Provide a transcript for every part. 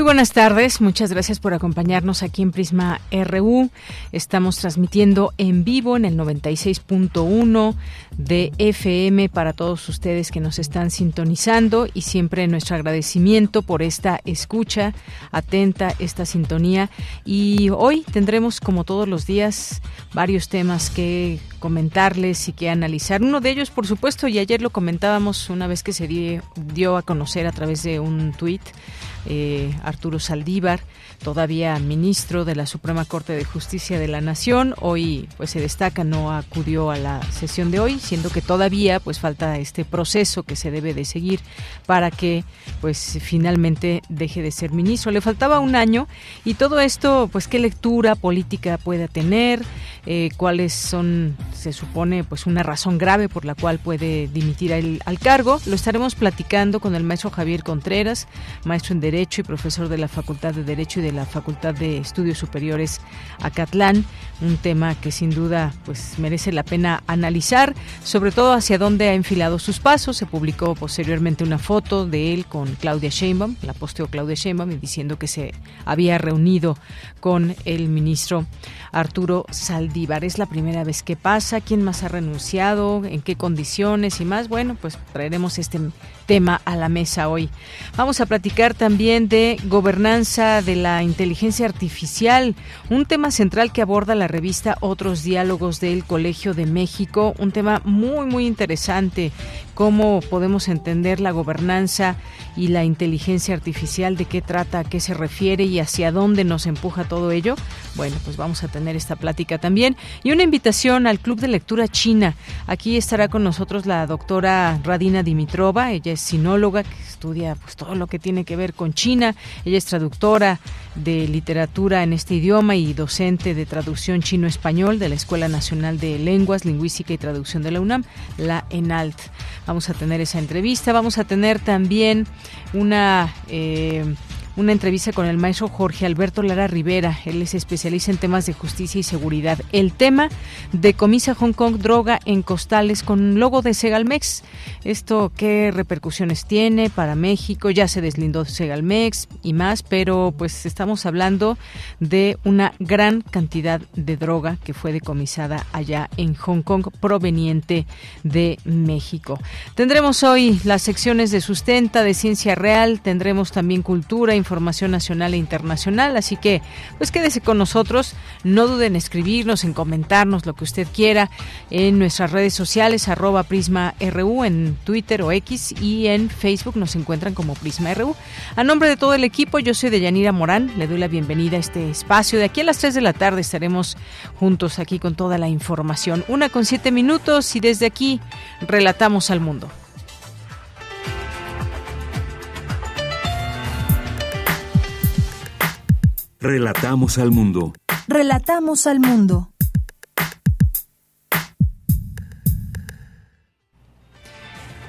Muy buenas tardes, muchas gracias por acompañarnos aquí en Prisma RU. Estamos transmitiendo en vivo en el 96.1 de FM para todos ustedes que nos están sintonizando y siempre nuestro agradecimiento por esta escucha atenta, esta sintonía. Y hoy tendremos, como todos los días, varios temas que comentarles y que analizar. Uno de ellos, por supuesto, y ayer lo comentábamos una vez que se dio a conocer a través de un tuit, eh, Arturo Saldívar, todavía ministro de la Suprema Corte de Justicia de la Nación. Hoy pues se destaca, no acudió a la sesión de hoy, siendo que todavía pues falta este proceso que se debe de seguir para que pues finalmente deje de ser ministro. Le faltaba un año y todo esto pues qué lectura política pueda tener, eh, cuáles son, se supone, pues una razón grave por la cual puede dimitir al cargo. Lo estaremos platicando con el maestro Javier Contreras, maestro en Derecho y profesor de la Facultad de Derecho y de la Facultad de Estudios Superiores Acatlán. Un tema que sin duda pues merece la pena analizar, sobre todo hacia dónde ha enfilado sus pasos. Se publicó posteriormente una foto de él con Claudia Sheinbaum, la posteó Claudia Sheinbaum diciendo que se había reunido con el ministro Arturo Saldívar. Es la primera vez que pasa, quién más ha renunciado, en qué condiciones y más. Bueno, pues traeremos este tema a la mesa hoy. Vamos a platicar también de gobernanza de la inteligencia artificial, un tema central que aborda la revista Otros Diálogos del Colegio de México, un tema muy, muy interesante, cómo podemos entender la gobernanza y la inteligencia artificial, de qué trata, a qué se refiere y hacia dónde nos empuja todo ello. Bueno, pues vamos a tener esta plática también y una invitación al Club de Lectura China. Aquí estará con nosotros la doctora Radina Dimitrova, ella es sinóloga que estudia pues todo lo que tiene que ver con China. Ella es traductora de literatura en este idioma y docente de traducción chino-español de la Escuela Nacional de Lenguas, Lingüística y Traducción de la UNAM, la ENALT. Vamos a tener esa entrevista, vamos a tener también una eh, una entrevista con el maestro Jorge Alberto Lara Rivera. Él es especialista en temas de justicia y seguridad. El tema de Comisa Hong Kong droga en costales con logo de Segalmex. Esto qué repercusiones tiene para México? Ya se deslindó Segalmex y más, pero pues estamos hablando de una gran cantidad de droga que fue decomisada allá en Hong Kong proveniente de México. Tendremos hoy las secciones de sustenta, de ciencia real, tendremos también cultura, información información nacional e internacional. Así que, pues quédese con nosotros. No duden en escribirnos, en comentarnos lo que usted quiera en nuestras redes sociales, arroba Prisma RU en Twitter o X y en Facebook nos encuentran como Prisma RU. A nombre de todo el equipo, yo soy Deyanira Morán. Le doy la bienvenida a este espacio. De aquí a las 3 de la tarde estaremos juntos aquí con toda la información. Una con siete minutos y desde aquí relatamos al mundo. Relatamos al mundo. Relatamos al mundo.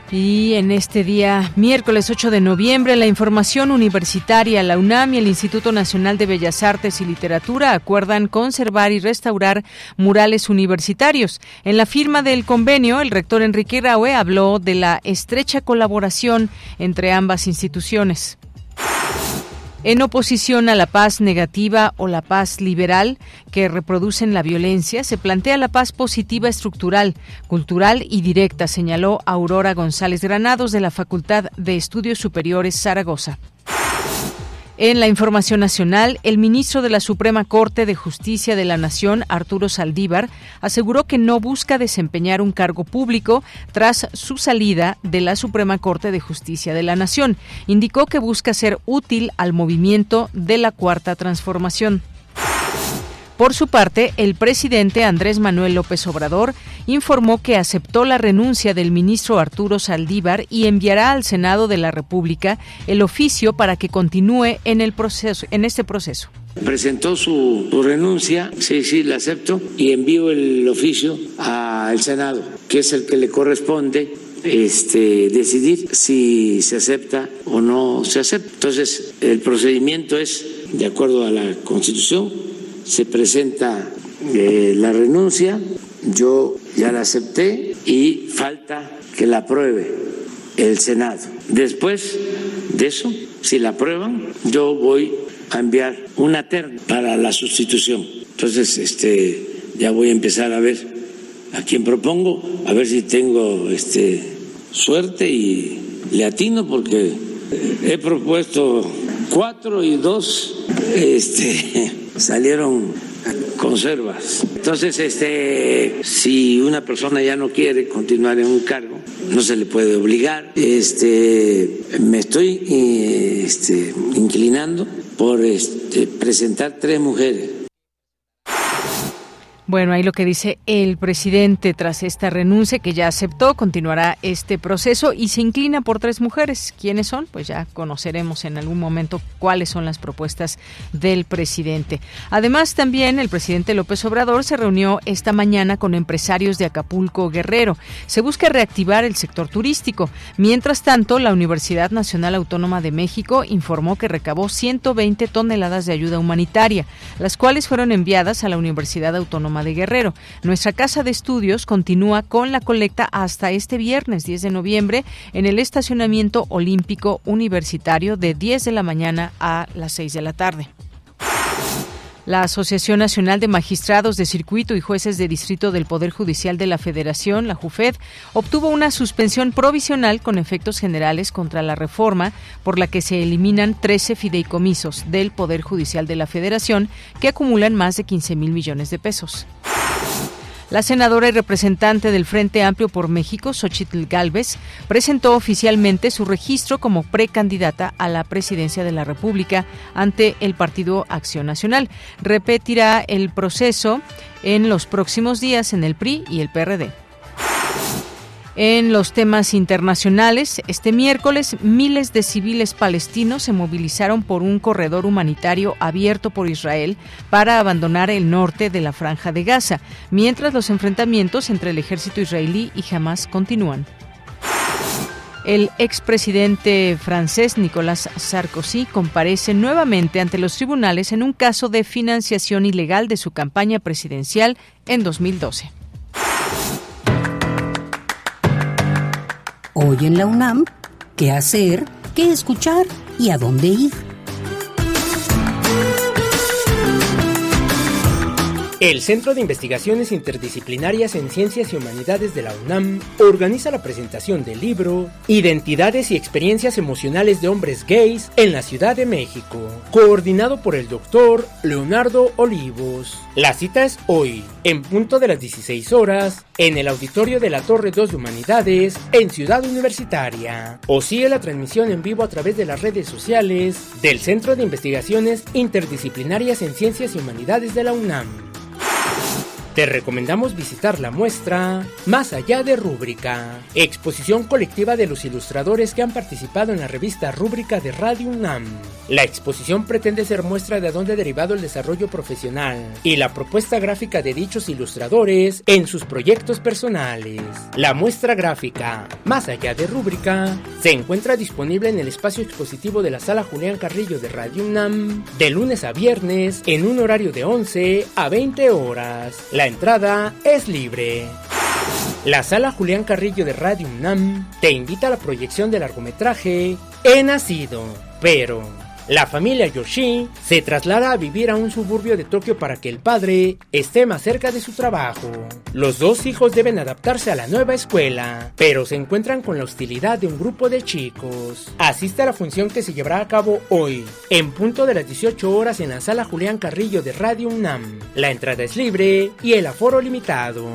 Y en este día, miércoles 8 de noviembre, la información universitaria, la UNAM y el Instituto Nacional de Bellas Artes y Literatura acuerdan conservar y restaurar murales universitarios. En la firma del convenio, el rector Enrique Raue habló de la estrecha colaboración entre ambas instituciones. En oposición a la paz negativa o la paz liberal que reproducen la violencia, se plantea la paz positiva estructural, cultural y directa, señaló Aurora González Granados de la Facultad de Estudios Superiores Zaragoza. En la información nacional, el ministro de la Suprema Corte de Justicia de la Nación, Arturo Saldívar, aseguró que no busca desempeñar un cargo público tras su salida de la Suprema Corte de Justicia de la Nación. Indicó que busca ser útil al movimiento de la Cuarta Transformación. Por su parte, el presidente Andrés Manuel López Obrador informó que aceptó la renuncia del ministro Arturo Saldívar y enviará al Senado de la República el oficio para que continúe en el proceso, en este proceso. Presentó su, renuncia, sí, sí, la acepto y envío el oficio al Senado, que es el que le corresponde este, decidir si se acepta o no se acepta. Entonces, el procedimiento es de acuerdo a la Constitución se presenta eh, la renuncia, yo ya la acepté y falta que la apruebe el Senado. Después de eso, si la aprueban, yo voy a enviar una terna para la sustitución. Entonces, este, ya voy a empezar a ver a quién propongo, a ver si tengo este, suerte y le atino porque he propuesto cuatro y dos este, salieron conservas. Entonces, este, si una persona ya no quiere continuar en un cargo, no se le puede obligar. Este, me estoy este, inclinando por este, presentar tres mujeres bueno, ahí lo que dice el presidente tras esta renuncia que ya aceptó, continuará este proceso y se inclina por tres mujeres. ¿Quiénes son? Pues ya conoceremos en algún momento cuáles son las propuestas del presidente. Además, también el presidente López Obrador se reunió esta mañana con empresarios de Acapulco Guerrero. Se busca reactivar el sector turístico. Mientras tanto, la Universidad Nacional Autónoma de México informó que recabó 120 toneladas de ayuda humanitaria, las cuales fueron enviadas a la Universidad Autónoma de Guerrero. Nuestra casa de estudios continúa con la colecta hasta este viernes 10 de noviembre en el estacionamiento olímpico universitario de 10 de la mañana a las 6 de la tarde. La Asociación Nacional de Magistrados de Circuito y Jueces de Distrito del Poder Judicial de la Federación, la JUFED, obtuvo una suspensión provisional con efectos generales contra la reforma por la que se eliminan 13 fideicomisos del Poder Judicial de la Federación que acumulan más de 15 mil millones de pesos. La senadora y representante del Frente Amplio por México, Xochitl Galvez, presentó oficialmente su registro como precandidata a la presidencia de la República ante el Partido Acción Nacional. Repetirá el proceso en los próximos días en el PRI y el PRD. En los temas internacionales, este miércoles miles de civiles palestinos se movilizaron por un corredor humanitario abierto por Israel para abandonar el norte de la franja de Gaza, mientras los enfrentamientos entre el ejército israelí y Hamas continúan. El expresidente francés Nicolas Sarkozy comparece nuevamente ante los tribunales en un caso de financiación ilegal de su campaña presidencial en 2012. Hoy en la UNAM, ¿qué hacer? ¿Qué escuchar? ¿Y a dónde ir? El Centro de Investigaciones Interdisciplinarias en Ciencias y Humanidades de la UNAM organiza la presentación del libro Identidades y Experiencias Emocionales de Hombres Gays en la Ciudad de México, coordinado por el doctor Leonardo Olivos. La cita es hoy, en punto de las 16 horas, en el auditorio de la Torre 2 de Humanidades, en Ciudad Universitaria. O sigue la transmisión en vivo a través de las redes sociales del Centro de Investigaciones Interdisciplinarias en Ciencias y Humanidades de la UNAM. Te recomendamos visitar la muestra Más allá de Rúbrica, exposición colectiva de los ilustradores que han participado en la revista Rúbrica de Radio UNAM. La exposición pretende ser muestra de dónde ha derivado el desarrollo profesional y la propuesta gráfica de dichos ilustradores en sus proyectos personales. La muestra gráfica Más allá de Rúbrica se encuentra disponible en el espacio expositivo de la Sala Julián Carrillo de Radio UNAM de lunes a viernes en un horario de 11 a 20 horas. Entrada es libre. La sala Julián Carrillo de Radio UNAM te invita a la proyección del largometraje He nacido, pero La familia Yoshi se traslada a vivir a un suburbio de Tokio para que el padre esté más cerca de su trabajo. Los dos hijos deben adaptarse a la nueva escuela, pero se encuentran con la hostilidad de un grupo de chicos. Asiste a la función que se llevará a cabo hoy, en punto de las 18 horas en la sala Julián Carrillo de Radio UNAM. La entrada es libre y el aforo limitado.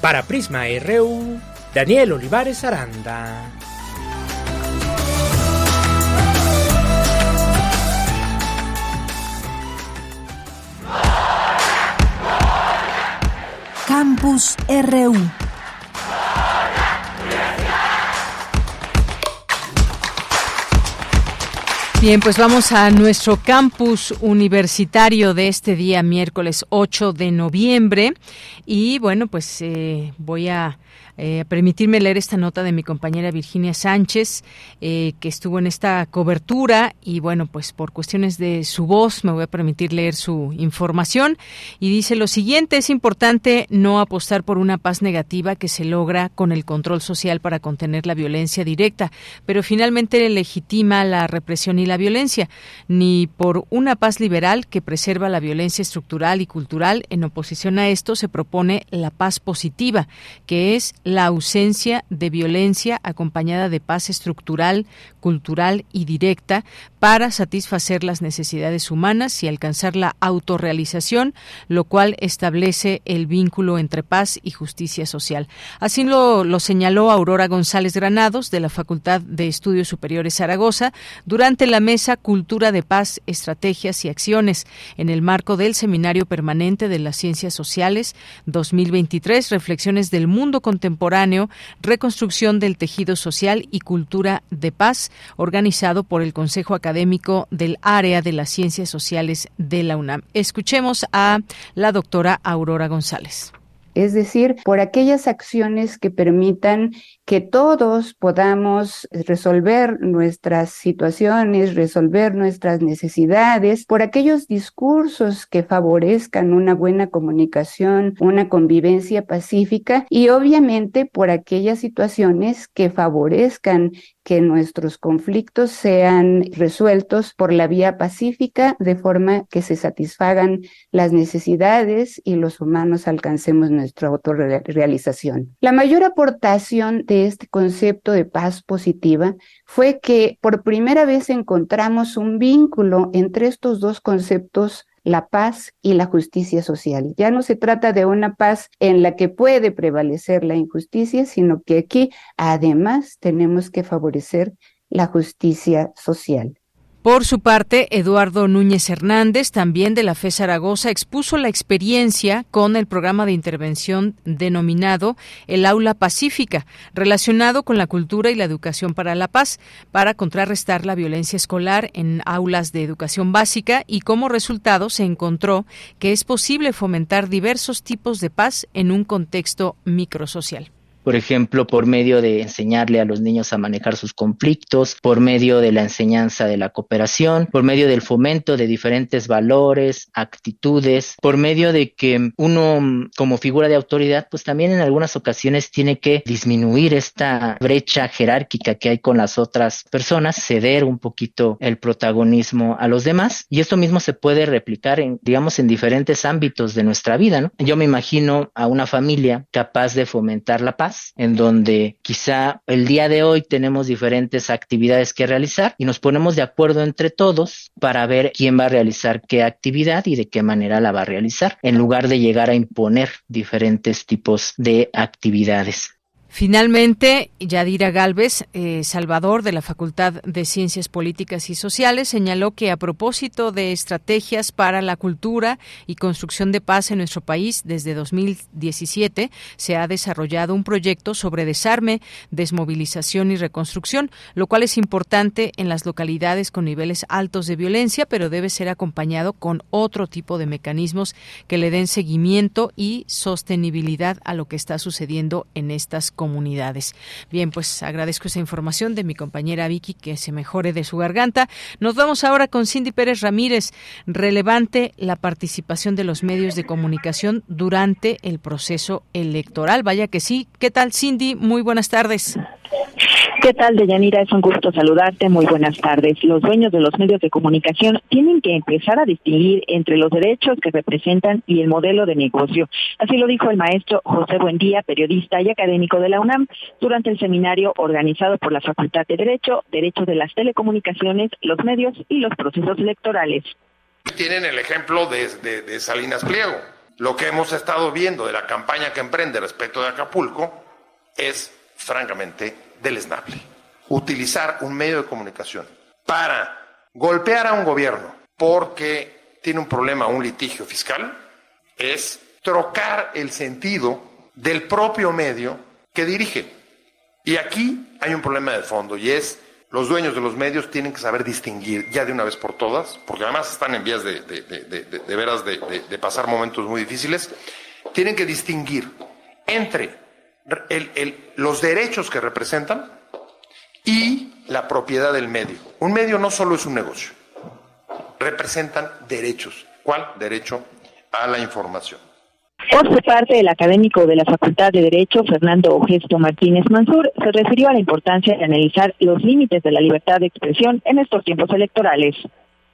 Para Prisma RU, Daniel Olivares Aranda. Campus RU. Bien, pues vamos a nuestro campus universitario de este día, miércoles 8 de noviembre. Y bueno, pues eh, voy a eh, permitirme leer esta nota de mi compañera Virginia Sánchez, eh, que estuvo en esta cobertura y bueno, pues por cuestiones de su voz me voy a permitir leer su información y dice lo siguiente, es importante no apostar por una paz negativa que se logra con el control social para contener la violencia directa, pero finalmente legitima la represión y la violencia, ni por una paz liberal que preserva la violencia estructural y cultural. En oposición a esto se propone la paz positiva, que es la ausencia de violencia acompañada de paz estructural, cultural y directa para satisfacer las necesidades humanas y alcanzar la autorrealización, lo cual establece el vínculo entre paz y justicia social. Así lo, señaló Aurora González Granados de la Facultad de Estudios Superiores Zaragoza durante la mesa Cultura de Paz, Estrategias y Acciones en el marco del Seminario Permanente de las Ciencias Sociales 2023, Reflexiones del Mundo Contemporáneo, Reconstrucción del Tejido Social y Cultura de Paz, organizado por el Consejo Académico del Área de las Ciencias Sociales de la UNAM. Escuchemos a la doctora Aurora González es decir, por aquellas acciones que permitan que todos podamos resolver nuestras situaciones, resolver nuestras necesidades, por aquellos discursos que favorezcan una buena comunicación, una convivencia pacífica y obviamente por aquellas situaciones que favorezcan que nuestros conflictos sean resueltos por la vía pacífica de forma que se satisfagan las necesidades y los humanos alcancemos nuestra autorrealización. La mayor aportación de este concepto de paz positiva fue que por primera vez encontramos un vínculo entre estos dos conceptos la paz y la justicia social. Ya no se trata de una paz en la que puede prevalecer la injusticia, sino que aquí además tenemos que favorecer la justicia social. Por su parte, Eduardo Núñez Hernández, también de la FE Zaragoza, expuso la experiencia con el programa de intervención denominado El Aula Pacífica, relacionado con la cultura y la educación para la paz, para contrarrestar la violencia escolar en aulas de educación básica y como resultado se encontró que es posible fomentar diversos tipos de paz en un contexto microsocial por ejemplo, por medio de enseñarle a los niños a manejar sus conflictos, por medio de la enseñanza de la cooperación, por medio del fomento de diferentes valores, actitudes, por medio de que uno como figura de autoridad, pues también en algunas ocasiones tiene que disminuir esta brecha jerárquica que hay con las otras personas, ceder un poquito el protagonismo a los demás y esto mismo se puede replicar en, digamos, en diferentes ámbitos de nuestra vida. Yo me imagino a una familia capaz de fomentar la paz, en donde quizá el día de hoy tenemos diferentes actividades que realizar y nos ponemos de acuerdo entre todos para ver quién va a realizar qué actividad y de qué manera la va a realizar, en lugar de llegar a imponer diferentes tipos de actividades. Finalmente, Yadira Galvez, eh, Salvador de la Facultad de Ciencias Políticas y Sociales, señaló que a propósito de estrategias para la cultura y construcción de paz en nuestro país, desde 2017 se ha desarrollado un proyecto sobre desarme, desmovilización y reconstrucción, lo cual es importante en las localidades con niveles altos de violencia, pero debe ser acompañado con otro tipo de mecanismos que le den seguimiento y sostenibilidad a lo que está sucediendo en estas comunidades. Bien, pues agradezco esa información de mi compañera Vicky, que se mejore de su garganta. Nos vamos ahora con Cindy Pérez Ramírez. Relevante la participación de los medios de comunicación durante el proceso electoral. Vaya que sí. ¿Qué tal, Cindy? Muy buenas tardes. ¿Qué tal, Deyanira? Es un gusto saludarte. Muy buenas tardes. Los dueños de los medios de comunicación tienen que empezar a distinguir entre los derechos que representan y el modelo de negocio. Así lo dijo el maestro José Buendía, periodista y académico de la UNAM, durante el seminario organizado por la Facultad de Derecho, Derecho de las Telecomunicaciones, los medios y los procesos electorales. Tienen el ejemplo de, Salinas Pliego. Lo que hemos estado viendo de la campaña que emprende respecto de Acapulco es, francamente, deleznable. Utilizar un medio de comunicación para golpear a un gobierno porque tiene un problema, un litigio fiscal, es trocar el sentido del propio medio que dirige. Y aquí hay un problema de fondo y es los dueños de los medios tienen que saber distinguir ya de una vez por todas, porque además están en vías de, de veras de, pasar momentos muy difíciles, tienen que distinguir entre los derechos que representan y la propiedad del medio. Un medio no solo es un negocio, representan derechos. ¿Cuál? Derecho a la información. Por su parte, el académico de la Facultad de Derecho, Fernando Gesto Martínez Mansur, se refirió a la importancia de analizar los límites de la libertad de expresión en estos tiempos electorales.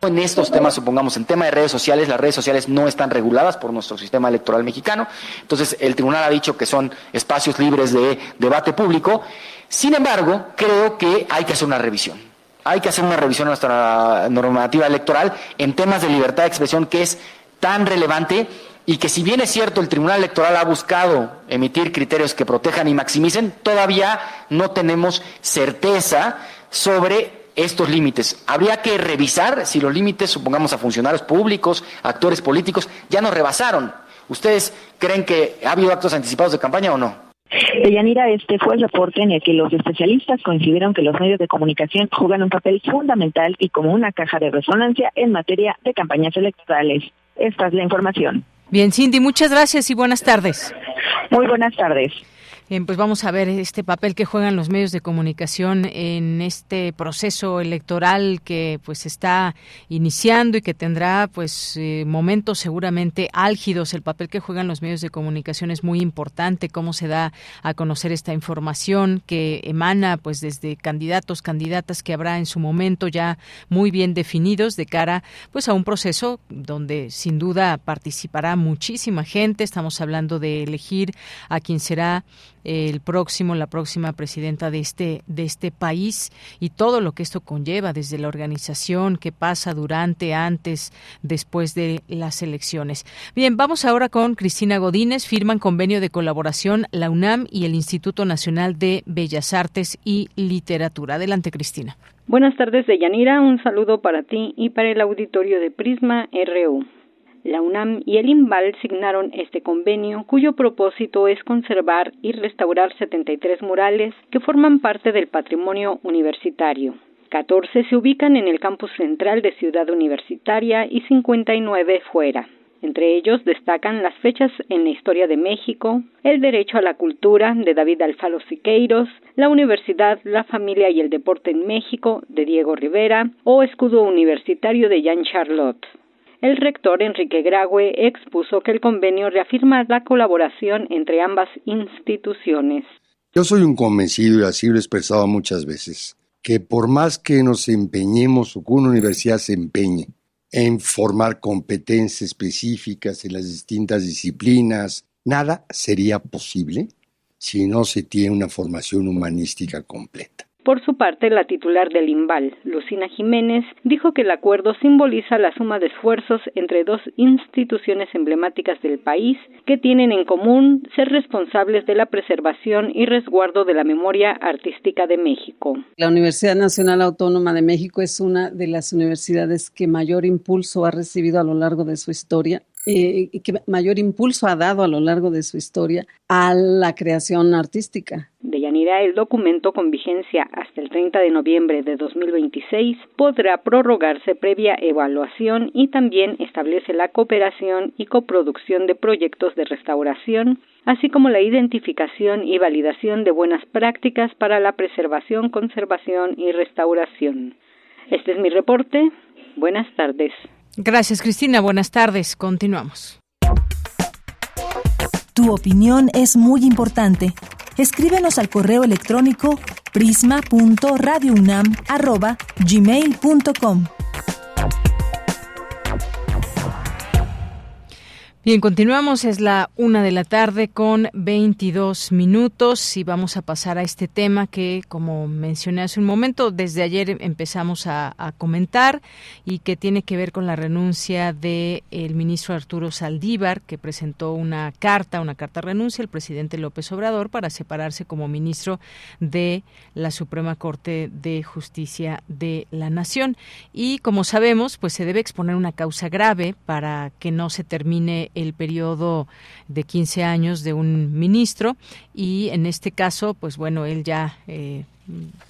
En estos temas, supongamos, en tema de redes sociales, las redes sociales no están reguladas por nuestro sistema electoral mexicano. Entonces, el tribunal ha dicho que son espacios libres de debate público. Sin embargo, creo que hay que hacer una revisión. Hay que hacer una revisión a nuestra normativa electoral en temas de libertad de expresión que es tan relevante y que si bien es cierto el Tribunal Electoral ha buscado emitir criterios que protejan y maximicen, todavía no tenemos certeza sobre estos límites. Habría que revisar si los límites, supongamos a funcionarios públicos, actores políticos, ya nos rebasaron. ¿Ustedes creen que ha habido actos anticipados de campaña o no? Deyanira, este fue el reporte en el que los especialistas coincidieron que los medios de comunicación juegan un papel fundamental y como una caja de resonancia en materia de campañas electorales. Esta es la información. Bien, Cindy, muchas gracias y buenas tardes. Muy buenas tardes. Bien, pues vamos a ver este papel que juegan los medios de comunicación en este proceso electoral que pues está iniciando y que tendrá pues eh, momentos seguramente álgidos. El papel que juegan los medios de comunicación es muy importante, cómo se da a conocer esta información que emana pues desde candidatos, candidatas que habrá en su momento ya muy bien definidos de cara pues a un proceso donde sin duda participará muchísima gente. Estamos hablando de elegir a quien será el próximo, la próxima presidenta de este, de este país y todo lo que esto conlleva, desde la organización, que pasa durante, antes, después de las elecciones. Bien, vamos ahora con Cristina Godínez. Firman convenio de colaboración la UNAM y el Instituto Nacional de Bellas Artes y Literatura. Adelante, Cristina. Buenas tardes, Deyanira. Un saludo para ti y para el auditorio de Prisma RU. La UNAM y el IMBAL signaron este convenio, cuyo propósito es conservar y restaurar 73 murales que forman parte del patrimonio universitario. 14 se ubican en el campus central de Ciudad Universitaria y 59 fuera. Entre ellos destacan las fechas en la historia de México, el derecho a la cultura de David Alfalo Siqueiros, la universidad, la familia y el deporte en México de Diego Rivera o escudo universitario de Jean Charlotte. El rector Enrique Graue expuso que el convenio reafirma la colaboración entre ambas instituciones. Yo soy un convencido, y así lo he expresado muchas veces, que por más que nos empeñemos o que una universidad se empeñe en formar competencias específicas en las distintas disciplinas, nada sería posible si no se tiene una formación humanística completa. Por su parte, la titular del IMBAL, Lucina Jiménez, dijo que el acuerdo simboliza la suma de esfuerzos entre dos instituciones emblemáticas del país que tienen en común ser responsables de la preservación y resguardo de la memoria artística de México. La Universidad Nacional Autónoma de México es una de las universidades que mayor impulso ha recibido a lo largo de su historia eh, y que mayor impulso ha dado a lo largo de su historia a la creación artística. De Yanira, el documento con vigencia hasta el 30 de noviembre de 2026 podrá prorrogarse previa evaluación y también establece la cooperación y coproducción de proyectos de restauración, así como la identificación y validación de buenas prácticas para la preservación, conservación y restauración. Este es mi reporte. Buenas tardes. Gracias, Cristina. Buenas tardes. Continuamos. Tu opinión es muy importante. Escríbenos al correo electrónico prisma.radiounam@gmail.com. Bien, continuamos, es la una de la tarde con 22 minutos y vamos a pasar a este tema que, como mencioné hace un momento, desde ayer empezamos a, comentar y que tiene que ver con la renuncia del el ministro Arturo Saldívar, que presentó una carta, una carta renuncia al presidente López Obrador para separarse como ministro de la Suprema Corte de Justicia de la Nación. Y como sabemos, pues se debe exponer una causa grave para que no se termine el periodo de 15 años de un ministro y en este caso, pues bueno, él ya eh,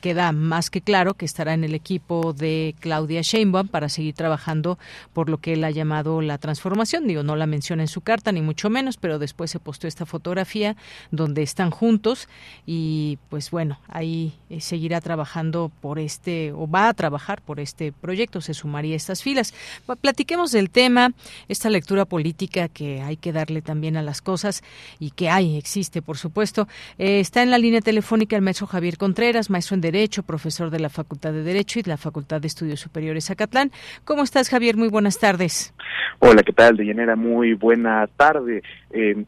queda más que claro que estará en el equipo de Claudia Sheinbaum para seguir trabajando por lo que él ha llamado la transformación. Digo, no la menciona en su carta, ni mucho menos, pero después se postó esta fotografía donde están juntos y pues bueno, ahí eh, seguirá trabajando por este, o va a trabajar por este proyecto, se sumaría a estas filas. Platiquemos del tema, esta lectura política que hay que darle también a las cosas y que hay, existe, por supuesto. Eh, está en la línea telefónica el maestro Javier Contreras maestro en Derecho, profesor de la Facultad de Derecho y de la Facultad de Estudios Superiores Acatlán. ¿Cómo estás, Javier? Muy buenas tardes. Hola, ¿qué tal, Deyanera? Muy buena tarde. Eh,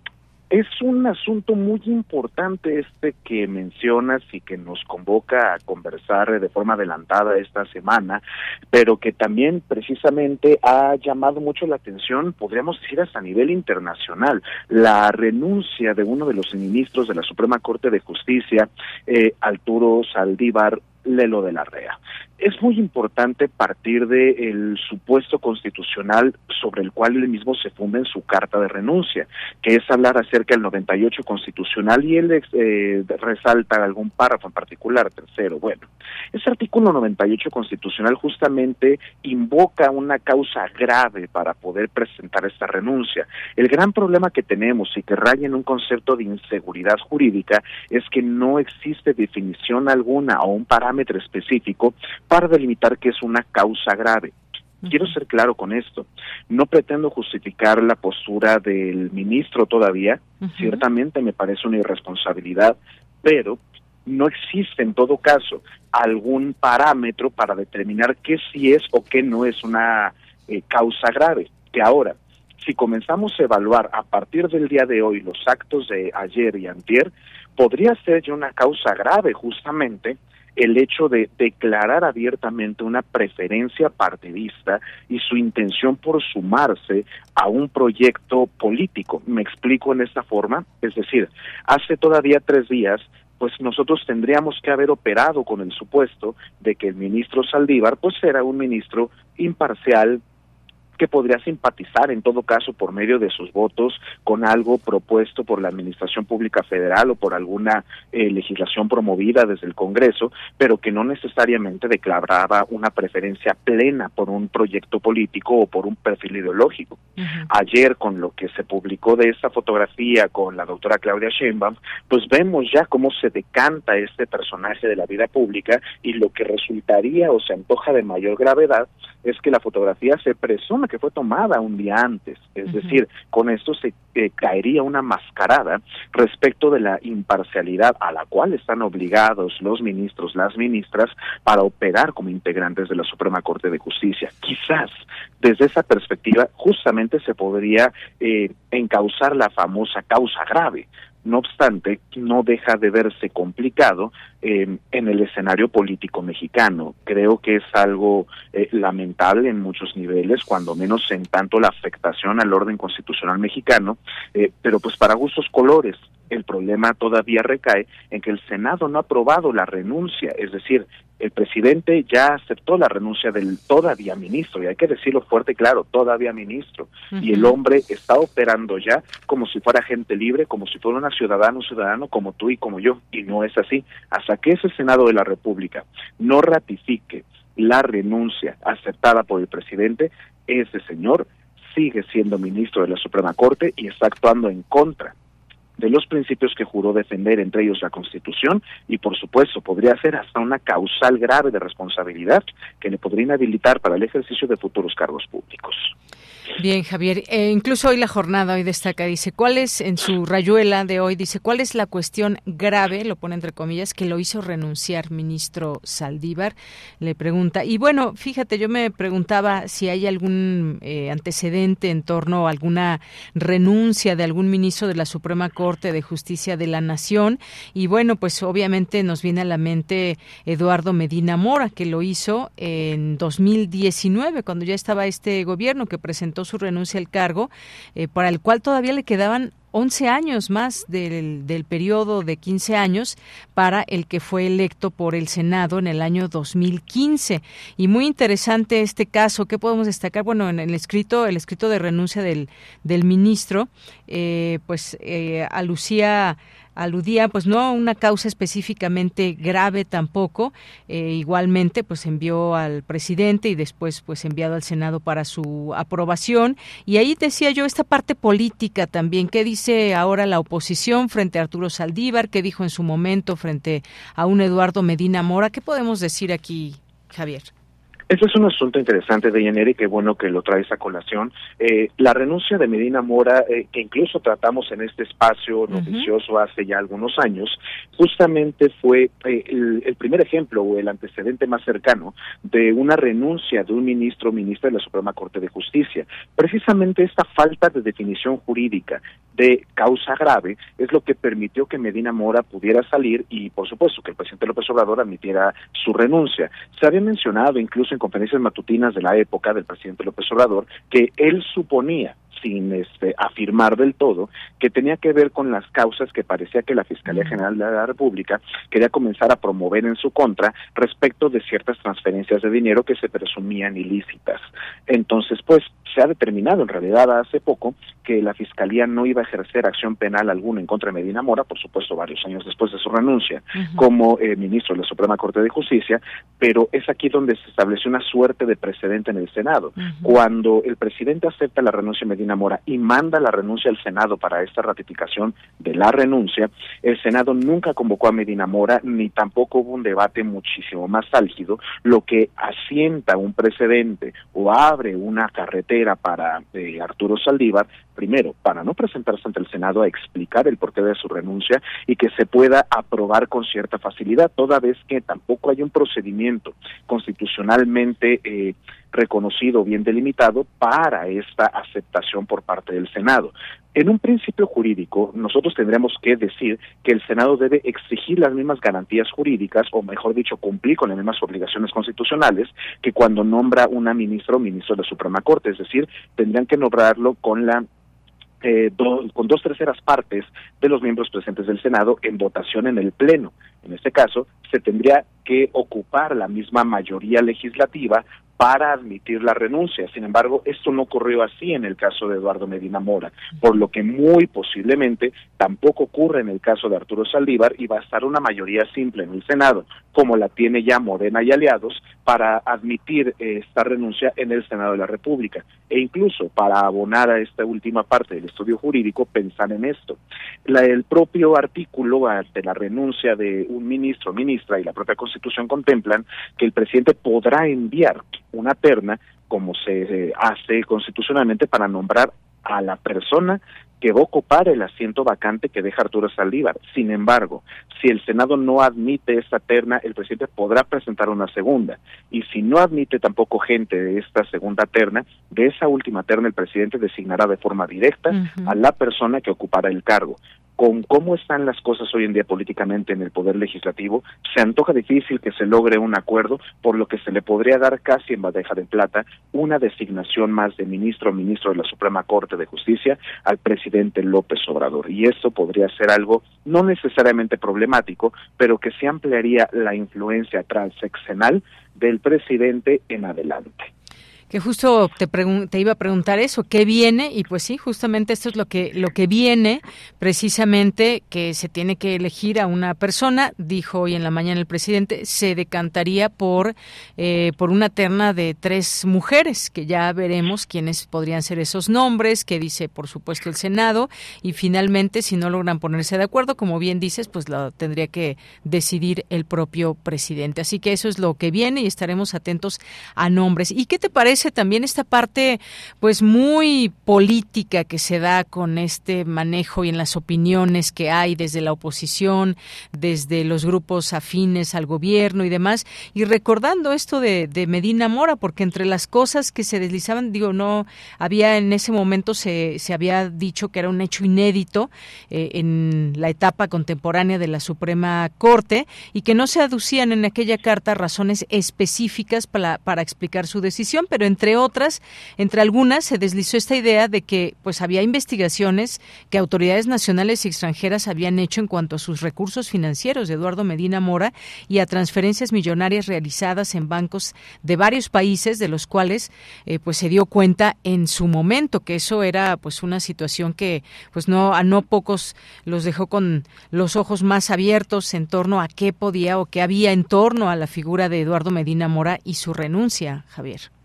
es un asunto muy importante este que mencionas y que nos convoca a conversar de forma adelantada esta semana, pero que también precisamente ha llamado mucho la atención, podríamos decir hasta a nivel internacional, la renuncia de uno de los ministros de la Suprema Corte de Justicia, eh, Arturo Saldívar Lelo de la Rea es muy importante partir del supuesto constitucional sobre el cual él mismo se funda en su carta de renuncia, que es hablar acerca del 98 constitucional y él eh, resalta algún párrafo en particular, tercero. Bueno, ese artículo 98 constitucional justamente invoca una causa grave para poder presentar esta renuncia. El gran problema que tenemos y que raya en un concepto de inseguridad jurídica es que no existe definición alguna o un parámetro específico para delimitar que es una causa grave. Quiero ser claro con esto. No pretendo justificar la postura del ministro todavía. Ciertamente me parece una irresponsabilidad, pero no existe en todo caso algún parámetro para determinar qué sí es o qué no es una eh, causa grave. Que ahora, si comenzamos a evaluar a partir del día de hoy los actos de ayer y antier, podría ser ya una causa grave justamente el hecho de declarar abiertamente una preferencia partidista y su intención por sumarse a un proyecto político. Me explico en esta forma, es decir, hace todavía tres días pues nosotros tendríamos que haber operado con el supuesto de que el ministro Saldívar pues era un ministro imparcial, que podría simpatizar en todo caso por medio de sus votos con algo propuesto por la Administración Pública Federal o por alguna eh, legislación promovida desde el Congreso, pero que no necesariamente declaraba una preferencia plena por un proyecto político o por un perfil ideológico. Ayer con lo que se publicó de esta fotografía con la doctora Claudia Sheinbaum, pues vemos ya cómo se decanta este personaje de la vida pública y lo que resultaría o se antoja de mayor gravedad es que la fotografía se presume que fue tomada un día antes, es decir, con esto se eh, caería una mascarada respecto de la imparcialidad a la cual están obligados los ministros, las ministras, para operar como integrantes de la Suprema Corte de Justicia. Quizás desde esa perspectiva justamente se podría eh, encauzar la famosa causa grave, no obstante, no deja de verse complicado eh, en el escenario político mexicano. Creo que es algo eh, lamentable en muchos niveles, cuando menos en tanto la afectación al orden constitucional mexicano, eh, pero pues para gustos colores. El problema todavía recae en que el Senado no ha aprobado la renuncia, es decir, el presidente ya aceptó la renuncia del todavía ministro, y hay que decirlo fuerte y claro, todavía ministro, y el hombre está operando ya como si fuera gente libre, como si fuera una ciudadano, ciudadano como tú y como yo, y no es así. Hasta que ese Senado de la República no ratifique la renuncia aceptada por el presidente, ese señor sigue siendo ministro de la Suprema Corte y está actuando en contra de los principios que juró defender, entre ellos la Constitución, y por supuesto podría ser hasta una causal grave de responsabilidad que le podría inhabilitar para el ejercicio de futuros cargos públicos. Bien, Javier. Eh, incluso hoy la jornada hoy destaca, dice, ¿cuál es, en su rayuela de hoy, dice, ¿cuál es la cuestión grave, lo pone entre comillas, que lo hizo renunciar ministro Saldívar? Le pregunta. Y bueno, fíjate, yo me preguntaba si hay algún eh, antecedente en torno a alguna renuncia de algún ministro de la Suprema Corte de Justicia de la Nación. Y bueno, pues obviamente nos viene a la mente Eduardo Medina Mora, que lo hizo en 2019, cuando ya estaba este gobierno que presentó su renuncia al cargo, eh, para el cual todavía le quedaban 11 años más del, del periodo de 15 años para el que fue electo por el Senado en el año 2015. Y muy interesante este caso. ¿Qué podemos destacar? Bueno, en el escrito, el escrito de renuncia del, del ministro, eh, pues eh, a Lucía aludía pues no a una causa específicamente grave tampoco eh, igualmente pues envió al presidente y después pues enviado al senado para su aprobación. Y ahí decía yo esta parte política también qué dice ahora la oposición frente a Arturo Saldívar qué dijo en su momento frente a un Eduardo Medina Mora qué podemos decir aquí Javier este es un asunto interesante de y qué bueno que lo traes a colación. Eh, la renuncia de Medina Mora, eh, que incluso tratamos en este espacio noticioso hace ya algunos años, justamente fue eh, el, primer ejemplo o el antecedente más cercano de una renuncia de un ministro o ministra de la Suprema Corte de Justicia. Precisamente esta falta de definición jurídica de causa grave es lo que permitió que Medina Mora pudiera salir y, por supuesto, que el presidente López Obrador admitiera su renuncia. Se había mencionado incluso en conferencias matutinas de la época del presidente López Obrador que él suponía sin este, afirmar del todo, que tenía que ver con las causas que parecía que la Fiscalía General de la República quería comenzar a promover en su contra respecto de ciertas transferencias de dinero que se presumían ilícitas. Entonces, pues, se ha determinado en realidad hace poco que la Fiscalía no iba a ejercer acción penal alguna en contra de Medina Mora, por supuesto varios años después de su renuncia como eh, ministro de la Suprema Corte de Justicia, pero es aquí donde se estableció una suerte de precedente en el Senado. Cuando el presidente acepta la renuncia de Medina Y manda la renuncia al Senado para esta ratificación de la renuncia, el Senado nunca convocó a Medina Mora ni tampoco hubo un debate muchísimo más álgido, lo que asienta un precedente o abre una carretera para eh, Arturo Saldívar, primero, para no presentarse ante el Senado a explicar el porqué de su renuncia y que se pueda aprobar con cierta facilidad, toda vez que tampoco hay un procedimiento constitucionalmente eh, reconocido, bien delimitado, para esta aceptación por parte del Senado. En un principio jurídico, nosotros tendremos que decir que el Senado debe exigir las mismas garantías jurídicas, o mejor dicho, cumplir con las mismas obligaciones constitucionales que cuando nombra una ministra o ministro de la Suprema Corte, es decir, tendrían que nombrarlo con la eh, con dos terceras partes de los miembros presentes del Senado en votación en el Pleno. En este caso, se tendría que ocupar la misma mayoría legislativa para admitir la renuncia. Sin embargo, esto no ocurrió así en el caso de Eduardo Medina Mora, por lo que muy posiblemente tampoco ocurre en el caso de Arturo Saldívar y va a estar una mayoría simple en el Senado, como la tiene ya Morena y aliados, para admitir esta renuncia en el Senado de la República. E incluso para abonar a esta última parte del estudio jurídico, pensar en esto. La, el propio artículo ante la renuncia de un ministro o ministra y la propia Constitución contemplan que el presidente podrá enviar una terna, como se hace constitucionalmente, para nombrar a la persona que va a ocupar el asiento vacante que deja Arturo Saldívar. Sin embargo, si el Senado no admite esta terna, el presidente podrá presentar una segunda. Y si no admite tampoco gente de esta segunda terna, de esa última terna el presidente designará de forma directa a la persona que ocupará el cargo con cómo están las cosas hoy en día políticamente en el Poder Legislativo, se antoja difícil que se logre un acuerdo, por lo que se le podría dar casi en bandeja de plata una designación más de ministro o ministro de la Suprema Corte de Justicia al presidente López Obrador. Y esto podría ser algo no necesariamente problemático, pero que se ampliaría la influencia transeccional del presidente en adelante que justo te, te iba a preguntar eso, ¿qué viene? Y pues sí, justamente esto es lo que, lo que viene, precisamente que se tiene que elegir a una persona, dijo hoy en la mañana el presidente, se decantaría por, eh, por una terna de tres mujeres, que ya veremos quiénes podrían ser esos nombres, que dice por supuesto el Senado, y finalmente si no logran ponerse de acuerdo, como bien dices, pues lo tendría que decidir el propio presidente. Así que eso es lo que viene y estaremos atentos a nombres. ¿Y qué te parece? También esta parte pues muy política que se da con este manejo y en las opiniones que hay desde la oposición, desde los grupos afines al gobierno y demás, y recordando esto de, de Medina Mora, porque entre las cosas que se deslizaban, digo, no había en ese momento se, se había dicho que era un hecho inédito eh, en la etapa contemporánea de la Suprema Corte y que no se aducían en aquella carta razones específicas para, para explicar su decisión, pero entre otras, entre algunas se deslizó esta idea de que pues había investigaciones que autoridades nacionales y extranjeras habían hecho en cuanto a sus recursos financieros de Eduardo Medina Mora y a transferencias millonarias realizadas en bancos de varios países de los cuales eh, pues se dio cuenta en su momento que eso era pues una situación que pues no a no pocos los dejó con los ojos más abiertos en torno a qué podía o qué había en torno a la figura de Eduardo Medina Mora y su renuncia, Javier.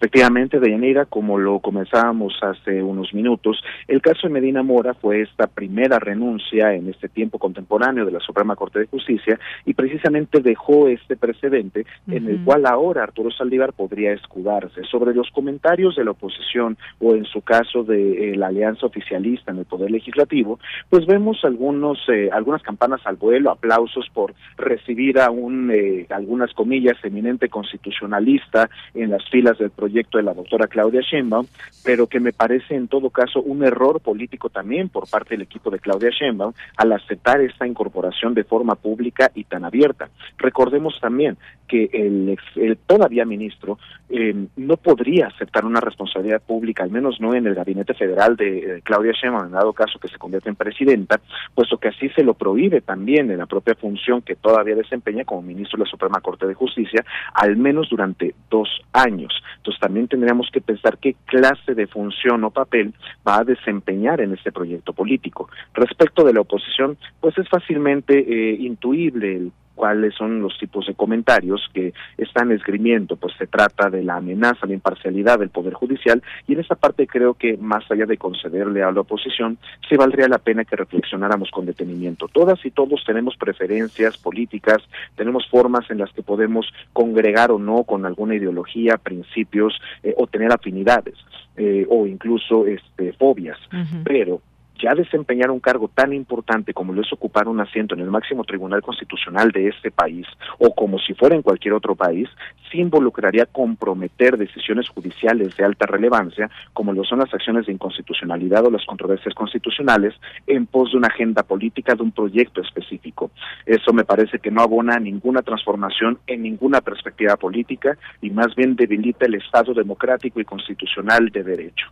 Efectivamente, Deyanira, como lo comenzábamos hace unos minutos, el caso de Medina Mora fue esta primera renuncia en este tiempo contemporáneo de la Suprema Corte de Justicia y precisamente dejó este precedente en el cual ahora Arturo Saldívar podría escudarse. Sobre los comentarios de la oposición o en su caso de eh, la alianza oficialista en el Poder Legislativo, pues vemos algunos, eh, algunas campanas al vuelo, aplausos por recibir a un, eh, algunas comillas, eminente constitucionalista en las filas del proyecto proyecto de la doctora Claudia Sheinbaum, pero que me parece en todo caso un error político también por parte del equipo de Claudia Sheinbaum al aceptar esta incorporación de forma pública y tan abierta. Recordemos también que el, todavía ministro eh, no podría aceptar una responsabilidad pública, al menos no en el gabinete federal de Claudia Sheinbaum, en dado caso que se convierta en presidenta, puesto que así se lo prohíbe también en la propia función que todavía desempeña como ministro de la Suprema Corte de Justicia, al menos durante dos años. Entonces también tendríamos que pensar qué clase de función o papel va a desempeñar en este proyecto político. Respecto de la oposición, pues es fácilmente eh, intuible el cuáles son los tipos de comentarios que están esgrimiendo, pues se trata de la amenaza a la imparcialidad del Poder Judicial y en esa parte creo que más allá de concederle a la oposición, se valdría la pena que reflexionáramos con detenimiento. Todas y todos tenemos preferencias políticas, tenemos formas en las que podemos congregar o no con alguna ideología, principios eh, o tener afinidades eh, o incluso este, fobias, pero ya desempeñar un cargo tan importante como lo es ocupar un asiento en el máximo tribunal constitucional de este país o como si fuera en cualquier otro país, sí involucraría comprometer decisiones judiciales de alta relevancia, como lo son las acciones de inconstitucionalidad o las controversias constitucionales, en pos de una agenda política de un proyecto específico. Eso me parece que no abona ninguna transformación en ninguna perspectiva política y más bien debilita el Estado democrático y constitucional de derecho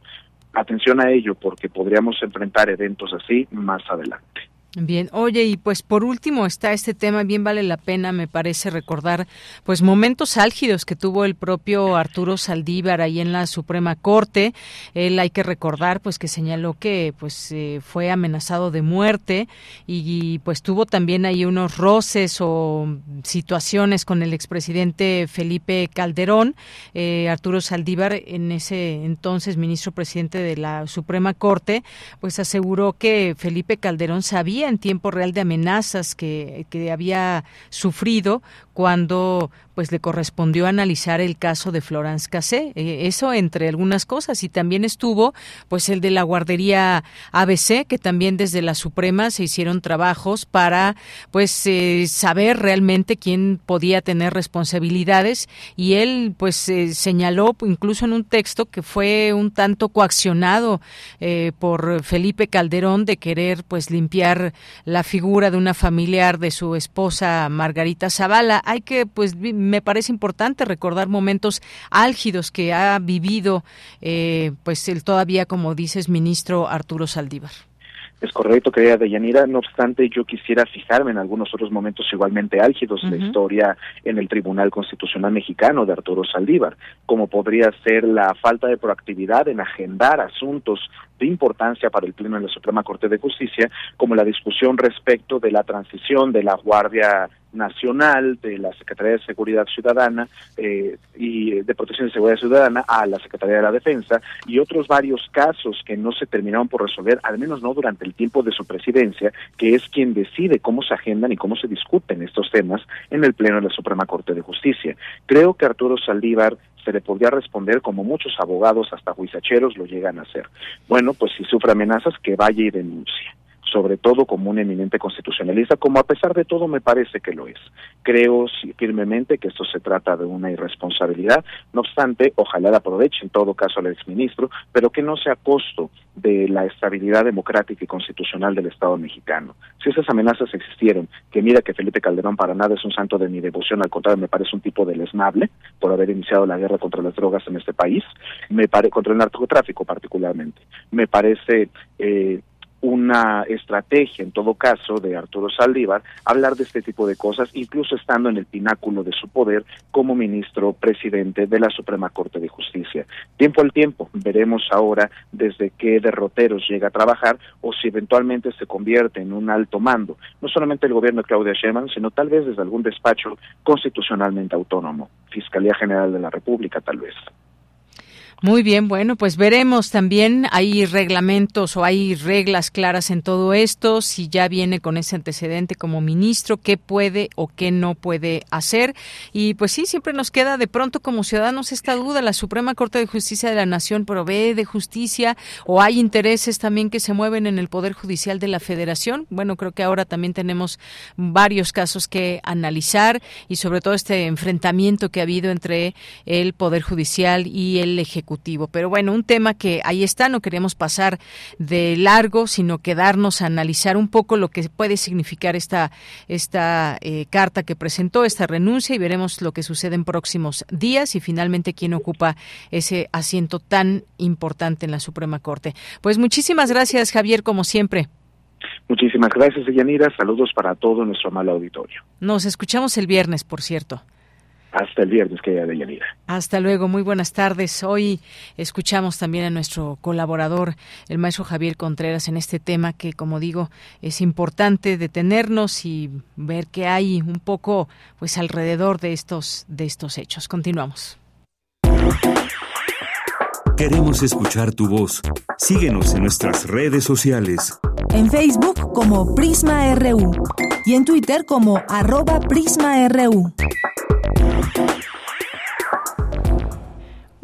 atención a ello porque podríamos enfrentar eventos así más adelante. Bien, oye, y pues por último está este tema, bien vale la pena, me parece recordar, pues momentos álgidos que tuvo el propio Arturo Saldívar ahí en la Suprema Corte. Él hay que recordar, pues que señaló que pues eh, fue amenazado de muerte y, pues tuvo también ahí unos roces o situaciones con el expresidente Felipe Calderón. Eh, Arturo Saldívar, en ese entonces ministro presidente de la Suprema Corte, pues aseguró que Felipe Calderón sabía en tiempo real de amenazas que, que había sufrido cuando pues le correspondió analizar el caso de Florence Cassé, eh, eso entre algunas cosas y también estuvo pues el de la guardería ABC que también desde la Suprema se hicieron trabajos para pues eh, saber realmente quién podía tener responsabilidades y él pues eh, señaló incluso en un texto que fue un tanto coaccionado por Felipe Calderón de querer pues limpiar la figura de una familiar de su esposa Margarita Zavala. Hay que pues me parece importante recordar momentos álgidos que ha vivido, eh, pues el todavía, como dices, ministro Arturo Saldívar. Es correcto, querida Deyanira. No obstante, yo quisiera fijarme en algunos otros momentos igualmente álgidos de la historia en el Tribunal Constitucional Mexicano de Arturo Saldívar, como podría ser la falta de proactividad en agendar asuntos de importancia para el Pleno de la Suprema Corte de Justicia, como la discusión respecto de la transición de la Guardia nacional de la Secretaría de Seguridad Ciudadana eh, y de Protección y Seguridad Ciudadana a la Secretaría de la Defensa y otros varios casos que no se terminaron por resolver, al menos no durante el tiempo de su presidencia, que es quien decide cómo se agendan y cómo se discuten estos temas en el Pleno de la Suprema Corte de Justicia. Creo que Arturo Saldívar se le podría responder como muchos abogados hasta juizacheros lo llegan a hacer. Bueno, pues si sufre amenazas, que vaya y denuncie sobre todo como un eminente constitucionalista, como a pesar de todo me parece que lo es. Creo firmemente que esto se trata de una irresponsabilidad, no obstante, ojalá la aproveche en todo caso al exministro, pero que no sea a costo de la estabilidad democrática y constitucional del Estado mexicano. Si esas amenazas existieron, que mira que Felipe Calderón para nada es un santo de mi devoción, al contrario, me parece un tipo de lesnable por haber iniciado la guerra contra las drogas en este país, me pare contra el narcotráfico particularmente. Me parece eh, una estrategia, en todo caso, de Arturo Saldívar, hablar de este tipo de cosas, incluso estando en el pináculo de su poder como ministro presidente de la Suprema Corte de Justicia. Tiempo al tiempo, veremos ahora desde qué derroteros llega a trabajar o si eventualmente se convierte en un alto mando, no solamente el gobierno de Claudia Sheinbaum, sino tal vez desde algún despacho constitucionalmente autónomo, Fiscalía General de la República tal vez. Muy bien, bueno, pues veremos también, hay reglamentos o hay reglas claras en todo esto, si ya viene con ese antecedente como ministro, qué puede o qué no puede hacer. Y pues sí, siempre nos queda de pronto como ciudadanos esta duda, la Suprema Corte de Justicia de la Nación provee de justicia o hay intereses también que se mueven en el Poder Judicial de la Federación. Bueno, creo que ahora también tenemos varios casos que analizar y sobre todo este enfrentamiento que ha habido entre el Poder Judicial y el Ejecutivo pero bueno, un tema que ahí está, no queremos pasar de largo, sino quedarnos a analizar un poco lo que puede significar esta, esta eh, carta que presentó, esta renuncia, y veremos lo que sucede en próximos días y finalmente quién ocupa ese asiento tan importante en la Suprema Corte. Pues muchísimas gracias, Javier, como siempre. Muchísimas gracias, Yanira. Saludos para todo nuestro amado auditorio. Nos escuchamos el viernes, por cierto. Hasta el viernes que haya de Yanira. Hasta luego, muy buenas tardes. Hoy escuchamos también a nuestro colaborador, el maestro Javier Contreras, en este tema que, como digo, es importante detenernos y ver qué hay un poco pues alrededor de estos, de estos hechos. Continuamos. Queremos escuchar tu voz. Síguenos en nuestras redes sociales. En Facebook como Prisma RU y en Twitter como arroba PrismaRU.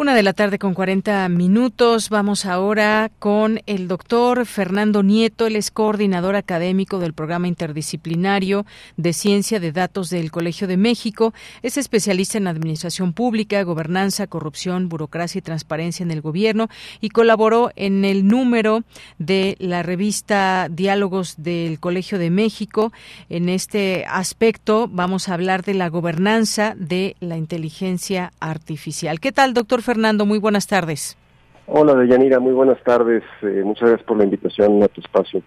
Una de la tarde con 40 minutos. Vamos ahora con el doctor Fernando Nieto. Él es coordinador académico del programa interdisciplinario de ciencia de datos del Colegio de México. Es especialista en administración pública, gobernanza, corrupción, burocracia y transparencia en el gobierno y colaboró en el número de la revista Diálogos del Colegio de México. En este aspecto vamos a hablar de la gobernanza de la inteligencia artificial. ¿Qué tal, doctor Fernando? Fernando, muy buenas tardes. Hola, Deyanira, muy buenas tardes. Eh, muchas gracias por la invitación a tu espacio.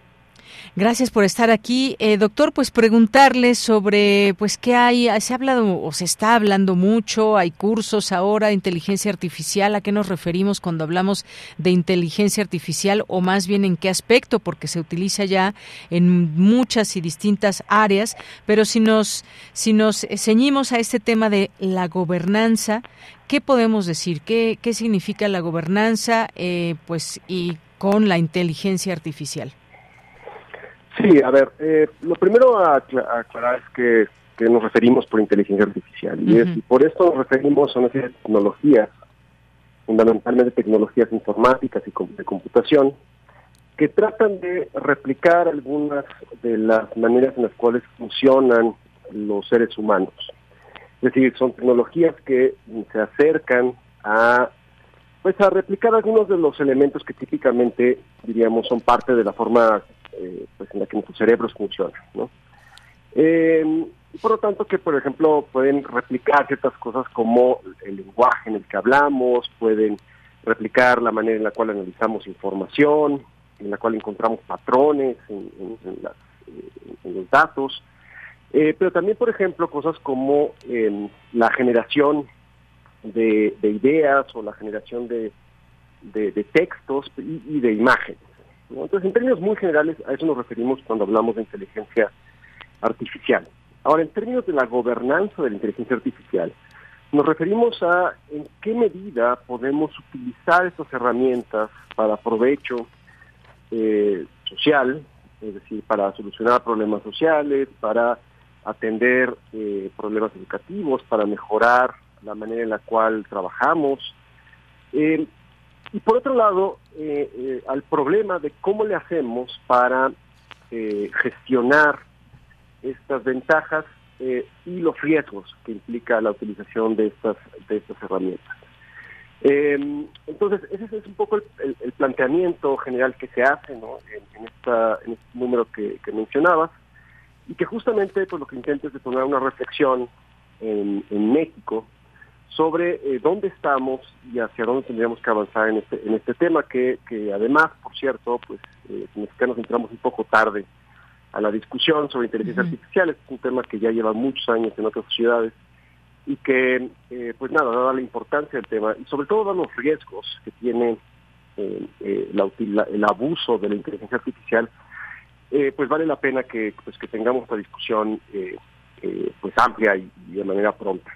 Gracias por estar aquí, eh, doctor. Pues preguntarle sobre, pues, qué hay. Se ha hablado o se está hablando mucho. Hay cursos ahora de inteligencia artificial. ¿A qué nos referimos cuando hablamos de inteligencia artificial o más bien en qué aspecto? Porque se utiliza ya en muchas y distintas áreas. Pero si nos si nos ceñimos a este tema de la gobernanza, ¿Qué podemos decir? ¿Qué, qué significa la gobernanza eh, pues, y con la inteligencia artificial? Sí, a ver, eh, lo primero a, aclarar es que, nos referimos por inteligencia artificial y, por esto nos referimos a una serie de tecnologías, fundamentalmente tecnologías informáticas y de computación, que tratan de replicar algunas de las maneras en las cuales funcionan los seres humanos. Es decir, son tecnologías que se acercan a pues a replicar algunos de los elementos que típicamente diríamos son parte de la forma eh, pues en la que nuestros cerebros funcionan, ¿no? Eh, por lo tanto que por ejemplo pueden replicar ciertas cosas como el lenguaje en el que hablamos, pueden replicar la manera en la cual analizamos información, en la cual encontramos patrones en, en los datos, eh, pero también, por ejemplo, cosas como em, la generación de, ideas o la generación de, textos y, de imágenes. Entonces, en términos muy generales, a eso nos referimos cuando hablamos de inteligencia artificial. Ahora, en términos de la gobernanza de la inteligencia artificial, nos referimos a en qué medida podemos utilizar estas herramientas para provecho eh, social, es decir, para solucionar problemas sociales, para atender eh, problemas educativos, para mejorar la manera en la cual trabajamos. Eh, y por otro lado, al problema de cómo le hacemos para gestionar estas ventajas eh, y los riesgos que implica la utilización de estas, de estas herramientas. Eh, entonces, ese es un poco el, planteamiento general que se hace en, esta, en este número que, mencionabas y que justamente pues, lo que intenta es detonar una reflexión en México sobre eh, dónde estamos y hacia dónde tendríamos que avanzar en este, en este tema que, que además, por cierto, pues eh, mexicanos entramos un poco tarde a la discusión sobre inteligencia artificial. es un tema que ya lleva muchos años en otras sociedades y que, eh, pues nada, dada la importancia del tema y sobre todo dado los riesgos que tiene eh, el abuso de la inteligencia artificial, pues vale la pena que, pues, que tengamos esta discusión pues amplia y de manera pronta.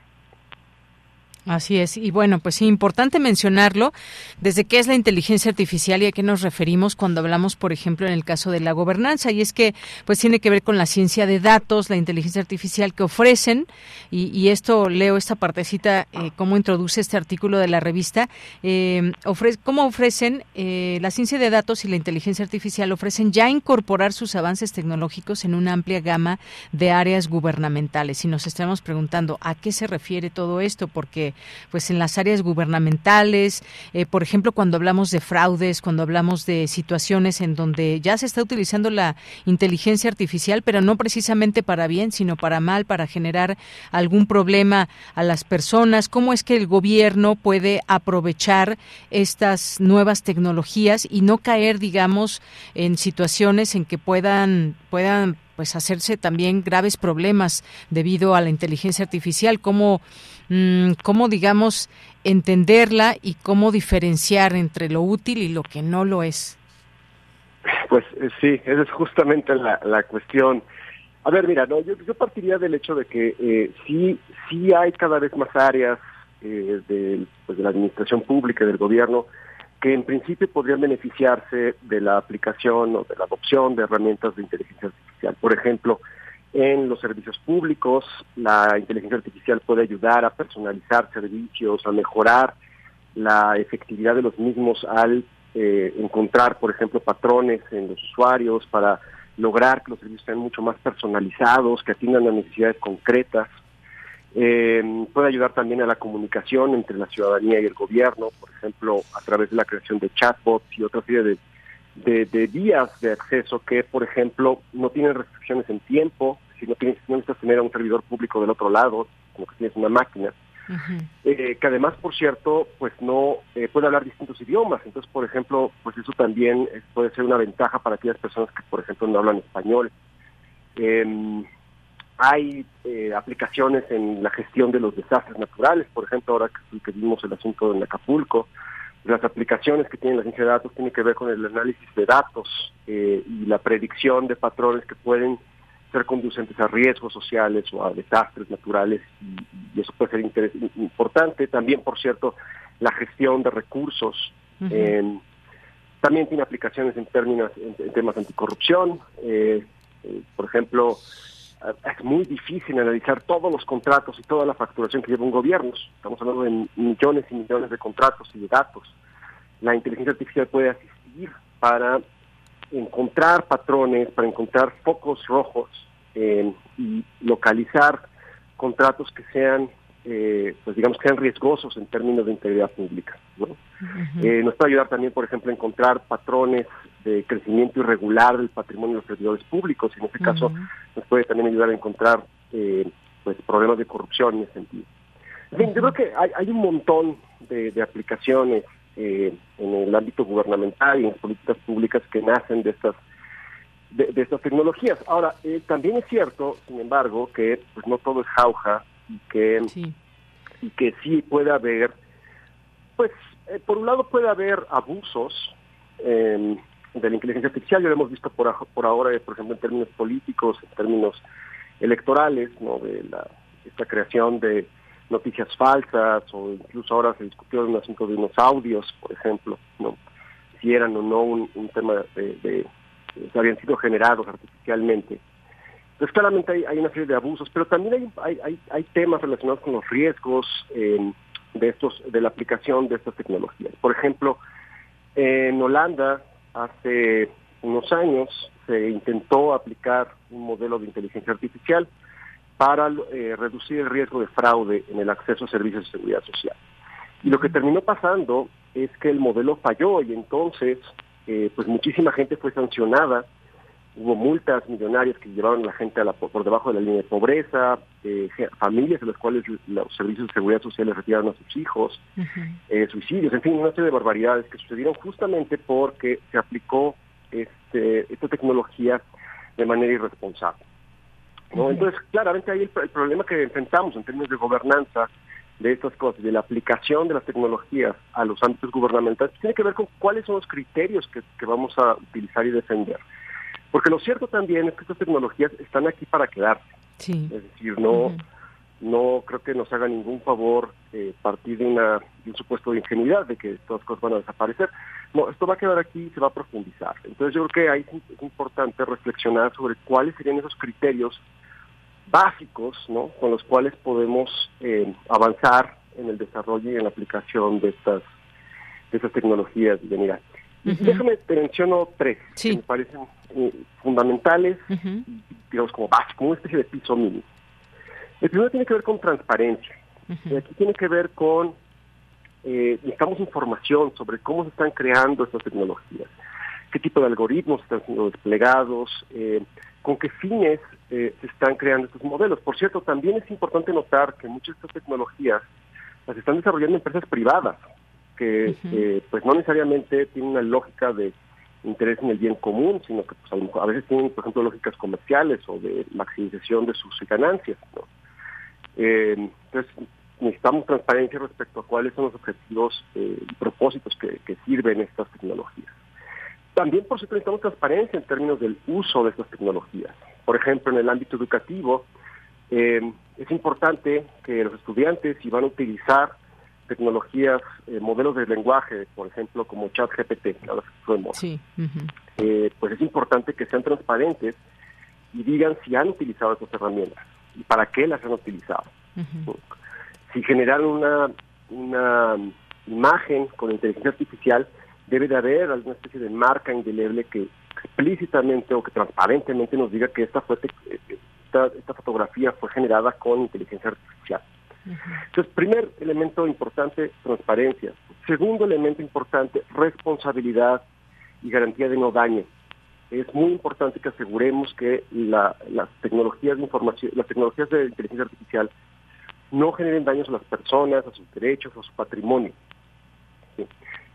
Así es. Y bueno, pues sí, importante mencionarlo, desde qué es la inteligencia artificial y a qué nos referimos cuando hablamos, por ejemplo, en el caso de la gobernanza. Y es que, pues tiene que ver con la ciencia de datos, la inteligencia artificial que ofrecen, y, esto leo esta partecita, eh, cómo introduce este artículo de la revista, eh, cómo ofrecen eh, la ciencia de datos y la inteligencia artificial ofrecen ya incorporar sus avances tecnológicos en una amplia gama de áreas gubernamentales. Y nos estamos preguntando, ¿a qué se refiere todo esto? Porque pues en las áreas gubernamentales, eh, por ejemplo, cuando hablamos de fraudes, cuando hablamos de situaciones en donde ya se está utilizando la inteligencia artificial, pero no precisamente para bien, sino para mal, para generar algún problema a las personas, cómo es que el gobierno puede aprovechar estas nuevas tecnologías y no caer, digamos, en situaciones en que puedan puedan pues hacerse también graves problemas debido a la inteligencia artificial, cómo Mm, cómo, digamos, entenderla y cómo diferenciar entre lo útil y lo que no lo es. Pues eh, sí, esa es justamente la, la cuestión. A ver, mira, no, yo, yo partiría del hecho de que eh, sí, sí hay cada vez más áreas eh, de, pues, de la administración pública del gobierno que en principio podrían beneficiarse de la aplicación o de la adopción de herramientas de inteligencia artificial. Por ejemplo, en los servicios públicos. La inteligencia artificial puede ayudar a personalizar servicios, a mejorar la efectividad de los mismos al eh, encontrar, por ejemplo, patrones en los usuarios para lograr que los servicios sean mucho más personalizados, que atiendan a necesidades concretas. Eh, puede ayudar también a la comunicación entre la ciudadanía y el gobierno, por ejemplo, a través de la creación de chatbots y otra serie de de, de, vías de acceso que, por ejemplo, no tienen restricciones en tiempo, si no, tienes, no necesitas tener a un servidor público del otro lado, como que tienes una máquina, eh, que además, por cierto, pues no eh, puede hablar distintos idiomas. Entonces, por ejemplo, pues eso también puede ser una ventaja para aquellas personas que, por ejemplo, no hablan español. Em, hay eh, aplicaciones en la gestión de los desastres naturales, por ejemplo, ahora que, que vimos el asunto en Acapulco, las aplicaciones que tiene la ciencia de datos tienen que ver con el análisis de datos eh, y la predicción de patrones que pueden ser conducentes a riesgos sociales o a desastres naturales y, eso puede ser importante. También, por cierto, la gestión de recursos. también tiene aplicaciones en términos en, temas de anticorrupción. Eh, eh, por ejemplo, es muy difícil analizar todos los contratos y toda la facturación que lleva un gobierno. Estamos hablando de millones y millones de contratos y de datos. La inteligencia artificial puede asistir para encontrar patrones, para encontrar focos rojos eh, y localizar contratos que sean, eh, pues digamos, que sean riesgosos en términos de integridad pública. Eh, nos puede ayudar también, por ejemplo, a encontrar patrones de crecimiento irregular del patrimonio de los servidores públicos. Y en este caso nos puede también ayudar a encontrar eh, pues problemas de corrupción en ese sentido. yo creo que hay, un montón de, aplicaciones eh, en el ámbito gubernamental y en las políticas públicas que nacen de estas de, estas tecnologías. Ahora, eh, también es cierto, sin embargo, que pues no todo es jauja y que y que sí puede haber, pues por un lado puede haber abusos de la inteligencia artificial, ya lo hemos visto por, por ahora, por ejemplo, en términos políticos, en términos electorales, ¿no? De la, esta creación de noticias falsas o incluso ahora se discutió un asunto de unos audios, por ejemplo, ¿no? Si eran o no un, tema de, de, habían sido generados artificialmente. Entonces claramente hay, una serie de abusos, pero también hay, hay, hay, temas relacionados con los riesgos de estos, de la aplicación de estas tecnologías. Por ejemplo, en Holanda hace unos años se intentó aplicar un modelo de inteligencia artificial para eh, reducir el riesgo de fraude en el acceso a servicios de seguridad social. Y lo que terminó pasando es que el modelo falló y entonces eh, pues muchísima gente fue sancionada, hubo multas millonarias que llevaron a la gente a la, por debajo de la línea de pobreza, eh, familias de las cuales los servicios de seguridad social les retiraron a sus hijos, suicidios, en fin, una serie de barbaridades que sucedieron justamente porque se aplicó este, esta tecnología de manera irresponsable. Entonces, claramente ahí el, problema que enfrentamos en términos de gobernanza de estas cosas, de la aplicación de las tecnologías a los ámbitos gubernamentales, tiene que ver con cuáles son los criterios que, vamos a utilizar y defender. Porque lo cierto también es que estas tecnologías están aquí para quedarse. Es decir, no, no creo que nos haga ningún favor eh, partir de, una, de un supuesto de ingenuidad de que todas las cosas van a desaparecer. No, esto va a quedar aquí y se va a profundizar. Entonces yo creo que ahí es importante reflexionar sobre cuáles serían esos criterios básicos ¿no? con los cuales podemos eh, avanzar en el desarrollo y en la aplicación de estas de estas tecnologías de déjame te menciono tres que me parecen eh, fundamentales digamos como básicos como una especie de piso mínimo. El primero tiene que ver con transparencia. y aquí tiene que ver con, eh, necesitamos información sobre cómo se están creando estas tecnologías, qué tipo de algoritmos están siendo desplegados, eh, con qué fines eh, se están creando estos modelos. Por cierto, también es importante notar que muchas de estas tecnologías las están desarrollando empresas privadas, que eh, pues no necesariamente tienen una lógica de interés en el bien común, sino que pues, a veces tienen, por ejemplo, lógicas comerciales o de maximización de sus ganancias. ¿no? Eh, entonces, necesitamos transparencia respecto a cuáles son los objetivos eh, y propósitos que, sirven estas tecnologías. También, por cierto, necesitamos transparencia en términos del uso de estas tecnologías. Por ejemplo, en el ámbito educativo, eh, es importante que los estudiantes, si van a utilizar tecnologías, modelos de lenguaje, por ejemplo, como ChatGPT, ahora sí, pues es importante que sean transparentes y digan si han utilizado estas herramientas y para qué las han utilizado. Si generan una, una imagen con inteligencia artificial, debe de haber alguna especie de marca indeleble que explícitamente o que transparentemente nos diga que esta, fue, esta, esta fotografía fue generada con inteligencia artificial. Entonces, primer elemento importante, transparencia. Segundo elemento importante, responsabilidad y garantía de no daño es muy importante que aseguremos que las tecnologías de información, las tecnologías de inteligencia artificial no generen daños a las personas, a sus derechos, a su patrimonio.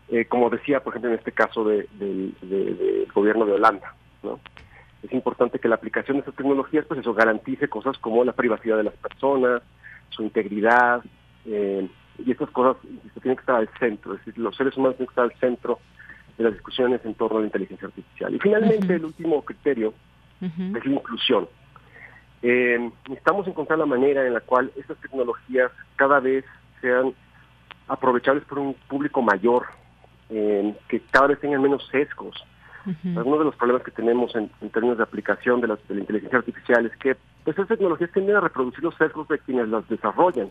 Eh, como decía, por ejemplo, en este caso del gobierno de Holanda, Es importante que la aplicación de estas tecnologías, pues eso garantice cosas como la privacidad de las personas, su integridad, eh, y estas cosas tienen que estar al centro, es decir, los seres humanos tienen que estar al centro de las discusiones en torno a la inteligencia artificial. Y finalmente, el último criterio es la inclusión. Eh, necesitamos encontrar la manera en la cual estas tecnologías cada vez sean aprovechables por un público mayor, eh, que cada vez tengan menos sesgos. Algunos de los problemas que tenemos en, términos de aplicación de, la inteligencia artificial es que pues, esas tecnologías tienden a reproducir los sesgos de quienes las desarrollan,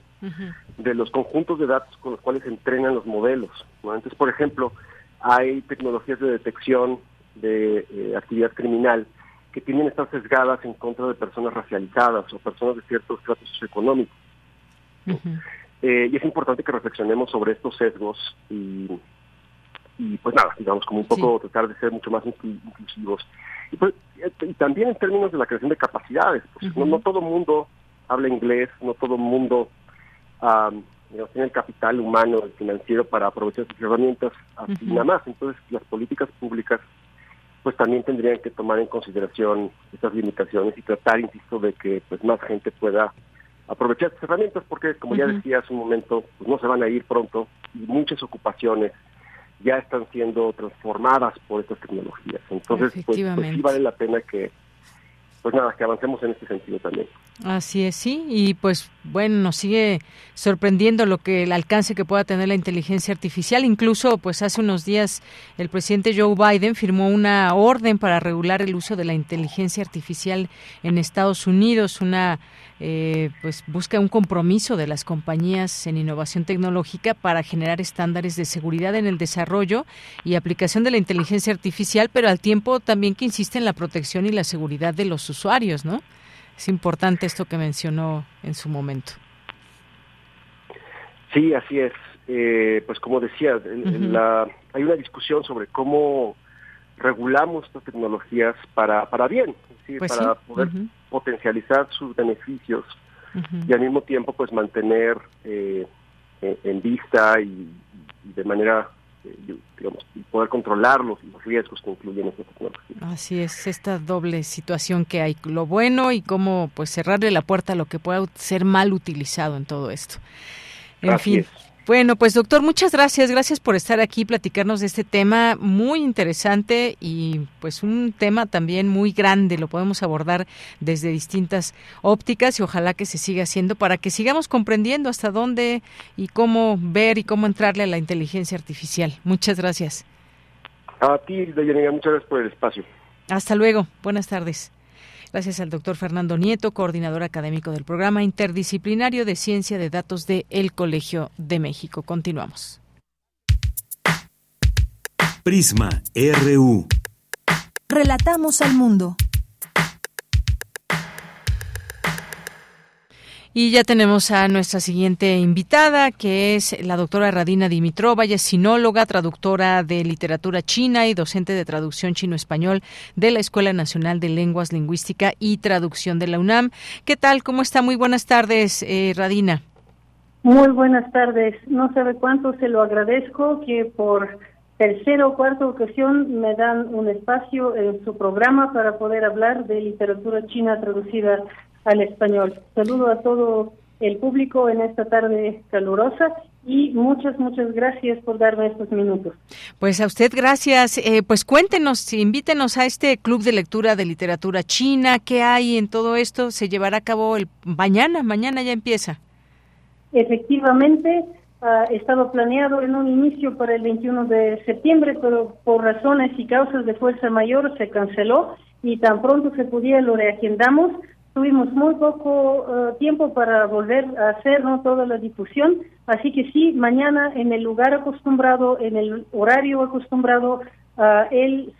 de los conjuntos de datos con los cuales se entrenan los modelos. Entonces, por ejemplo, hay tecnologías de detección de eh, actividad criminal que tienen estar sesgadas en contra de personas racializadas o personas de ciertos estratos socioeconómicos. Eh, y es importante que reflexionemos sobre estos sesgos y, y pues nada, digamos, como un poco tratar de ser mucho más inclusivos. Y, pues, y, también en términos de la creación de capacidades, pues no, no, todo mundo habla inglés, no todo mundo no tiene el capital humano, el financiero para aprovechar sus herramientas así nada más. Entonces, las políticas públicas pues también tendrían que tomar en consideración estas limitaciones y tratar, insisto, de que pues más gente pueda aprovechar estas herramientas porque, como ya decía hace un momento, pues no se van a ir pronto y muchas ocupaciones ya están siendo transformadas por estas tecnologías. Entonces, pues, pues sí vale la pena que, pues nada, que avancemos en este sentido también. Así es, sí, y pues bueno, nos sigue sorprendiendo lo que el alcance que pueda tener la inteligencia artificial. Incluso, pues hace unos días el presidente Joe Biden firmó una orden para regular el uso de la inteligencia artificial en Estados Unidos, una eh, pues busca un compromiso de las compañías en innovación tecnológica para generar estándares de seguridad en el desarrollo y aplicación de la inteligencia artificial, pero al tiempo también que insiste en la protección y la seguridad de los usuarios, ¿no? Es importante esto que mencionó en su momento. Sí, así es. Eh, pues como decía, la, hay una discusión sobre cómo regulamos estas tecnologías para, para bien, pues para poder potencializar sus beneficios y al mismo tiempo pues mantener eh, en vista y, de manera eh, digamos, poder controlar los, riesgos que incluyen esta tecnología. Así es, esta doble situación que hay, lo bueno y cómo pues cerrarle la puerta a lo que pueda ser mal utilizado en todo esto. En fin. Bueno, pues doctor, muchas gracias. Gracias por estar aquí y platicarnos de este tema muy interesante y pues un tema también muy grande. Lo podemos abordar desde distintas ópticas y ojalá que se siga haciendo para que sigamos comprendiendo hasta dónde y cómo ver y cómo entrarle a la inteligencia artificial. Muchas gracias. A ti, Deyanira, muchas gracias por el espacio. Hasta luego. Buenas tardes. Gracias al doctor Fernando Nieto, coordinador académico del programa interdisciplinario de ciencia de datos de El Colegio de México. Continuamos. Prisma RU. Relatamos al mundo. Y ya tenemos a nuestra siguiente invitada, que es la doctora Radina Dimitrova, ella es sinóloga, traductora de literatura china y docente de traducción chino-español de la Escuela Nacional de Lenguas, Lingüística y Traducción de la UNAM. ¿Qué tal? ¿Cómo está? Muy buenas tardes, eh, Radina. Muy buenas tardes. No sabe cuánto se lo agradezco que por tercera o cuarta ocasión me dan un espacio en su programa para poder hablar de literatura china traducida al español. Saludo a todo el público en esta tarde calurosa y muchas, muchas gracias por darme estos minutos. Pues a usted gracias. Eh, pues cuéntenos, invítenos a este club de lectura de literatura china. ¿Qué hay en todo esto? Se llevará a cabo el mañana, mañana ya empieza. Efectivamente, ha estado planeado en un inicio para el 21 de septiembre, pero por razones y causas de fuerza mayor se canceló y tan pronto se pudiera lo reagendamos tuvimos muy poco eh, tiempo para volver a hacer toda la difusión, así que sí, mañana en el lugar acostumbrado, en el horario acostumbrado, uh, el,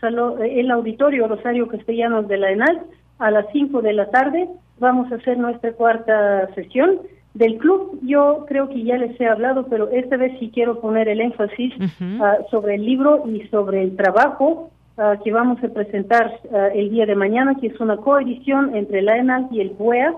el auditorio Rosario Castellanos de la ENAL, a las 5 de la tarde, vamos a hacer nuestra cuarta sesión. Del club. Yo creo que ya les he hablado, pero esta vez sí quiero poner el énfasis ah, sobre el libro y sobre el trabajo Ah, que vamos a presentar ah, el día de mañana, que es una coedición entre la ENAL y el PUEA,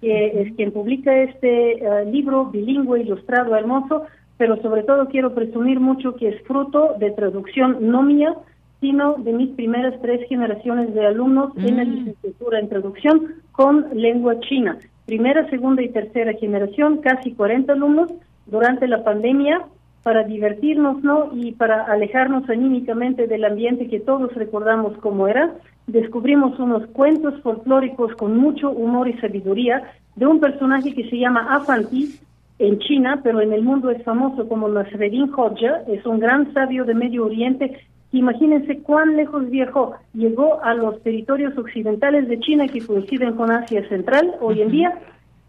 que es quien publica este ah, libro bilingüe, ilustrado, hermoso, pero sobre todo quiero presumir mucho que es fruto de traducción no mía, sino de mis primeras tres generaciones de alumnos en la mm. licenciatura en traducción con lengua china. Primera, segunda y tercera generación, casi 40 alumnos. Durante la pandemia para divertirnos, ¿no? Y para alejarnos anímicamente del ambiente que todos recordamos como era, descubrimos unos cuentos folclóricos con mucho humor y sabiduría de un personaje que se llama Afanti en China, pero en el mundo es famoso como Nasreddin Hoxha, es un gran sabio de Medio Oriente. Imagínense cuán lejos viajó. Llegó a los territorios occidentales de China que coinciden con Asia Central hoy en día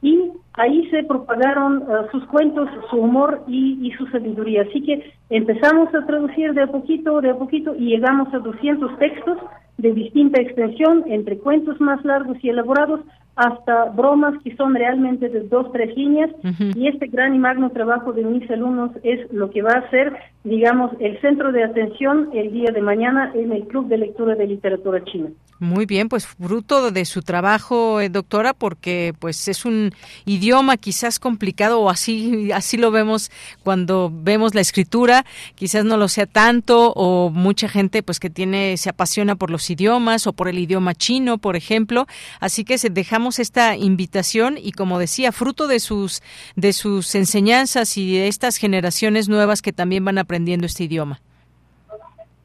y ahí se propagaron uh, sus cuentos, su humor y, y, su sabiduría. Así que empezamos a traducir de a poquito, de a poquito y llegamos a 200 textos de distinta extensión, entre cuentos más largos y elaborados hasta bromas que son realmente de dos, tres líneas. Y este gran y magno trabajo de mis alumnos es lo que va a ser, digamos, el centro de atención el día de mañana en el Club de Lectura de Literatura China. Muy bien, pues fruto de su trabajo, eh, doctora, porque pues es un idioma quizás complicado o así así lo vemos cuando vemos la escritura, quizás no lo sea tanto o mucha gente pues que tiene se apasiona por los idiomas o por el idioma chino, por ejemplo, así que dejamos esta invitación y como decía, fruto de sus de sus enseñanzas y de estas generaciones nuevas que también van aprendiendo este idioma.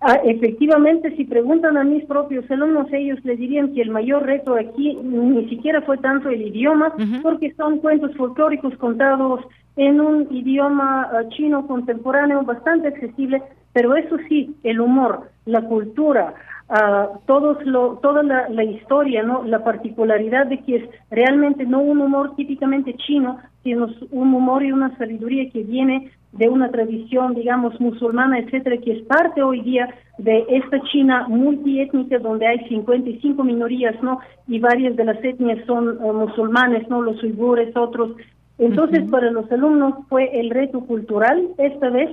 Ah, efectivamente, si preguntan a mis propios alumnos, ellos les dirían que el mayor reto aquí ni siquiera fue tanto el idioma, porque son cuentos folclóricos contados en un idioma ah, chino contemporáneo bastante accesible, pero eso sí, el humor, la cultura, uh, todos lo, toda la, la, historia, no, la particularidad de que es realmente no un humor típicamente chino, sino un humor y una sabiduría que viene de una tradición, digamos, musulmana, etcétera, que es parte hoy día de esta China multiétnica donde hay 55 minorías, ¿no? Y varias de las etnias son uh, musulmanes, ¿no? Los uigures, otros. Entonces, para los alumnos fue el reto cultural esta vez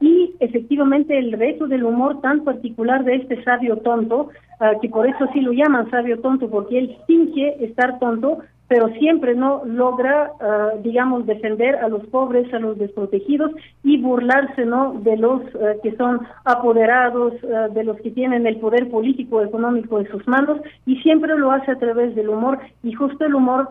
y efectivamente el reto del humor tan particular de este sabio tonto, uh, que por eso sí lo llaman sabio tonto, porque él finge estar tonto, pero siempre no logra, uh, digamos, defender a los pobres, a los desprotegidos y burlarse, ¿no? De los uh, que son apoderados, de los que tienen el poder político, económico en sus manos y siempre lo hace a través del humor y justo el humor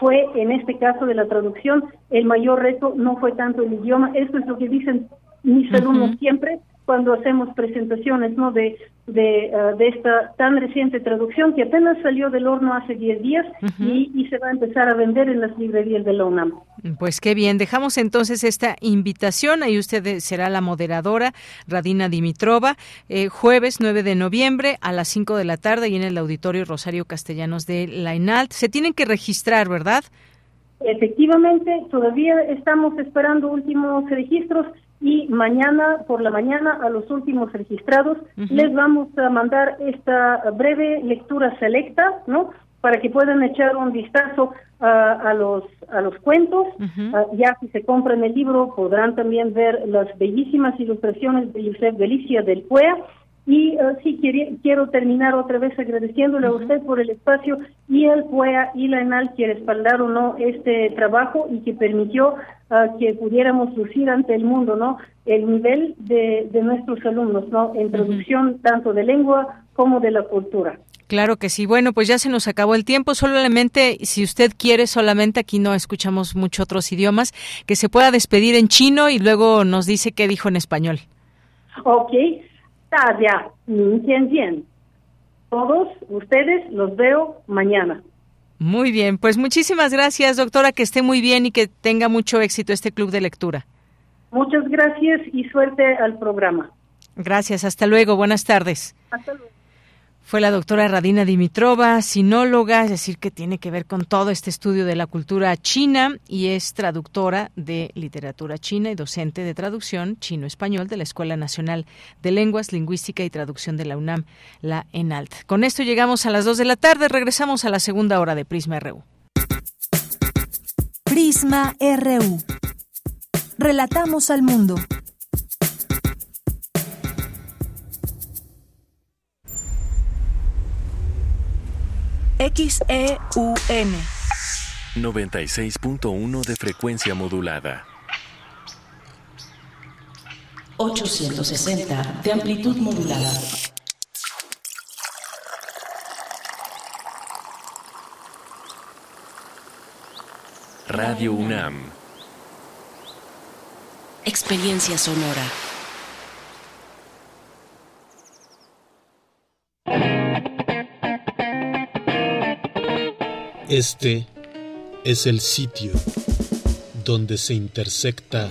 fue en este caso de la traducción el mayor reto, no fue tanto el idioma, esto es lo que dicen mis alumnos siempre cuando hacemos presentaciones no de de, uh, de, esta tan reciente traducción que apenas salió del horno hace 10 días uh -huh. y, y, se va a empezar a vender en las librerías de la UNAM. Pues qué bien, dejamos entonces esta invitación, ahí usted será la moderadora, Radina Dimitrova, eh, jueves 9 de noviembre a las 5 de la tarde y en el auditorio Rosario Castellanos de la ENALT. Se tienen que registrar, ¿verdad? Efectivamente, todavía estamos esperando últimos registros y mañana por la mañana a los últimos registrados uh -huh. les vamos a mandar esta breve lectura selecta, ¿no? Para que puedan echar un vistazo uh, a los a los cuentos. Uh -huh. uh, ya si se compran el libro podrán también ver las bellísimas ilustraciones de Josep Delicia del PUEA. Y sí, quiero, quiero terminar otra vez agradeciéndole a usted por el espacio y al PUEA y la ENAL que respaldaron ¿no? este trabajo y que permitió uh, que pudiéramos lucir ante el mundo, ¿no? El nivel de, de nuestros alumnos, ¿no? En producción uh -huh. tanto de lengua como de la cultura. Claro que sí. Bueno, pues ya se nos acabó el tiempo. Solamente, si usted quiere, solamente aquí no escuchamos muchos otros idiomas, que se pueda despedir en chino y luego nos dice qué dijo en español. Ok. Todos ustedes los veo mañana. Muy bien, pues muchísimas gracias, doctora, que esté muy bien y que tenga mucho éxito este club de lectura. Muchas gracias y suerte al programa. Gracias, hasta luego, buenas tardes. Hasta luego. Fue la doctora Radina Dimitrova, sinóloga, es decir, que tiene que ver con todo este estudio de la cultura china y es traductora de literatura china y docente de traducción chino-español de la Escuela Nacional de Lenguas, Lingüística y Traducción de la UNAM, la ENALT. Con esto llegamos a las 2 de la tarde, regresamos a la segunda hora de Prisma RU. Prisma RU. Relatamos al mundo. XEUN 96.1 de frecuencia modulada. 860 de amplitud modulada. Radio UNAM. Experiencia sonora. Este es el sitio donde se intersecta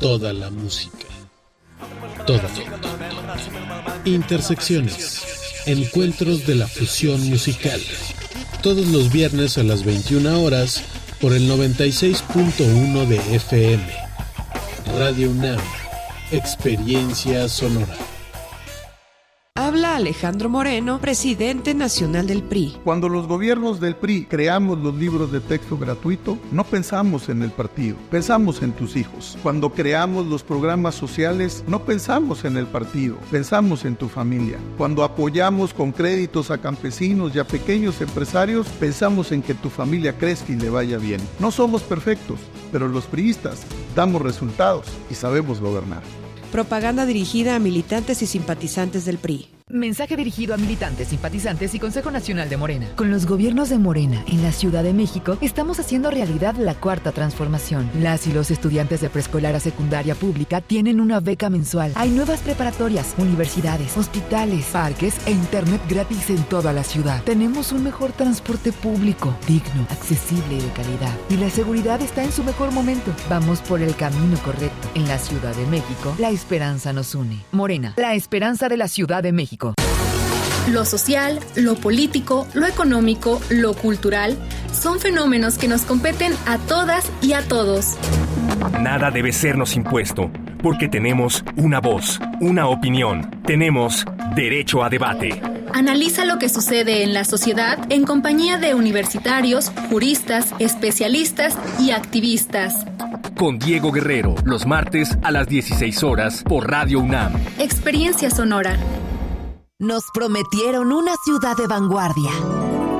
toda la música. Toda. Intersecciones. Encuentros de la fusión musical. Todos los viernes a las 21 horas por el 96.1 de FM. Radio UNAM. Experiencia sonora. Habla Alejandro Moreno, presidente nacional del PRI. Cuando los gobiernos del PRI creamos los libros de texto gratuito, no pensamos en el partido, pensamos en tus hijos. Cuando creamos los programas sociales, no pensamos en el partido, pensamos en tu familia. Cuando apoyamos con créditos a campesinos y a pequeños empresarios, pensamos en que tu familia crezca y le vaya bien. No somos perfectos, pero los priistas damos resultados y sabemos gobernar. Propaganda dirigida a militantes y simpatizantes del PRI. Mensaje dirigido a militantes, simpatizantes y Consejo Nacional de Morena. Con los gobiernos de Morena en la Ciudad de México, estamos haciendo realidad la cuarta transformación. Las y los estudiantes de preescolar a secundaria pública tienen una beca mensual. Hay nuevas preparatorias, universidades, hospitales, parques e internet gratis en toda la ciudad. Tenemos un mejor transporte público, digno, accesible y de calidad. Y la seguridad está en su mejor momento. Vamos por el camino correcto. En la Ciudad de México, la esperanza nos une. Morena, la esperanza de la Ciudad de México. Lo social, lo político, lo económico, lo cultural, son fenómenos que nos competen a todas y a todos. Nada debe sernos impuesto, porque tenemos una voz, una opinión, tenemos derecho a debate. Analiza lo que sucede en la sociedad en compañía de universitarios, juristas, especialistas y activistas. Con Diego Guerrero, los martes a las 16 horas por Radio UNAM. Experiencia Sonora. Nos prometieron una ciudad de vanguardia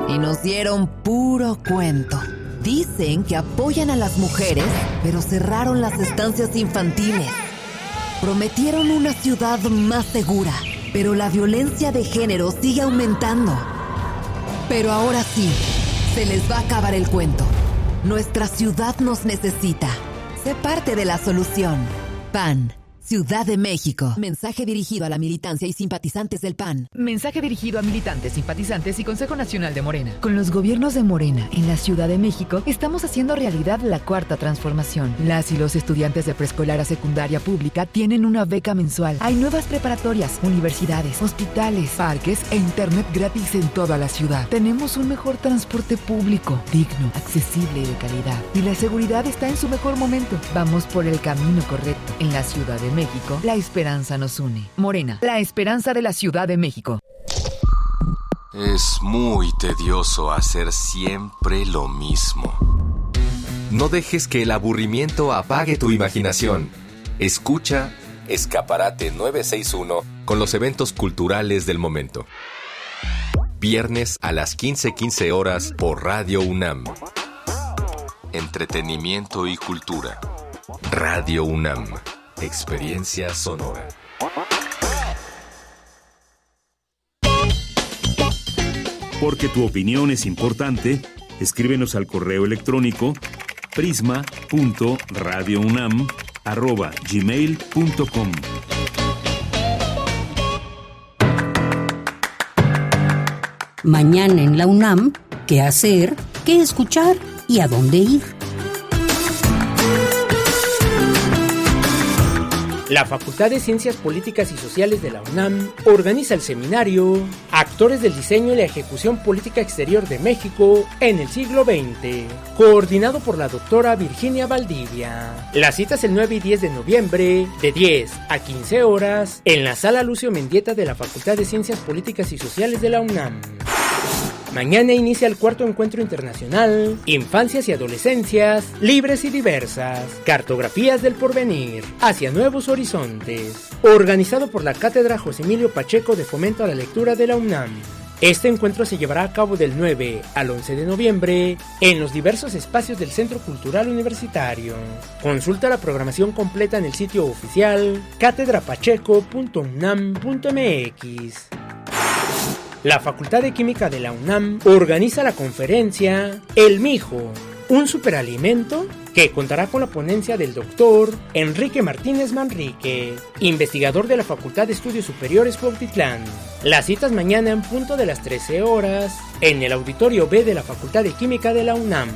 y nos dieron puro cuento. Dicen que apoyan a las mujeres, pero cerraron las estancias infantiles. Prometieron una ciudad más segura, pero la violencia de género sigue aumentando. Pero ahora sí, se les va a acabar el cuento. Nuestra ciudad nos necesita. Sé parte de la solución. PAN. Ciudad de México. Mensaje dirigido a la militancia y simpatizantes del PAN. Mensaje dirigido a militantes, simpatizantes y Consejo Nacional de Morena. Con los gobiernos de Morena en la Ciudad de México, estamos haciendo realidad la cuarta transformación. Las y los estudiantes de preescolar a secundaria pública tienen una beca mensual. Hay nuevas preparatorias, universidades, hospitales, parques e internet gratis en toda la ciudad. Tenemos un mejor transporte público, digno, accesible y de calidad. Y la seguridad está en su mejor momento. Vamos por el camino correcto. En la Ciudad de México, la esperanza nos une. Morena, la esperanza de la Ciudad de México. Es muy tedioso hacer siempre lo mismo. No dejes que el aburrimiento apague tu imaginación. Escucha Escaparate 961 con los eventos culturales del momento. Viernes a las 15:15 horas por Radio UNAM. Entretenimiento y cultura. Radio UNAM. Experiencia sonora. Porque tu opinión es importante, escríbenos al correo electrónico prisma.radiounam@gmail.com. Mañana en la UNAM, ¿qué hacer? ¿Qué escuchar? ¿Y a dónde ir? La Facultad de Ciencias Políticas y Sociales de la UNAM organiza el seminario Actores del Diseño y la Ejecución Política Exterior de México en el siglo XX, coordinado por la doctora Virginia Valdivia. La cita es el 9 y 10 de noviembre, de 10 a 15 horas, en la sala Lucio Mendieta de la Facultad de Ciencias Políticas y Sociales de la UNAM. Mañana inicia el cuarto encuentro internacional Infancias y Adolescencias Libres y Diversas, Cartografías del Porvenir, hacia Nuevos Horizontes, organizado por la Cátedra José Emilio Pacheco de Fomento a la Lectura de la UNAM. Este encuentro se llevará a cabo del 9 al 11 de noviembre en los diversos espacios del Centro Cultural Universitario. Consulta la programación completa en el sitio oficial catedrapacheco.unam.mx. La Facultad de Química de la UNAM organiza la conferencia El Mijo, un superalimento que contará con la ponencia del doctor Enrique Martínez Manrique, investigador de la Facultad de Estudios Superiores Cuautitlán. Las citas mañana en punto de las 13 horas en el auditorio B de la Facultad de Química de la UNAM.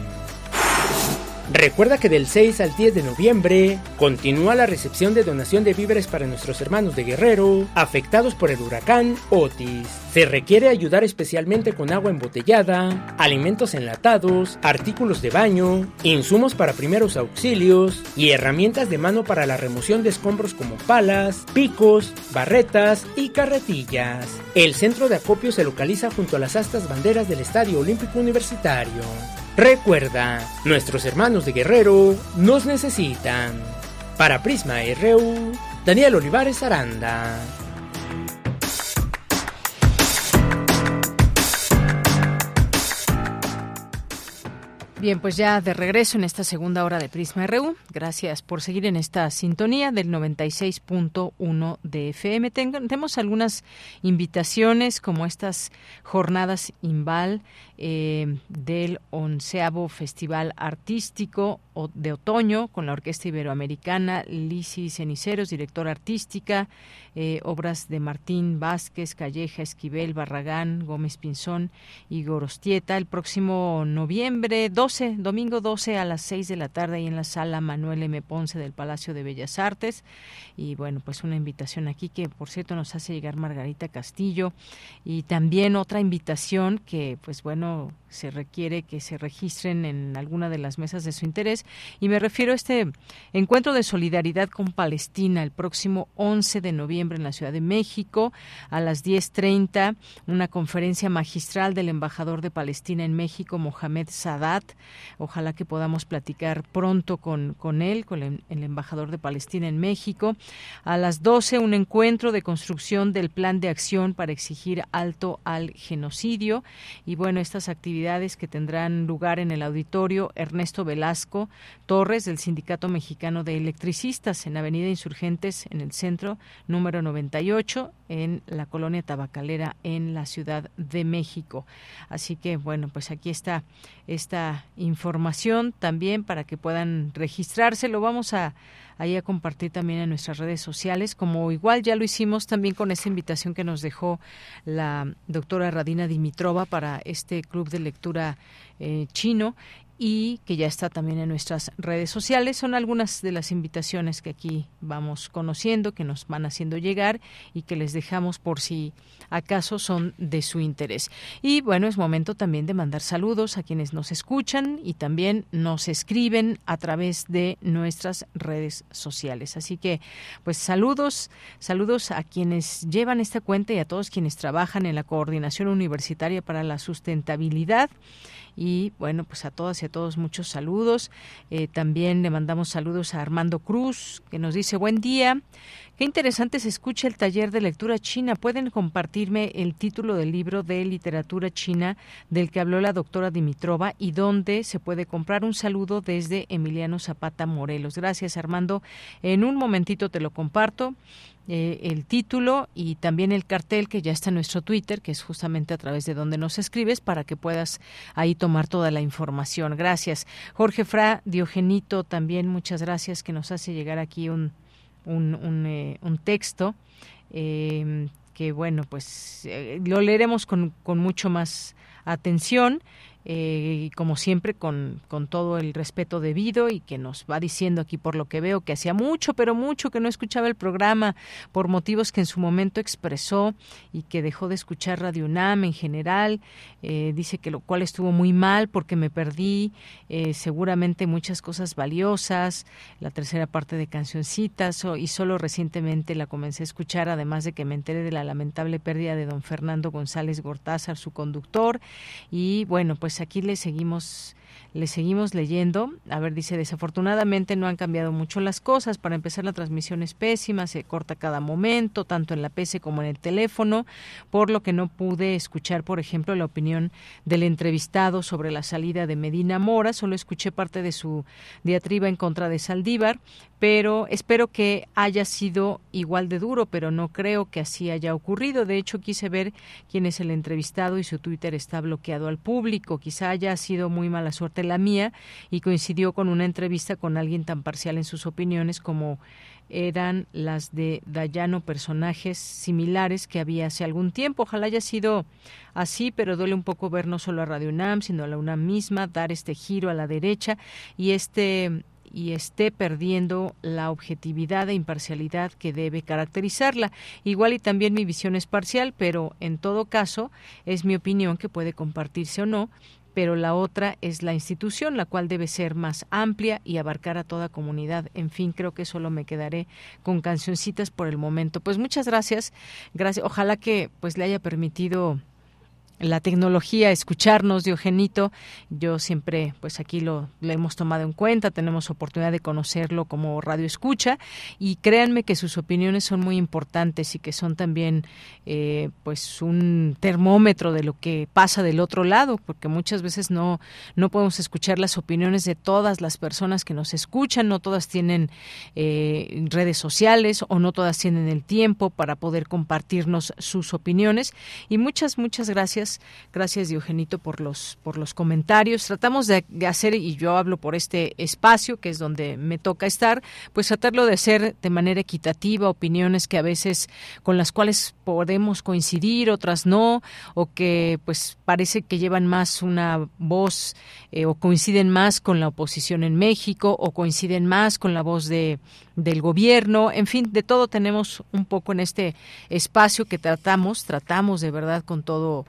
Recuerda que del 6 al 10 de noviembre continúa la recepción de donación de víveres para nuestros hermanos de Guerrero afectados por el huracán Otis. Se requiere ayudar especialmente con agua embotellada, alimentos enlatados, artículos de baño, insumos para primeros auxilios y herramientas de mano para la remoción de escombros como palas, picos, barretas y carretillas. El centro de acopio se localiza junto a las astas banderas del Estadio Olímpico Universitario. Recuerda, nuestros hermanos de Guerrero nos necesitan. Para Prisma RU, Daniel Olivares Aranda. Bien, pues ya de regreso en esta segunda hora de Prisma RU. Gracias por seguir en esta sintonía del 96.1 de FM. tenemos algunas invitaciones como estas jornadas INVAL eh, del onceavo Festival Artístico de Otoño con la Orquesta Iberoamericana, Lisi Ceniceros, directora artística, eh, obras de Martín Vázquez, Calleja, Esquivel, Barragán, Gómez Pinzón y Gorostieta. El próximo noviembre 12, domingo 12 a las 6 de la tarde ahí en la sala Manuel M. Ponce del Palacio de Bellas Artes. Y bueno, pues una invitación aquí que por cierto nos hace llegar Margarita Castillo y también otra invitación que pues bueno tomorrow se requiere que se registren en alguna de las mesas de su interés. Y me refiero a este encuentro de solidaridad con Palestina el próximo 11 de noviembre en la Ciudad de México a las 10.30 una conferencia magistral del embajador de Palestina en México Mohamed Sadat. Ojalá que podamos platicar pronto con, con él con el, el embajador de Palestina en México. A las 12 un encuentro de construcción del plan de acción para exigir alto al genocidio. Y bueno estas actividades que tendrán lugar en el auditorio Ernesto Velasco Torres del Sindicato Mexicano de Electricistas en Avenida Insurgentes en el centro número 98 en la colonia tabacalera en la Ciudad de México. Así que bueno, pues aquí está esta información también para que puedan registrarse. Lo vamos a ahí a compartir también en nuestras redes sociales, como igual ya lo hicimos también con esta invitación que nos dejó la doctora Radina Dimitrova para este club de lectura eh, chino y que ya está también en nuestras redes sociales. Son algunas de las invitaciones que aquí vamos conociendo, que nos van haciendo llegar y que les dejamos por si acaso son de su interés. Y bueno, es momento también de mandar saludos a quienes nos escuchan y también nos escriben a través de nuestras redes sociales. Así que, pues saludos, saludos a quienes llevan esta cuenta y a todos quienes trabajan en la Coordinación Universitaria para la Sustentabilidad. Y bueno, pues a todas y a todos muchos saludos. Eh, también le mandamos saludos a Armando Cruz, que nos dice buen día. Qué interesante se escucha el taller de lectura china. ¿Pueden compartirme el título del libro de literatura china del que habló la doctora Dimitrova y dónde se puede comprar? Un saludo desde Emiliano Zapata Morelos. Gracias, Armando. En un momentito te lo comparto. Eh, el título y también el cartel que ya está en nuestro Twitter, que es justamente a través de donde nos escribes, para que puedas ahí tomar toda la información. Gracias. Jorge Fra, Diogenito, también muchas gracias, que nos hace llegar aquí un, un, un, eh, texto. Eh, que bueno, pues lo leeremos con, con mucho más atención eh, como siempre con, con todo el respeto debido y que nos va diciendo aquí por lo que veo que hacía mucho, pero mucho que no escuchaba el programa por motivos que en su momento expresó y que dejó de escuchar Radio UNAM en general. Eh, dice que lo cual estuvo muy mal porque me perdí eh, seguramente muchas cosas valiosas, la tercera parte de cancioncitas y solo recientemente la comencé a escuchar, además de que me enteré de la lamentable pérdida de don Fernando González Gortázar, su conductor. Y bueno, pues aquí le seguimos le seguimos leyendo. A ver, dice, desafortunadamente no han cambiado mucho las cosas. Para empezar, la transmisión es pésima, se corta cada momento, tanto en la PC como en el teléfono, por lo que no pude escuchar, por ejemplo, la opinión del entrevistado sobre la salida de Medina Mora. Solo escuché parte de su diatriba en contra de Saldívar, pero espero que haya sido igual de duro, pero no creo que así haya ocurrido. De hecho, quise ver quién es el entrevistado y su Twitter está bloqueado al público. Quizá haya sido muy mala suerte la mía y coincidió con una entrevista con alguien tan parcial en sus opiniones como eran las de Dayano, personajes similares que había hace algún tiempo. Ojalá haya sido así, pero duele un poco ver no solo a Radio UNAM, sino a la UNAM misma, dar este giro a la derecha y este y esté perdiendo la objetividad e imparcialidad que debe caracterizarla. Igual y también mi visión es parcial, pero en todo caso es mi opinión que puede compartirse o no pero la otra es la institución, la cual debe ser más amplia y abarcar a toda comunidad. En fin, creo que solo me quedaré con cancioncitas por el momento. Pues muchas gracias. Gracias. Ojalá que pues le haya permitido la tecnología, escucharnos, Diogenito. Yo siempre, pues aquí lo, hemos tomado en cuenta, tenemos oportunidad de conocerlo como radio escucha y créanme que sus opiniones son muy importantes y que son también, eh, pues, un termómetro de lo que pasa del otro lado, porque muchas veces no, no podemos escuchar las opiniones de todas las personas que nos escuchan, no todas tienen eh, redes sociales o no todas tienen el tiempo para poder compartirnos sus opiniones. Y muchas, muchas gracias gracias. Diogenito por los por los comentarios. Tratamos de, hacer y yo hablo por este espacio que es donde me toca estar, pues tratarlo de hacer de manera equitativa, opiniones que a veces con las cuales podemos coincidir, otras no, o que pues parece que llevan más una voz eh, o coinciden más con la oposición en México o coinciden más con la voz de del gobierno, en fin, de todo tenemos un poco en este espacio que tratamos, tratamos de verdad con todo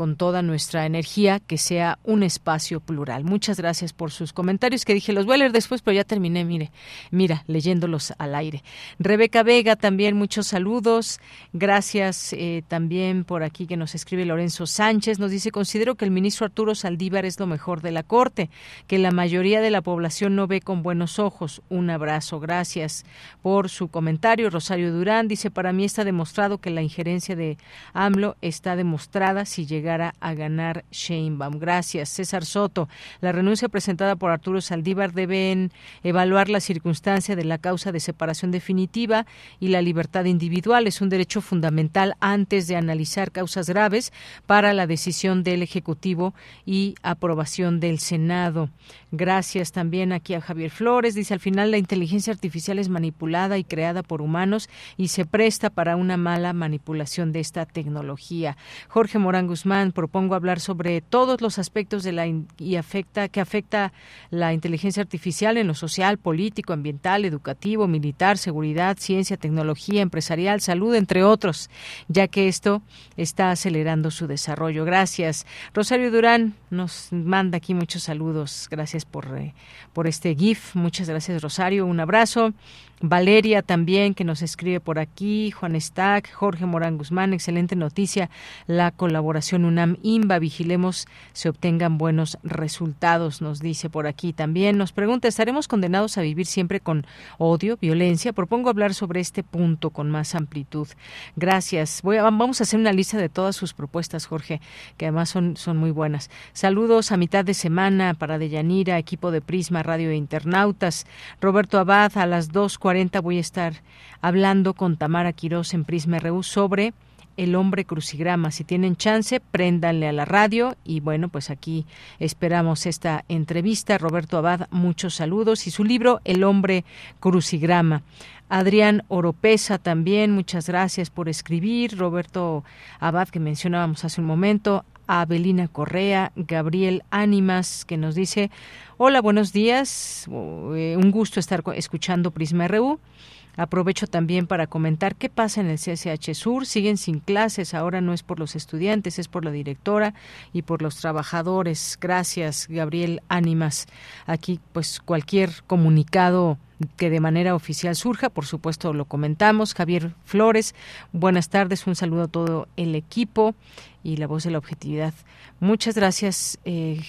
con toda nuestra energía que sea un espacio plural. Muchas gracias por sus comentarios que dije los voy a leer después, pero ya terminé, mire, mira, leyéndolos al aire. Rebeca Vega también muchos saludos. Gracias eh, también por aquí que nos escribe Lorenzo Sánchez. Nos dice, considero que el ministro Arturo Saldívar es lo mejor de la Corte, que la mayoría de la población no ve con buenos ojos. Un abrazo. Gracias por su comentario. Rosario Durán dice, para mí está demostrado que la injerencia de AMLO está demostrada si llega a ganar Sheinbaum. Gracias. César Soto. La renuncia presentada por Arturo Saldívar deben evaluar la circunstancia de la causa de separación definitiva y la libertad individual. Es un derecho fundamental antes de analizar causas graves para la decisión del Ejecutivo y aprobación del Senado. Gracias también aquí a Javier Flores. Dice, al final la inteligencia artificial es manipulada y creada por humanos y se presta para una mala manipulación de esta tecnología. Jorge Morán Guzmán, propongo hablar sobre todos los aspectos de la y afecta que afecta la inteligencia artificial en lo social, político, ambiental, educativo, militar, seguridad, ciencia, tecnología, empresarial, salud, entre otros, ya que esto está acelerando su desarrollo. Gracias. Rosario Durán nos manda aquí muchos saludos. Gracias por, eh, por este GIF. Muchas gracias, Rosario. Un abrazo. Valeria también, que nos escribe por aquí, Juan Stack, Jorge Morán Guzmán, excelente noticia, la colaboración UNAM-IMBA, vigilemos se obtengan buenos resultados, nos dice por aquí también. Nos pregunta, ¿estaremos condenados a vivir siempre con odio, violencia? Propongo hablar sobre este punto con más amplitud. Gracias. Voy a, vamos a hacer una lista de todas sus propuestas, Jorge, que además son, son muy buenas. Saludos a mitad de semana para Deyanira, equipo de Prisma Radio e Internautas. Roberto Abad, a las 2.40 voy a estar hablando con Tamara Quirós en Prisma RU sobre el hombre crucigrama. Si tienen chance, préndanle a la radio y bueno, pues aquí esperamos esta entrevista. Roberto Abad, muchos saludos y su libro El hombre crucigrama. Adrián Oropesa también, muchas gracias por escribir. Roberto Abad, que mencionábamos hace un momento. Abelina Correa, Gabriel Ánimas, que nos dice, hola, buenos días, eh, un gusto estar escuchando Prisma RU. Aprovecho también para comentar qué pasa en el CSH Sur. Siguen sin clases. Ahora no es por los estudiantes, es por la directora y por los trabajadores. Gracias, Gabriel Ánimas. Aquí, pues, cualquier comunicado que de manera oficial surja, por supuesto lo comentamos. Javier Flores, buenas tardes, un saludo a todo el equipo y la voz de la objetividad. Muchas gracias, eh,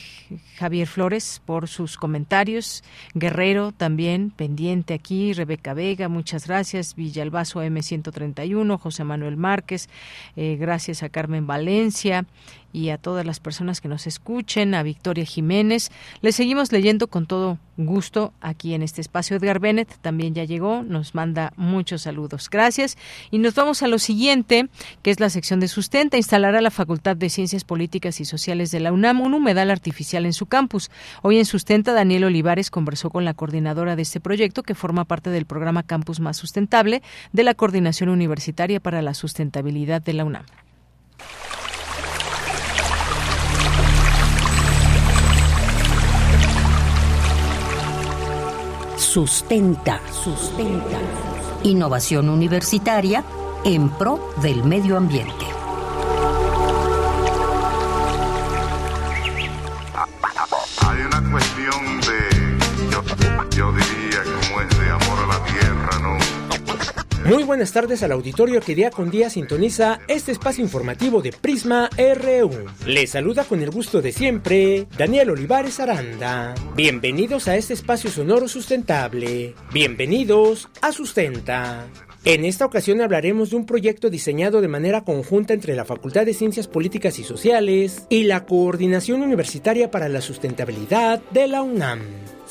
Javier Flores, por sus comentarios. Guerrero también, pendiente aquí. Rebeca Vega, muchas gracias. Villalbazo M131, José Manuel Márquez, eh, gracias a Carmen Valencia y a todas las personas que nos escuchen, a Victoria Jiménez. Le seguimos leyendo con todo gusto aquí en este espacio. Edgar Bennett también ya llegó, nos manda muchos saludos. Gracias. Y nos vamos a lo siguiente, que es la sección de sustenta. Instalará la Facultad de Ciencias Políticas y Sociales de la UNAM un humedal artificial en su campus. Hoy en Sustenta, Daniel Olivares conversó con la coordinadora de este proyecto, que forma parte del programa Campus Más Sustentable de la Coordinación Universitaria para la Sustentabilidad de la UNAM. Sustenta, sustenta. Innovación universitaria en pro del medio ambiente. Muy buenas tardes al auditorio que día con día sintoniza este espacio informativo de Prisma RU. Les saluda con el gusto de siempre Daniel Olivares Aranda. Bienvenidos a este espacio sonoro sustentable. Bienvenidos a Sustenta. En esta ocasión hablaremos de un proyecto diseñado de manera conjunta entre la Facultad de Ciencias Políticas y Sociales y la Coordinación Universitaria para la Sustentabilidad de la UNAM.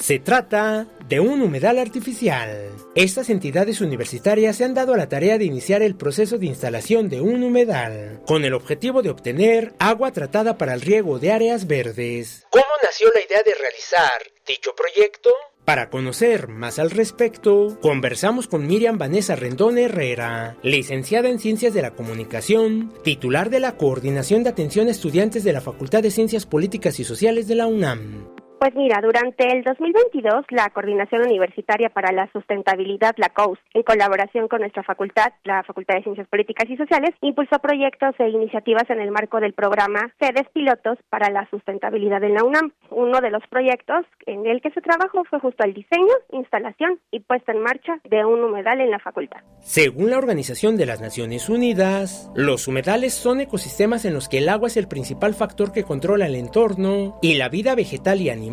Se trata de un humedal artificial. Estas entidades universitarias se han dado a la tarea de iniciar el proceso de instalación de un humedal, con el objetivo de obtener agua tratada para el riego de áreas verdes. ¿Cómo nació la idea de realizar dicho proyecto? Para conocer más al respecto, conversamos con Miriam Vanessa Rendón Herrera, licenciada en Ciencias de la Comunicación, titular de la Coordinación de Atención a Estudiantes de la Facultad de Ciencias Políticas y Sociales de la UNAM. Pues mira, durante el 2022, la Coordinación Universitaria para la Sustentabilidad, la COUS, en colaboración con nuestra facultad, la Facultad de Ciencias Políticas y Sociales, impulsó proyectos e iniciativas en el marco del programa Sedes Pilotos para la Sustentabilidad en la UNAM. Uno de los proyectos en el que se trabajó fue justo el diseño, instalación y puesta en marcha de un humedal en la facultad. Según la Organización de las Naciones Unidas, los humedales son ecosistemas en los que el agua es el principal factor que controla el entorno y la vida vegetal y animal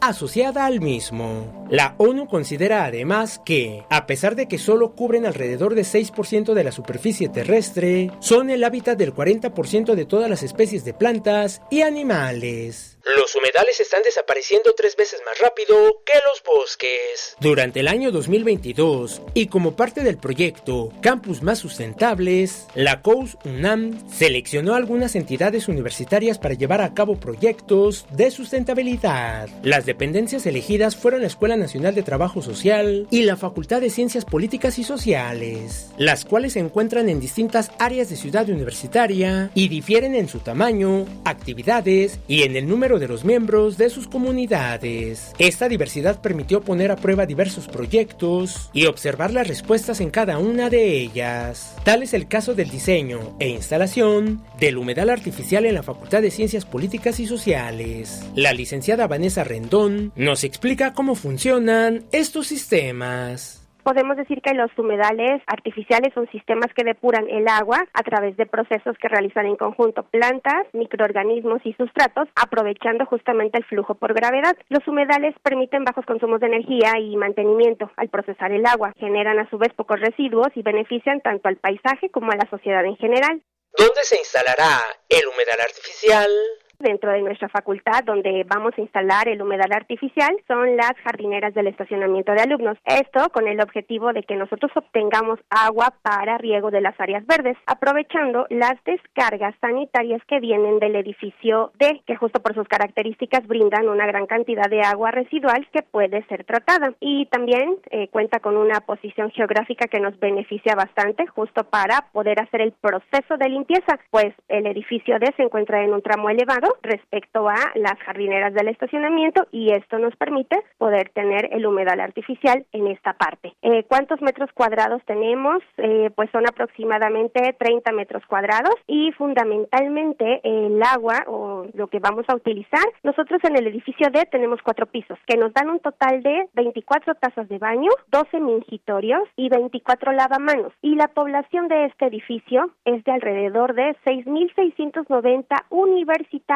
asociada al mismo. La ONU considera además que, a pesar de que solo cubren alrededor de 6% de la superficie terrestre, son el hábitat del 40% de todas las especies de plantas y animales. Los humedales están desapareciendo tres veces más rápido que los bosques. Durante el año 2022, y como parte del proyecto Campus Más Sustentables, la COUS UNAM seleccionó algunas entidades universitarias para llevar a cabo proyectos de sustentabilidad. Las dependencias elegidas fueron la Escuela Nacional de Trabajo Social y la Facultad de Ciencias Políticas y Sociales, las cuales se encuentran en distintas áreas de ciudad universitaria y difieren en su tamaño, actividades y en el número de los miembros de sus comunidades. Esta diversidad permitió poner a prueba diversos proyectos y observar las respuestas en cada una de ellas. Tal es el caso del diseño e instalación del humedal artificial en la Facultad de Ciencias Políticas y Sociales. La licenciada Vanessa Rendón nos explica cómo funcionan estos sistemas podemos decir que los humedales artificiales son sistemas que depuran el agua a través de procesos que realizan en conjunto plantas, microorganismos y sustratos, aprovechando justamente el flujo por gravedad. Los humedales permiten bajos consumos de energía y mantenimiento al procesar el agua, generan a su vez pocos residuos y benefician tanto al paisaje como a la sociedad en general. ¿Dónde se instalará el humedal artificial? Dentro de nuestra facultad donde vamos a instalar el humedal artificial son las jardineras del estacionamiento de alumnos. Esto con el objetivo de que nosotros obtengamos agua para riego de las áreas verdes, aprovechando las descargas sanitarias que vienen del edificio D, que justo por sus características brindan una gran cantidad de agua residual que puede ser tratada. Y también eh, cuenta con una posición geográfica que nos beneficia bastante justo para poder hacer el proceso de limpieza, pues el edificio D se encuentra en un tramo elevado respecto a las jardineras del estacionamiento y esto nos permite poder tener el humedal artificial en esta parte. Eh, ¿Cuántos metros cuadrados tenemos? Eh, pues son aproximadamente 30 metros cuadrados y fundamentalmente el agua o lo que vamos a utilizar, nosotros en el edificio D tenemos cuatro pisos que nos dan un total de 24 tazas de baño, 12 mingitorios y 24 lavamanos y la población de este edificio es de alrededor de 6.690 universitarios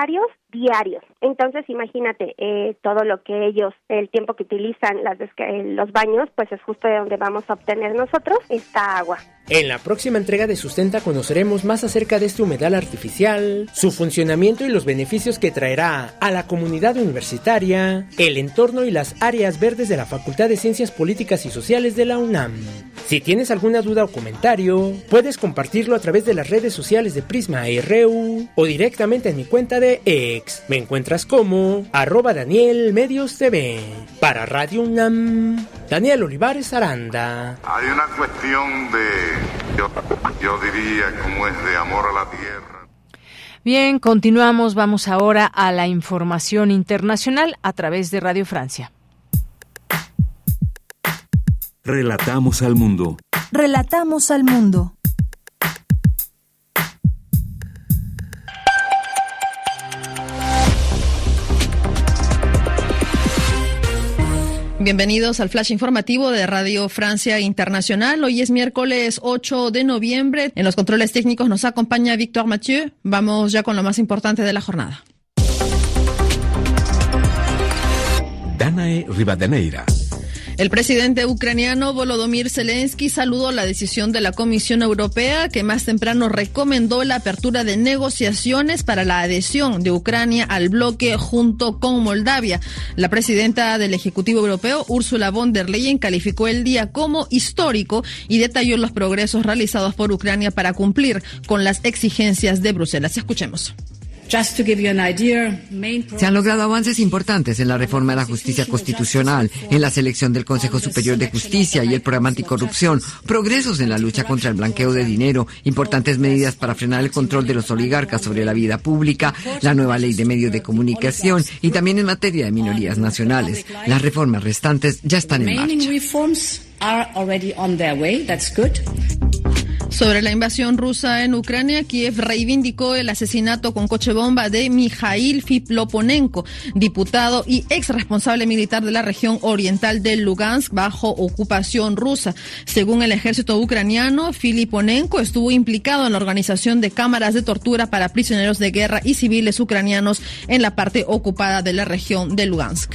diarios. Entonces, imagínate eh, todo lo que ellos, el tiempo que utilizan las, eh, los baños, pues es justo de donde vamos a obtener nosotros esta agua. En la próxima entrega de Sustenta conoceremos más acerca de este humedal artificial, su funcionamiento y los beneficios que traerá a la comunidad universitaria, el entorno y las áreas verdes de la Facultad de Ciencias Políticas y Sociales de la UNAM. Si tienes alguna duda o comentario, puedes compartirlo a través de las redes sociales de Prisma RU o directamente en mi cuenta de X. Me encuentras como arroba Daniel Medios TV. Para Radio UNAM, Daniel Olivares Aranda. Hay una cuestión de yo, diría como es de amor a la tierra. Bien, continuamos. Vamos ahora a la información internacional a través de Radio Francia. Relatamos al mundo. Relatamos al mundo. Bienvenidos al flash informativo de Radio Francia Internacional. Hoy es miércoles 8 de noviembre. En los controles técnicos nos acompaña Víctor Mathieu. Vamos ya con lo más importante de la jornada. Danae Rivadeneira. El presidente ucraniano Volodymyr Zelensky saludó la decisión de la Comisión Europea que más temprano recomendó la apertura de negociaciones para la adhesión de Ucrania al bloque junto con Moldavia. La presidenta del Ejecutivo Europeo, Ursula von der Leyen, calificó el día como histórico y detalló los progresos realizados por Ucrania para cumplir con las exigencias de Bruselas. Escuchemos. Se han logrado avances importantes en la reforma de la justicia constitucional, en la selección del Consejo Superior de Justicia y el programa anticorrupción, progresos en la lucha contra el blanqueo de dinero, importantes medidas para frenar el control de los oligarcas sobre la vida pública, la nueva ley de medios de comunicación y también en materia de minorías nacionales. Las reformas restantes ya están en marcha. Sobre la invasión rusa en Ucrania, Kiev reivindicó el asesinato con coche bomba de Mikhail Fiploponenko, diputado y ex responsable militar de la región oriental de Lugansk bajo ocupación rusa. Según el ejército ucraniano, Filiponenko estuvo implicado en la organización de cámaras de tortura para prisioneros de guerra y civiles ucranianos en la parte ocupada de la región de Lugansk.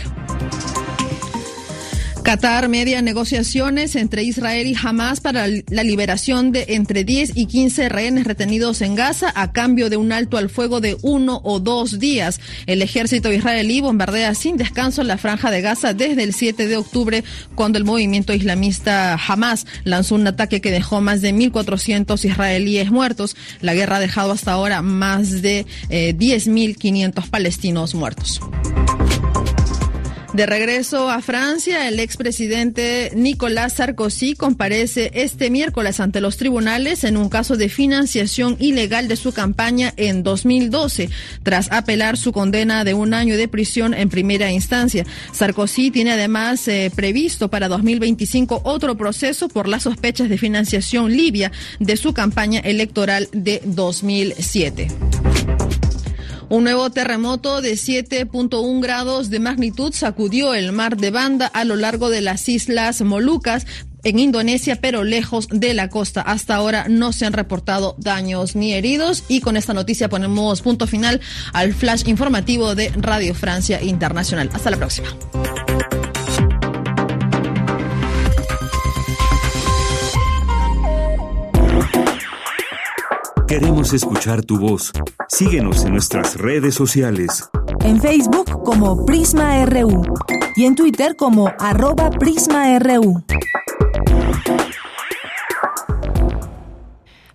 Qatar media negociaciones entre Israel y Hamas para la liberación de entre 10 y 15 rehenes retenidos en Gaza a cambio de un alto al fuego de uno o dos días. El ejército israelí bombardea sin descanso la franja de Gaza desde el 7 de octubre, cuando el movimiento islamista Hamas lanzó un ataque que dejó más de 1.400 israelíes muertos. La guerra ha dejado hasta ahora más de eh, 10.500 palestinos muertos. De regreso a Francia, el expresidente Nicolas Sarkozy comparece este miércoles ante los tribunales en un caso de financiación ilegal de su campaña en 2012, tras apelar su condena de un año de prisión en primera instancia. Sarkozy tiene además eh, previsto para 2025 otro proceso por las sospechas de financiación libia de su campaña electoral de 2007. Un nuevo terremoto de 7.1 grados de magnitud sacudió el mar de Banda a lo largo de las islas Molucas, en Indonesia, pero lejos de la costa. Hasta ahora no se han reportado daños ni heridos y con esta noticia ponemos punto final al flash informativo de Radio Francia Internacional. Hasta la próxima. Queremos escuchar tu voz. Síguenos en nuestras redes sociales. En Facebook como Prisma RU y en Twitter como arroba PrismaRU.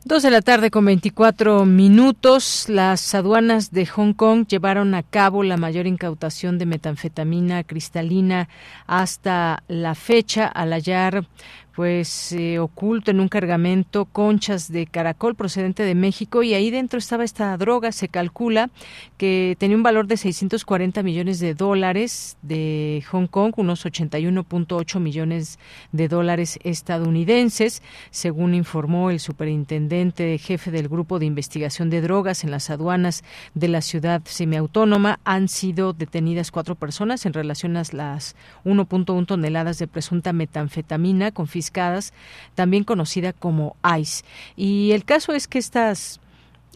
Dos de la tarde con 24 minutos, las aduanas de Hong Kong llevaron a cabo la mayor incautación de metanfetamina cristalina hasta la fecha al hallar pues eh, oculto en un cargamento conchas de caracol procedente de México y ahí dentro estaba esta droga. Se calcula que tenía un valor de 640 millones de dólares de Hong Kong, unos 81.8 millones de dólares estadounidenses, según informó el superintendente jefe del grupo de investigación de drogas en las aduanas de la ciudad semiautónoma. Han sido detenidas cuatro personas en relación a las 1.1 toneladas de presunta metanfetamina también conocida como ICE. Y el caso es que estas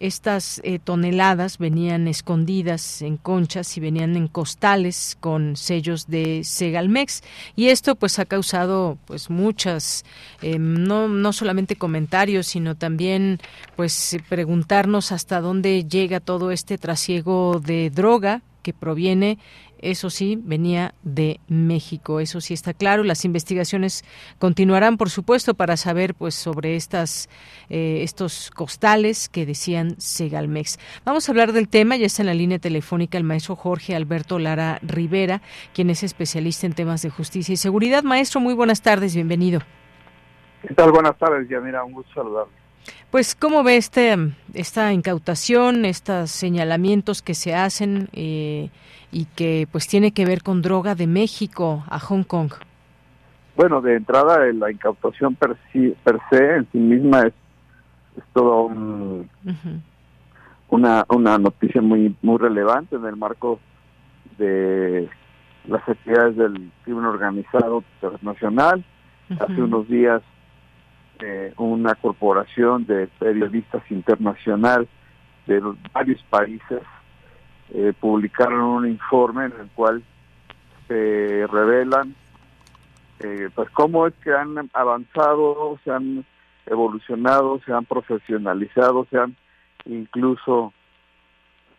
estas eh, toneladas venían escondidas en conchas y venían en costales con sellos de Segalmex y esto pues ha causado pues muchas eh, no no solamente comentarios sino también pues preguntarnos hasta dónde llega todo este trasiego de droga que proviene eso sí, venía de México. Eso sí está claro. Las investigaciones continuarán, por supuesto, para saber pues sobre estas eh, estos costales que decían Segalmex. Vamos a hablar del tema. Ya está en la línea telefónica el maestro Jorge Alberto Lara Rivera, quien es especialista en temas de justicia y seguridad. Maestro, muy buenas tardes. Bienvenido. ¿Qué tal? Buenas tardes, Yamira. Un gusto saludarle. Pues, ¿cómo ve este, esta incautación, estos señalamientos que se hacen eh, y que pues tiene que ver con droga de México a Hong Kong? Bueno, de entrada la incautación per, per se en sí misma es, es todo una, una noticia muy muy relevante en el marco de las actividades del crimen organizado internacional. Hace unos días eh, una corporación de periodistas internacional de varios países eh, publicaron un informe en el cual se revelan eh, pues cómo es que han avanzado, se han evolucionado, se han profesionalizado, se han incluso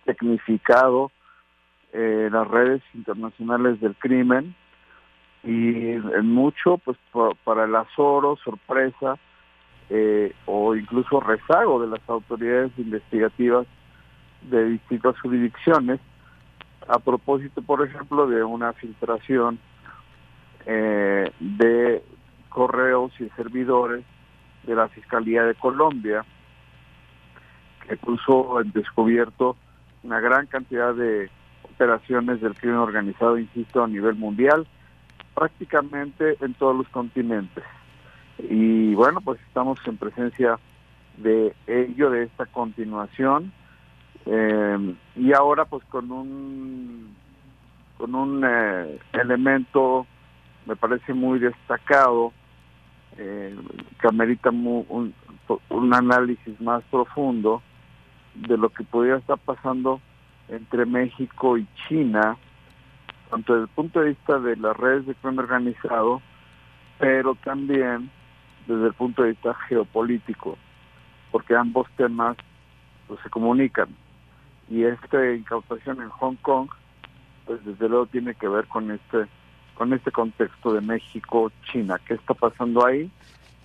tecnificado eh, las redes internacionales del crimen y en mucho pues para el azoro, sorpresa o incluso rezago de las autoridades investigativas de distintas jurisdicciones a propósito, por ejemplo, de una filtración eh, de correos y servidores de la Fiscalía de Colombia, que puso en descubierto una gran cantidad de operaciones del crimen organizado, insisto, a nivel mundial, prácticamente en todos los continentes. Y bueno, pues estamos en presencia de ello, de esta continuación, eh, y ahora pues con un con un eh, elemento me parece muy destacado eh, que amerita un, análisis más profundo de lo que podría estar pasando entre México y China, tanto desde el punto de vista de las redes de crimen organizado, pero también desde el punto de vista geopolítico, porque ambos temas pues, se comunican. Y esta incautación en Hong Kong, pues desde luego tiene que ver con este con este contexto de México-China. ¿Qué está pasando ahí?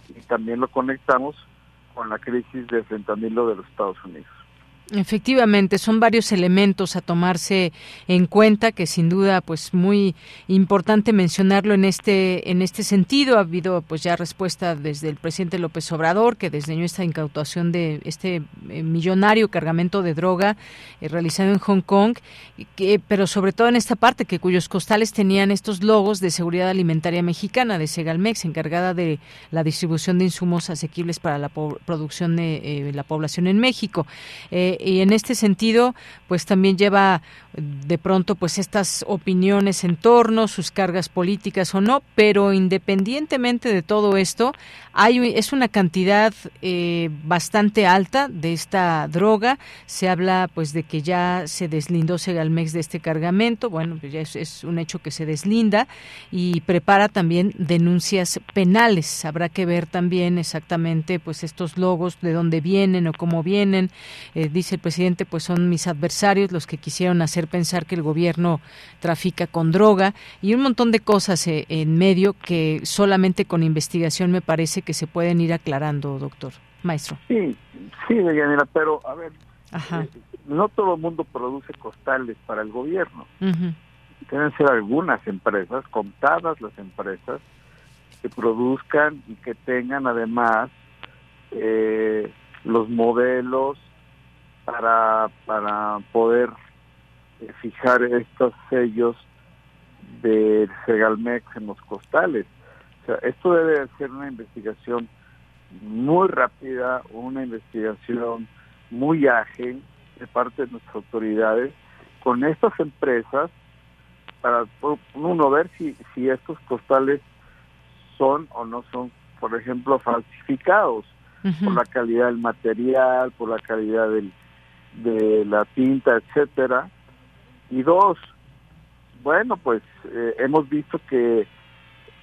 Y también lo conectamos con la crisis de fentanilo de los Estados Unidos. Efectivamente, son varios elementos a tomarse en cuenta que sin duda pues muy importante mencionarlo en este en este sentido. Ha habido pues ya respuesta desde el presidente López Obrador que desdeñó esta incautación de este eh, millonario cargamento de droga eh, realizado en Hong Kong que, pero sobre todo en esta parte que cuyos costales tenían estos logos de seguridad alimentaria mexicana de Segalmex encargada de la distribución de insumos asequibles para la producción de eh, la población en México y en este sentido, pues también lleva de pronto pues estas opiniones en torno, sus cargas políticas o no, pero independientemente de todo esto, hay es una cantidad eh, bastante alta de esta droga. Se habla pues de que ya se deslindó Segalmex de este cargamento. Bueno, pues ya es, un hecho que se deslinda y prepara también denuncias penales. Habrá que ver también exactamente pues estos logos de dónde vienen o cómo vienen. Eh, dice el presidente pues son mis adversarios los que quisieron hacer pensar que el gobierno trafica con droga y un montón de cosas eh, en medio que solamente con investigación me parece que se pueden ir aclarando, doctor, maestro. Sí, sí, pero a ver, eh, no todo el mundo produce costales para el gobierno. Deben ser algunas empresas, contadas las empresas, que produzcan y que tengan además eh, los modelos para, para poder eh, fijar estos sellos de Segalmex en los costales. O sea, esto debe ser una investigación muy rápida, una investigación muy ágil de parte de nuestras autoridades con estas empresas para uno ver si, si estos costales son o no son, por ejemplo, falsificados por la calidad del material, por la calidad del, de la tinta, etcétera. Y dos, bueno, pues eh, hemos visto que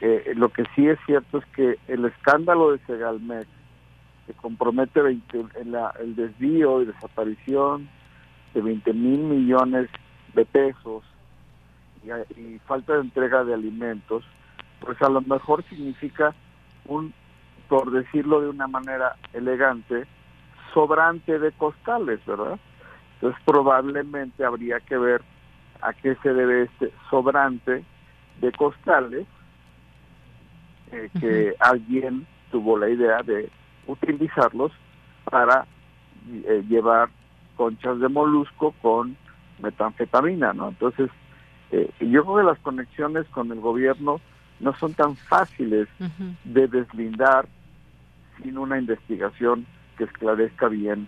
eh, lo que sí es cierto es que el escándalo de Segalmex que compromete 20, el desvío y desaparición de 20 mil millones de pesos y, y, falta de entrega de alimentos, pues a lo mejor significa un, por decirlo de una manera elegante, sobrante de costales, ¿verdad? Entonces probablemente habría que ver a qué se debe este sobrante de costales eh, que alguien tuvo la idea de utilizarlos para eh, llevar conchas de molusco con metanfetamina, ¿no? Entonces, eh, yo creo que las conexiones con el gobierno no son tan fáciles de deslindar sin una investigación que esclarezca bien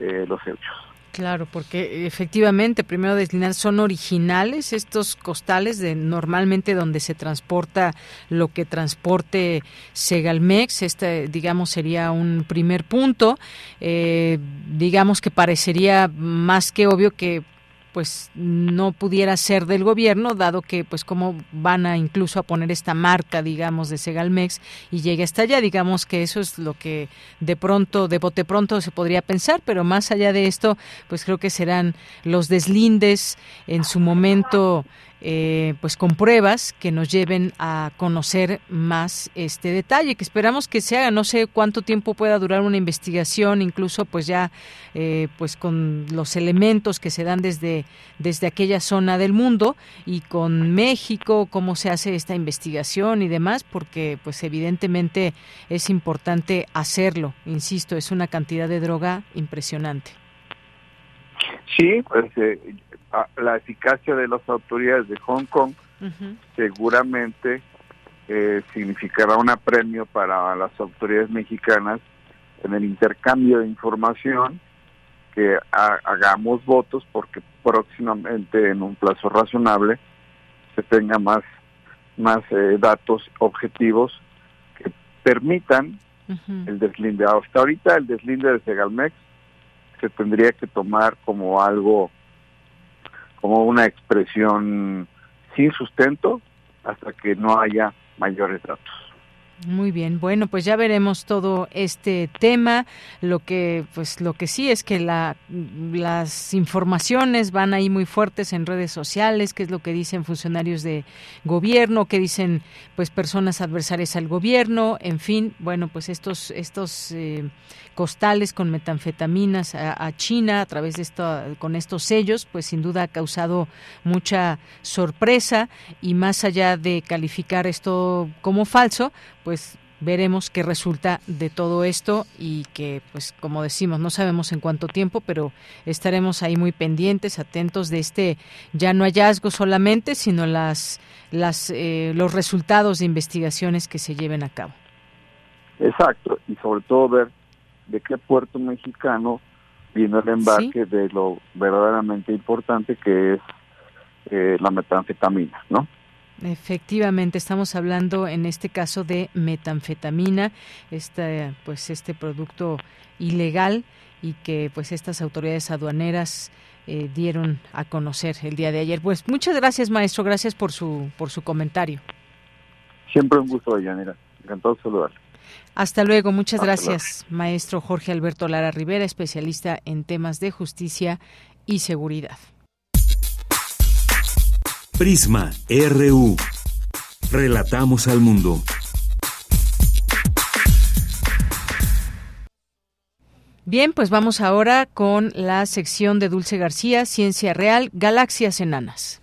los hechos. Claro, porque efectivamente, primero deslinar, son originales estos costales de normalmente donde se transporta lo que transporte Segalmex. Este, digamos, sería un primer punto. Eh, digamos que parecería más que obvio que pues no pudiera ser del gobierno dado que pues como van a incluso a poner esta marca digamos de Segalmex y llegue hasta allá. Digamos que eso es lo que de pronto de bote pronto se podría pensar pero más allá de esto pues creo que serán los deslindes en su momento eh, pues con pruebas que nos lleven a conocer más este detalle que esperamos que se haga. No sé cuánto tiempo pueda durar una investigación incluso pues ya eh, pues con los elementos que se dan desde desde aquella zona del mundo y con México cómo se hace esta investigación y demás porque pues evidentemente es importante hacerlo. Insisto es una cantidad de droga impresionante Sí, pues eh, la eficacia de las autoridades de Hong Kong seguramente eh, significará un apremio para las autoridades mexicanas en el intercambio de información que hagamos votos porque próximamente en un plazo razonable se tenga más más eh, datos objetivos que permitan el deslinde. Hasta ahorita el deslinde de Segalmex se tendría que tomar como algo como una expresión sin sustento hasta que no haya mayores datos. Muy bien, bueno, pues ya veremos todo este tema. Lo que, pues, lo que sí es que la, las informaciones van ahí muy fuertes en redes sociales, qué es lo que dicen funcionarios de gobierno, qué dicen, pues, personas adversarias al gobierno, en fin, bueno, pues estos, estos eh, costales con metanfetaminas a, China a través de esto, con estos sellos, pues, sin duda ha causado mucha sorpresa y más allá de calificar esto como falso, pues veremos qué resulta de todo esto y que pues como decimos no sabemos en cuánto tiempo pero estaremos ahí muy pendientes atentos de este ya no hallazgo solamente sino las las eh, los resultados de investigaciones que se lleven a cabo. Exacto y sobre todo ver de qué puerto mexicano vino el embarque de lo verdaderamente importante que es eh, la metanfetamina no Efectivamente, estamos hablando en este caso de metanfetamina, este, pues este producto ilegal y que pues estas autoridades aduaneras eh, dieron a conocer el día de ayer. Pues muchas gracias, maestro, gracias por su por su comentario. Siempre un gusto, Yanira. Encantado de saludarle. Hasta luego, muchas gracias, maestro Jorge Alberto Lara Rivera, especialista en temas de justicia y seguridad. Prisma RU. Relatamos al mundo. Bien, pues vamos ahora con la sección de Dulce García, Ciencia Real, Galaxias Enanas.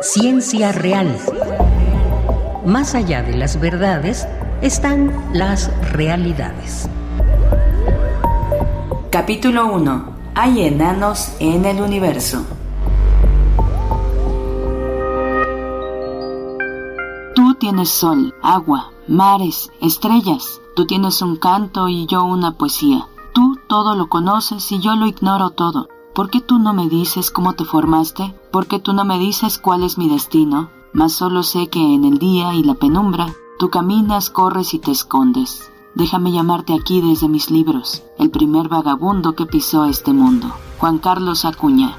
Ciencia Real. Más allá de las verdades están las realidades. Capítulo 1 hay enanos en el universo. Tú tienes sol, agua, mares, estrellas. Tú tienes un canto y yo una poesía. Tú todo lo conoces y yo lo ignoro todo. ¿Por qué tú no me dices cómo te formaste? ¿Por qué tú no me dices cuál es mi destino? Mas solo sé que en el día y la penumbra tú caminas, corres y te escondes. Déjame llamarte aquí desde mis libros, el primer vagabundo que pisó este mundo. Juan Carlos Acuña.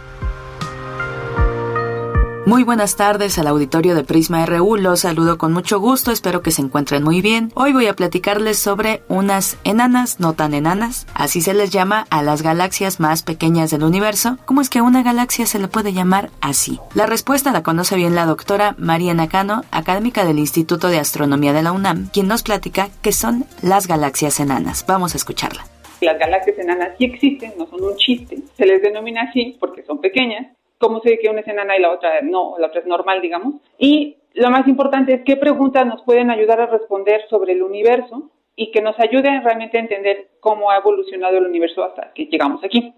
Muy buenas tardes al auditorio de Prisma RU, los saludo con mucho gusto, espero que se encuentren muy bien. Hoy voy a platicarles sobre unas enanas, no tan enanas, así se les llama a las galaxias más pequeñas del universo. ¿Cómo es que una galaxia se le puede llamar así? La respuesta la conoce bien la doctora María Nakano, académica del Instituto de Astronomía de la UNAM, quien nos platica qué son las galaxias enanas. Vamos a escucharla. Las galaxias enanas sí existen, no son un chiste. Se les denomina así porque son pequeñas cómo sé que una es enana y la otra no, la otra es normal, digamos. Y lo más importante es qué preguntas nos pueden ayudar a responder sobre el universo y que nos ayuden realmente a entender cómo ha evolucionado el universo hasta que llegamos aquí.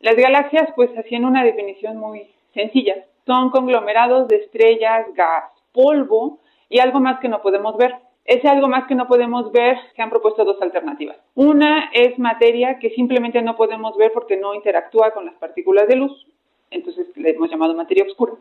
Las galaxias, pues hacían una definición muy sencilla, son conglomerados de estrellas, gas, polvo y algo más que no podemos ver. es algo más que no podemos ver, se han propuesto dos alternativas. Una es materia que simplemente no podemos ver porque no interactúa con las partículas de luz, entonces le hemos llamado materia oscura.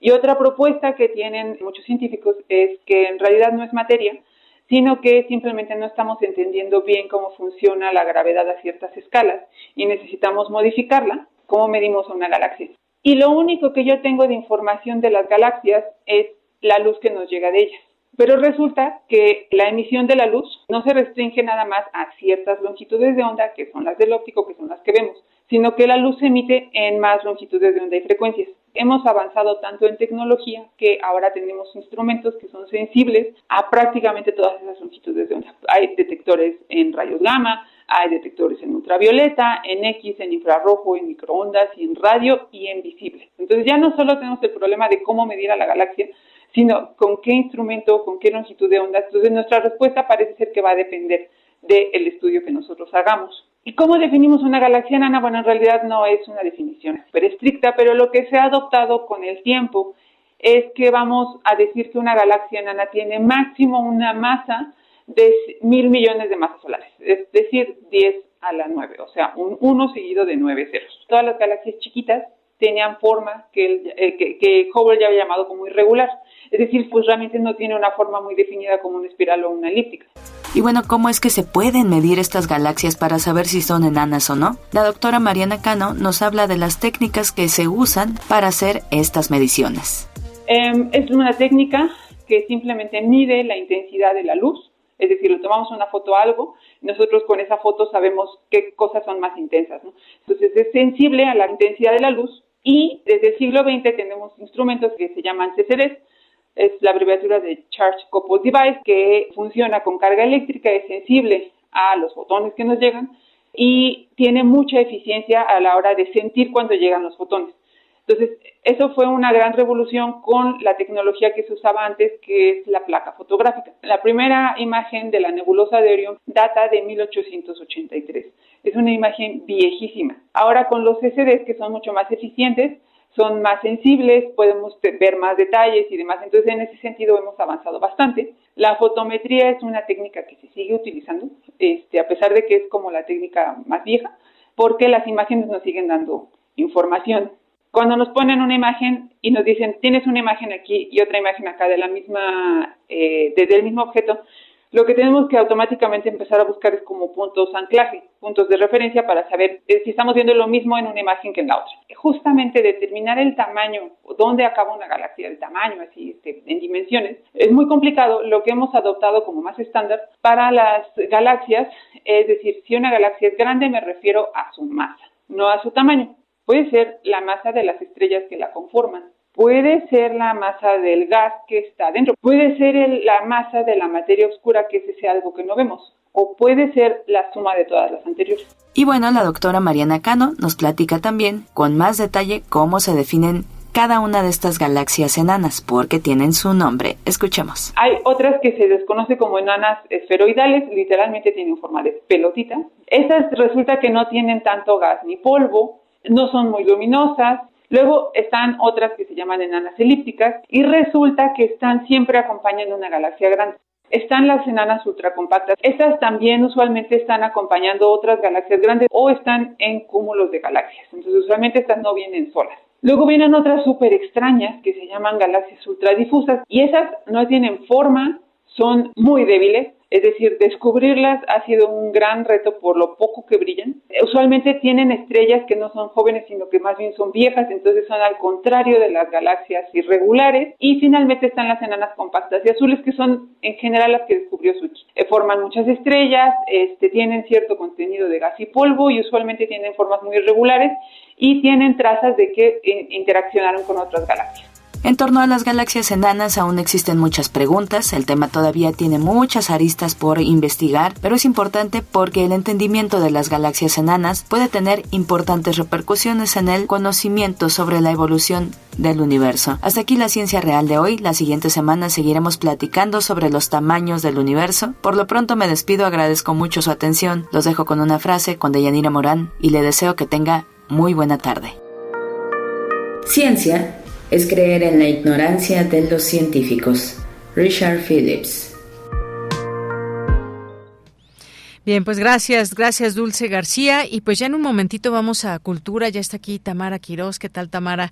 Y otra propuesta que tienen muchos científicos es que en realidad no es materia, sino que simplemente no estamos entendiendo bien cómo funciona la gravedad a ciertas escalas y necesitamos modificarla, cómo medimos una galaxia. Y lo único que yo tengo de información de las galaxias es la luz que nos llega de ellas. Pero resulta que la emisión de la luz no se restringe nada más a ciertas longitudes de onda, que son las del óptico, que son las que vemos, sino que la luz se emite en más longitudes de onda y frecuencias. Hemos avanzado tanto en tecnología que ahora tenemos instrumentos que son sensibles a prácticamente todas esas longitudes de onda. Hay detectores en rayos gamma, hay detectores en ultravioleta, en X, en infrarrojo, en microondas en radio y en visible. Entonces ya no solo tenemos el problema de cómo medir a la galaxia, sino con qué instrumento, con qué longitud de onda. Entonces nuestra respuesta parece ser que va a depender del estudio que nosotros hagamos. ¿Y cómo definimos una galaxia enana? Bueno, en realidad no es una definición súper estricta, pero lo que se ha adoptado con el tiempo es que vamos a decir que una galaxia enana tiene máximo una masa de mil millones de masas solares, es decir, 10 a la 9, o sea, un 1 seguido de 9 ceros. Todas las galaxias chiquitas tenían forma que, eh, que, que Hubble ya había llamado como irregular. Es decir, pues realmente no tiene una forma muy definida como una espiral o una elíptica. Y bueno, ¿cómo es que se pueden medir estas galaxias para saber si son enanas o no? La doctora Mariana Cano nos habla de las técnicas que se usan para hacer estas mediciones. Em, es una técnica que simplemente mide la intensidad de la luz, es decir, le tomamos una foto a algo, nosotros con esa foto sabemos qué cosas son más intensas. Entonces es sensible a la intensidad de la luz y desde el siglo XX tenemos instrumentos que se llaman CCDs, es la abreviatura de Charge Coupled Device, que funciona con carga eléctrica, es sensible a los fotones que nos llegan y tiene mucha eficiencia a la hora de sentir cuando llegan los fotones. Entonces, eso fue una gran revolución con la tecnología que se usaba antes, que es la placa fotográfica. La primera imagen de la nebulosa de Orión data de 1883. Es una imagen viejísima. Ahora con los CCDs, que son mucho más eficientes, son más sensibles, podemos ver más detalles y demás. Entonces, en ese sentido hemos avanzado bastante. La fotometría es una técnica que se sigue utilizando, este, a pesar de que es como la técnica más vieja, porque las imágenes nos siguen dando información. Cuando nos ponen una imagen y nos dicen, tienes una imagen aquí y otra imagen acá de la misma, eh, desde el mismo objeto, lo que tenemos que automáticamente empezar a buscar es como puntos anclaje, puntos de referencia para saber eh, si estamos viendo lo mismo en una imagen que en la otra. Justamente determinar el tamaño, dónde acaba una galaxia, el tamaño así este, en dimensiones, es muy complicado. Lo que hemos adoptado como más estándar para las galaxias, es decir, si una galaxia es grande me refiero a su masa, no a su tamaño. Puede ser la masa de las estrellas que la conforman, puede ser la masa del gas que está dentro, puede ser la masa de la materia oscura, que es ese algo que no vemos, o puede ser la suma de todas las anteriores. Y bueno, la doctora Mariana Cano nos platica también con más detalle cómo se definen cada una de estas galaxias enanas, porque tienen su nombre. Escuchemos. Hay otras que se desconoce como enanas esferoidales, literalmente tienen forma de pelotita. Esas resulta que no tienen tanto gas ni polvo, no son muy luminosas, Luego están otras que se llaman enanas elípticas y resulta que están siempre acompañando una galaxia grande. Están las enanas ultracompactas. Estas también usualmente están acompañando otras galaxias grandes o están en cúmulos de galaxias. Entonces usualmente estas no vienen solas. Luego vienen otras súper extrañas que se llaman galaxias ultradifusas y esas no tienen forma, son muy débiles es decir, descubrirlas ha sido un gran reto por lo poco que brillan. Usualmente tienen estrellas que no son jóvenes, sino que más bien son viejas, entonces son al contrario de las galaxias irregulares. Y finalmente están las enanas compactas y azules, que son en general las que descubrió Suchi. Eh, forman muchas estrellas, este, tienen cierto contenido de gas y polvo y usualmente tienen formas muy irregulares y tienen trazas de que eh, interaccionaron con otras galaxias. En torno a las galaxias enanas aún existen muchas preguntas, el tema todavía tiene muchas aristas por investigar, pero es importante porque el entendimiento de las galaxias enanas puede tener importantes repercusiones en el conocimiento sobre la evolución del universo. Hasta aquí la ciencia real de hoy, la siguiente semana seguiremos platicando sobre los tamaños del universo. Por lo pronto me despido, agradezco mucho su atención, los dejo con una frase con Deyanira Morán y le deseo que tenga muy buena tarde. Ciencia es creer en la ignorancia de los científicos. Richard Phillips Bien, pues gracias, gracias Dulce García. Y pues ya en un momentito vamos a Cultura, ya está aquí Tamara Quiroz, ¿qué tal Tamara?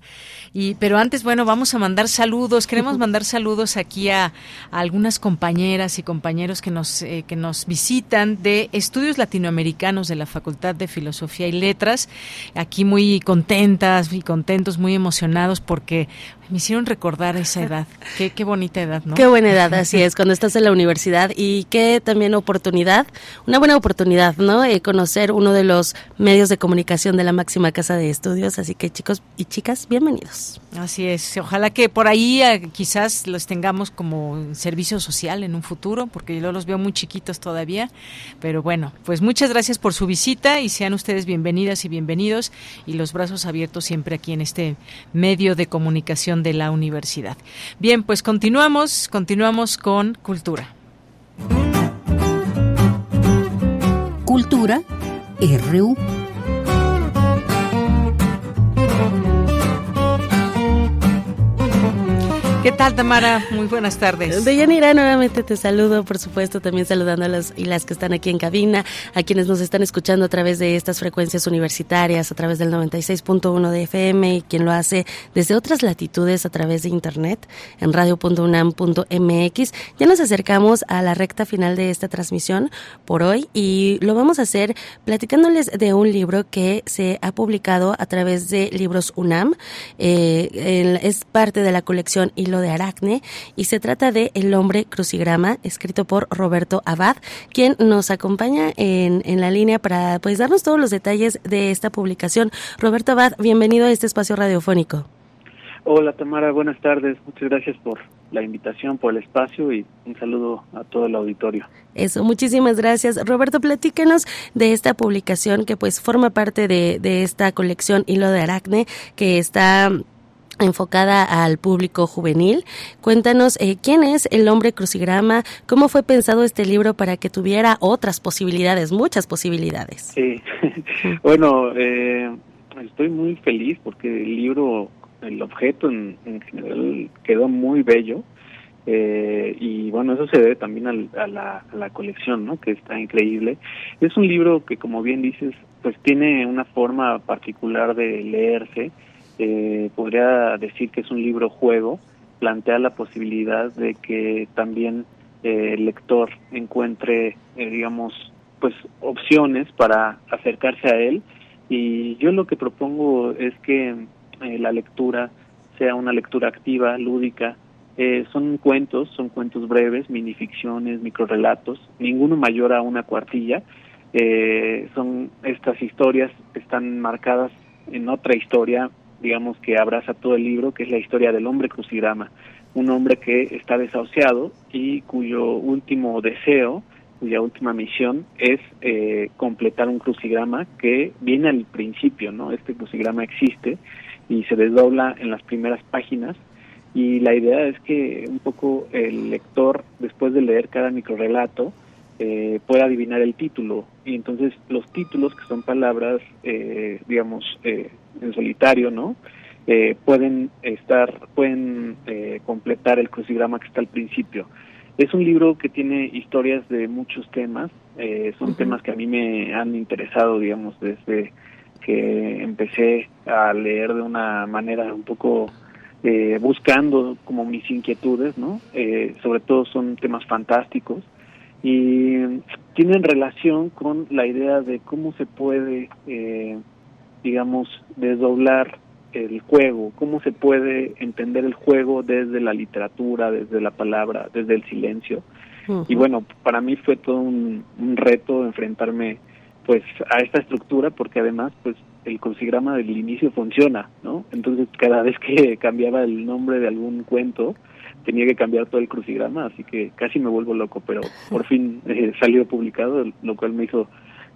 Y, pero antes, bueno, vamos a mandar saludos, queremos mandar saludos aquí a, algunas compañeras y compañeros que nos, eh, que nos visitan de Estudios Latinoamericanos de la Facultad de Filosofía y Letras, aquí muy contentas y contentos, muy emocionados porque me hicieron recordar esa edad. Qué, qué bonita edad, ¿no? Qué buena edad, así es, cuando estás en la universidad y qué también oportunidad, una buena oportunidad, ¿no? Eh, conocer uno de los medios de comunicación de la máxima casa de estudios. Así que chicos y chicas, bienvenidos. Así es. Ojalá que por ahí eh, quizás los tengamos como servicio social en un futuro, porque yo los veo muy chiquitos todavía. Pero bueno, pues muchas gracias por su visita y sean ustedes bienvenidas y bienvenidos y los brazos abiertos siempre aquí en este medio de comunicación de la universidad. Bien, pues continuamos, continuamos con cultura. Cultura. ¿Qué tal, Tamara? Muy buenas tardes. Deyanira, nuevamente te saludo, por supuesto, también saludando a las y las que están aquí en cabina, a quienes nos están escuchando a través de estas frecuencias universitarias, a través del 96.1 de FM y quien lo hace desde otras latitudes a través de internet en radio.unam.mx. Ya nos acercamos a la recta final de esta transmisión por hoy y lo vamos a hacer platicándoles de un libro que se ha publicado a través de Libros UNAM. Eh, es parte de la colección y de Aracne y se trata de El hombre crucigrama, escrito por Roberto Abad, quien nos acompaña en, en la línea para pues darnos todos los detalles de esta publicación. Roberto Abad, bienvenido a este espacio radiofónico. Hola Tamara, buenas tardes. Muchas gracias por la invitación, por el espacio y un saludo a todo el auditorio. Eso, muchísimas gracias. Roberto, platícanos de esta publicación que pues forma parte de, de esta colección Hilo de Aracne que está enfocada al público juvenil. Cuéntanos eh, quién es el hombre crucigrama, cómo fue pensado este libro para que tuviera otras posibilidades, muchas posibilidades. Sí, bueno, eh, estoy muy feliz porque el libro, el objeto en, general quedó muy bello. Eh, y bueno, eso se debe también a, la, a la colección, ¿no? Que está increíble. Es un libro que, como bien dices, pues tiene una forma particular de leerse eh, podría decir que es un libro juego, plantea la posibilidad de que también eh, el lector encuentre, eh, digamos, pues opciones para acercarse a él. Y yo lo que propongo es que la lectura sea una lectura activa, lúdica. son cuentos, son cuentos breves, minificciones, microrelatos, ninguno mayor a una cuartilla. son estas historias están marcadas en otra historia digamos, que abraza todo el libro, que es la historia del hombre crucigrama, un hombre que está desahuciado y cuyo último deseo, cuya última misión es eh, completar un crucigrama que viene al principio, ¿no? Este crucigrama existe y se desdobla en las primeras páginas y la idea es que un poco el lector, después de leer cada microrelato, eh, pueda adivinar el título y entonces los títulos que son palabras eh, digamos eh, en solitario no eh, pueden estar pueden completar el crucigrama que está al principio. Es un libro que tiene historias de muchos temas son temas que a mí me han interesado digamos desde que empecé a leer de una manera un poco buscando como mis inquietudes no sobre todo son temas fantásticos y tienen relación con la idea de cómo se puede, eh, digamos, desdoblar el juego, cómo se puede entender el juego desde la literatura, desde la palabra, desde el silencio. Y bueno, para mí fue todo un, reto enfrentarme pues a esta estructura porque además pues el crucigrama del inicio funciona, ¿no? Entonces cada vez que cambiaba el nombre de algún cuento, tenía que cambiar todo el crucigrama, así que casi me vuelvo loco, pero por fin eh, salió publicado, lo cual me hizo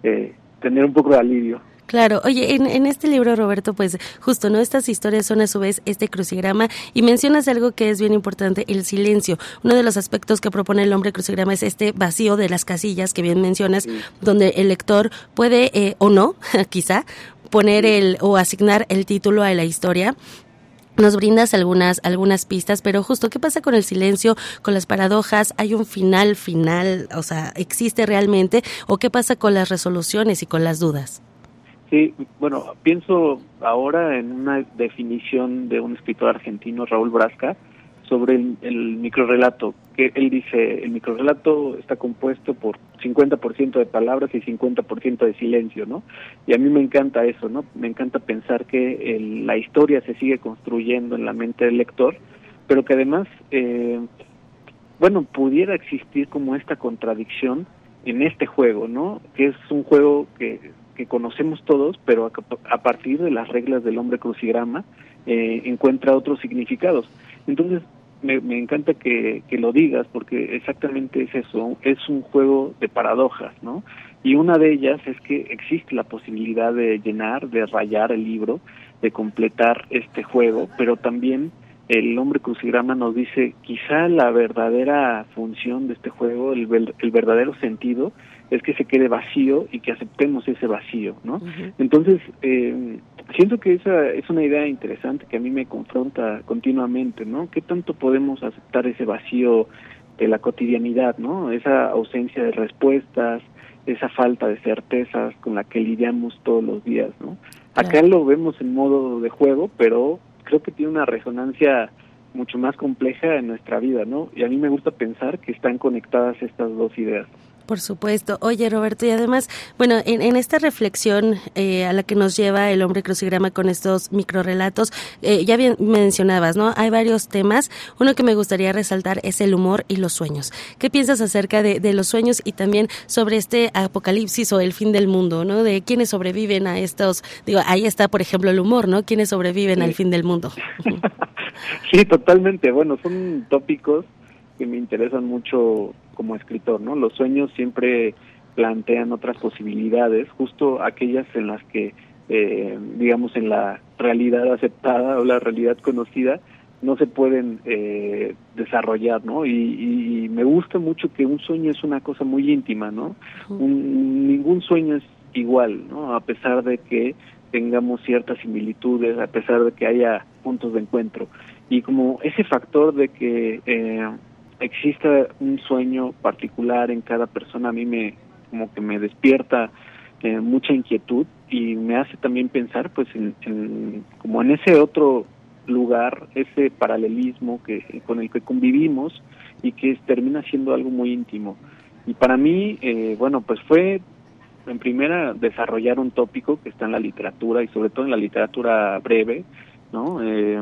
eh, tener un poco de alivio. Claro, oye, en, en, este libro, Roberto, pues justo, ¿no? Estas historias son a su vez este crucigrama y mencionas algo que es bien importante, el silencio. Uno de los aspectos que propone el hombre crucigrama es este vacío de las casillas que bien mencionas, donde el lector puede, eh, o no, quizá, poner el o asignar el título a la historia. Nos brindas algunas algunas pistas, pero justo qué pasa con el silencio, con las paradojas, hay un final final, o sea, existe realmente o qué pasa con las resoluciones y con las dudas. Sí, bueno, pienso ahora en una definición de un escritor argentino, Raúl Brasca, sobre el, el microrelato, que él dice, el microrelato está compuesto por 50% de palabras y 50% de silencio, ¿no? Y a mí me encanta eso, ¿no? Me encanta pensar que la historia se sigue construyendo en la mente del lector, pero que además, eh, bueno, pudiera existir como esta contradicción en este juego, ¿no? Que es un juego que, que conocemos todos, pero a, partir de las reglas del hombre crucigrama eh, encuentra otros significados. Entonces, me, encanta que, lo digas porque exactamente es eso, es un juego de paradojas, ¿no? Y una de ellas es que existe la posibilidad de llenar, de rayar el libro, de completar este juego, pero también el hombre crucigrama nos dice quizá la verdadera función de este juego, el verdadero sentido, es que se quede vacío y que aceptemos ese vacío, ¿no? Entonces, eh, siento que esa es una idea interesante que a mí me confronta continuamente, ¿no? ¿Qué tanto podemos aceptar ese vacío de la cotidianidad, ¿no? Esa ausencia de respuestas, esa falta de certezas con la que lidiamos todos los días, ¿no? Acá lo vemos en modo de juego, pero creo que tiene una resonancia mucho más compleja en nuestra vida, ¿no? Y a mí me gusta pensar que están conectadas estas dos ideas. Por supuesto. Oye, Roberto, y además, bueno, en, esta reflexión eh, a la que nos lleva el hombre crucigrama con estos microrelatos, eh, ya bien mencionabas, ¿no? Hay varios temas. Uno que me gustaría resaltar es el humor y los sueños. ¿Qué piensas acerca de, los sueños y también sobre este apocalipsis o el fin del mundo, ¿no? De quiénes sobreviven a estos, digo, ahí está, por ejemplo, el humor, ¿no? ¿Quiénes sobreviven al fin del mundo? sí, totalmente. Bueno, son tópicos que me interesan mucho como escritor, ¿no? Los sueños siempre plantean otras posibilidades, justo aquellas en las que, eh, digamos, en la realidad aceptada o la realidad conocida, no se pueden eh, desarrollar, ¿no? Y, me gusta mucho que un sueño es una cosa muy íntima, ¿no? ningún sueño es igual, ¿no? A pesar de que tengamos ciertas similitudes, a pesar de que haya puntos de encuentro. Y como ese factor de que eh, exista un sueño particular en cada persona a mí me como que me despierta eh, mucha inquietud y me hace también pensar pues en, como en ese otro lugar ese paralelismo que con el que convivimos y que termina siendo algo muy íntimo. Y para mí eh, bueno pues fue en primera desarrollar un tópico que está en la literatura y sobre todo en la literatura breve no eh,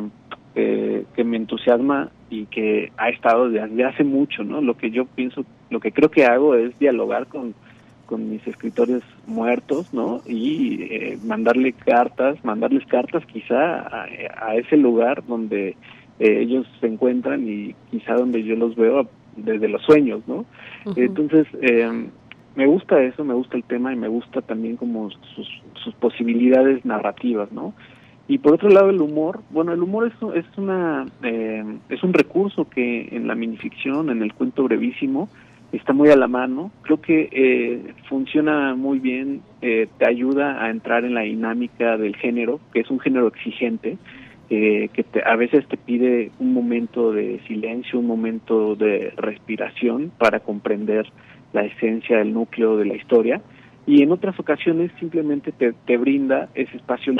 que me entusiasma y que ha estado desde hace mucho, ¿no? Lo que yo pienso, lo que creo que hago es dialogar con, con mis escritores muertos, ¿no? Y eh, mandarle cartas, mandarles cartas quizá a, ese lugar donde eh, ellos se encuentran y quizá donde yo los veo desde los sueños, ¿no? Entonces, eh, me gusta eso, me gusta el tema y me gusta también como sus, sus posibilidades narrativas, ¿no? Y por otro lado el humor, bueno, el humor es, es una eh, es un recurso que en la minificción, en el cuento brevísimo, está muy a la mano. Creo que eh, funciona muy bien, eh, te ayuda a entrar en la dinámica del género, que es un género exigente, que a veces te pide un momento de silencio, un momento de respiración para comprender la esencia, el núcleo de la historia. Y en otras ocasiones simplemente te, te brinda ese espacio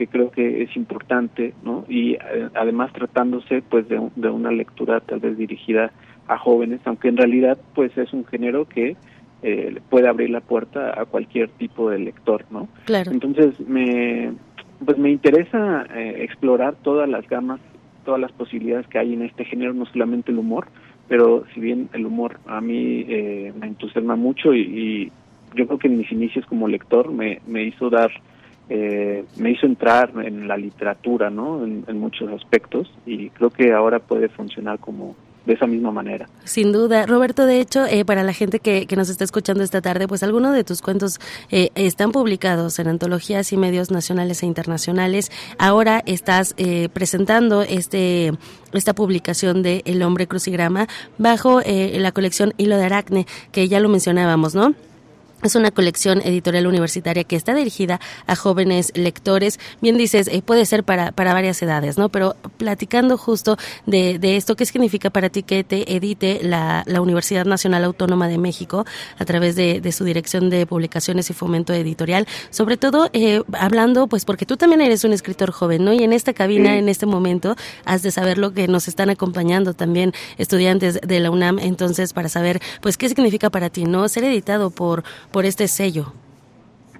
que creo que es importante, ¿no? Y eh, además tratándose pues de, una lectura tal vez dirigida a jóvenes, aunque en realidad pues es un género que eh, puede abrir la puerta a cualquier tipo de lector, ¿no? Claro. Entonces me pues me interesa eh, explorar todas las gamas, todas las posibilidades que hay en este género, no solamente el humor, pero si bien el humor a mí me entusiasma mucho y, y, yo creo que en mis inicios como lector me, me hizo dar eh, me hizo entrar en la literatura, ¿no? En, muchos aspectos y creo que ahora puede funcionar como de esa misma manera. Sin duda. Roberto, de hecho, eh, para la gente que, que, nos está escuchando esta tarde, pues algunos de tus cuentos eh, están publicados en antologías y medios nacionales e internacionales. Ahora estás presentando este esta publicación de El hombre crucigrama bajo la colección Hilo de Aracne, que ya lo mencionábamos, ¿no? Es una colección editorial universitaria que está dirigida a jóvenes lectores. Bien dices, eh, puede ser para, para varias edades, ¿no? Pero platicando justo de, de, esto, ¿qué significa para ti que te edite la, la Universidad Nacional Autónoma de México a través de, de, su dirección de publicaciones y fomento editorial? Sobre todo, eh, hablando, pues porque tú también eres un escritor joven, ¿no? Y en esta cabina, en este momento, has de saber lo que nos están acompañando también estudiantes de la UNAM, entonces, para saber, pues, qué significa para ti, ¿no? Ser editado por por este sello.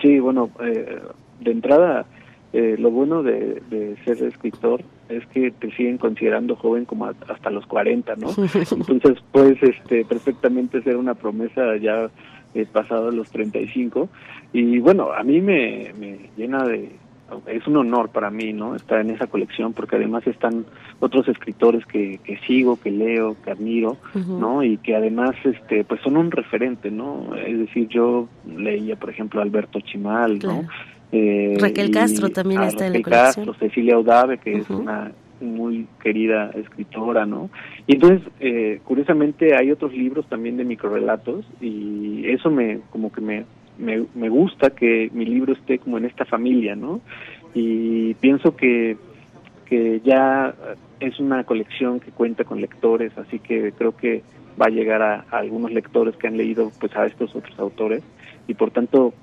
Sí, bueno, eh, de entrada, eh, lo bueno de, ser escritor es que te siguen considerando joven como hasta los 40, ¿no? Entonces puedes este, perfectamente ser una promesa ya eh, pasado los 35. Y bueno, a mí me, me llena de, es un honor para mí, ¿no? Estar en esa colección porque además están otros escritores que, que sigo, que leo, que admiro, ¿no? Y que además, este, pues son un referente, ¿no? Es decir, yo leía, por ejemplo, Alberto Chimal, ¿no? Eh, Raquel Castro también está en la colección. Castro, Cecilia Audave, que es una muy querida escritora, ¿no? Y entonces, eh, curiosamente, hay otros libros también de microrelatos y eso me, como que me me, me gusta que mi libro esté como en esta familia, ¿no? Y pienso que, que ya es una colección que cuenta con lectores, así que creo que va a llegar a, algunos lectores que han leído pues a estos otros autores y por tanto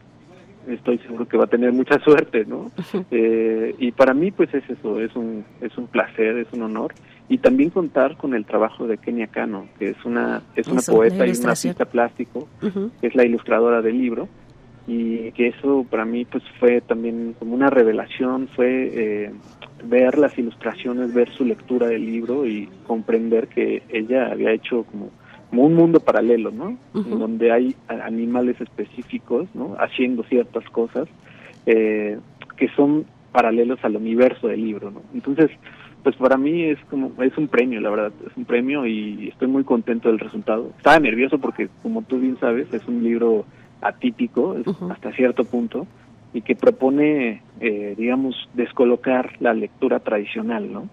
estoy seguro que va a tener mucha suerte, ¿no? Eh, y para mí pues es eso, es un es un placer, es un honor y también contar con el trabajo de Kenia Cano, que es una es una poeta y un artista plástico, que es la ilustradora del libro y que eso para mí pues fue también como una revelación, fue eh, ver las ilustraciones, ver su lectura del libro y comprender que ella había hecho como, un mundo paralelo, ¿no? Donde hay animales específicos, ¿no? Haciendo ciertas cosas eh, que son paralelos al universo del libro, ¿no? Entonces, pues para mí es como es un premio, la verdad, es un premio y estoy muy contento del resultado. Estaba nervioso porque, como tú bien sabes, es un libro atípico hasta cierto punto y que propone, eh, digamos, descolocar la lectura tradicional, ¿no?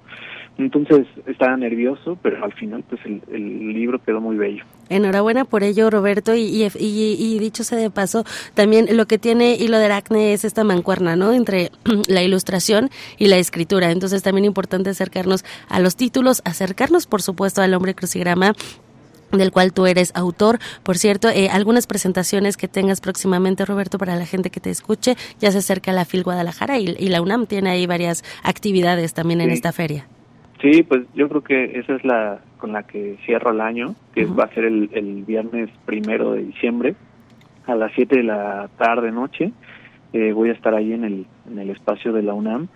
Entonces estaba nervioso, pero al final pues el, libro quedó muy bello. Enhorabuena por ello, Roberto. Y, y, dicho sea de paso, también lo que tiene Hilo de Aracne es esta mancuerna, ¿no? Entre la ilustración y la escritura. Entonces también importante acercarnos a los títulos, acercarnos por supuesto al hombre crucigrama del cual tú eres autor. Por cierto, eh, algunas presentaciones que tengas próximamente, Roberto, para la gente que te escuche, ya se acerca la FIL Guadalajara y, la UNAM tiene ahí varias actividades también en esta feria. Sí, pues yo creo que esa es la con la que cierro el año, que va a ser el, viernes primero de diciembre a las 7 de la tarde noche. Eh, voy a estar ahí en el, en el espacio de la UNAM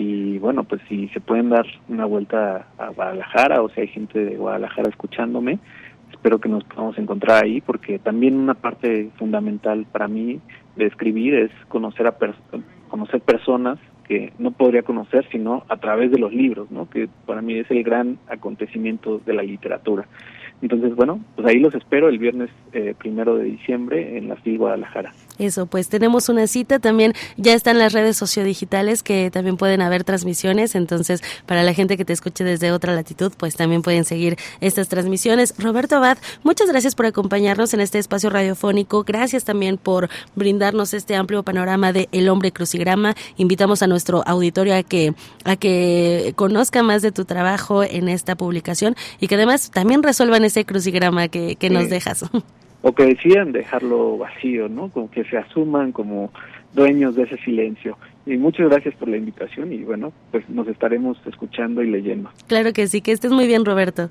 y bueno, pues si se pueden dar una vuelta a Guadalajara o si hay gente de Guadalajara escuchándome, espero que nos podamos encontrar ahí porque también una parte fundamental para mí de escribir es conocer a conocer personas que no podría conocer sino a través de los libros, ¿no? Que para mí es el gran acontecimiento de la literatura. Entonces, bueno, pues ahí los espero el viernes eh, primero de diciembre en la FIL Guadalajara. Eso, pues tenemos una cita también, ya están las redes sociodigitales que también pueden haber transmisiones, entonces para la gente que te escuche desde otra latitud, pues también pueden seguir estas transmisiones. Roberto Abad, muchas gracias por acompañarnos en este espacio radiofónico, gracias también por brindarnos este amplio panorama de El Hombre Crucigrama. Invitamos a nuestro auditorio a que, a que conozca más de tu trabajo en esta publicación y que además también resuelvan ese crucigrama que, que nos dejas. o que decían dejarlo vacío, ¿no? Como que se asuman como dueños de ese silencio. Y muchas gracias por la invitación y bueno, pues nos estaremos escuchando y leyendo. Claro que sí, que estés muy bien, Roberto.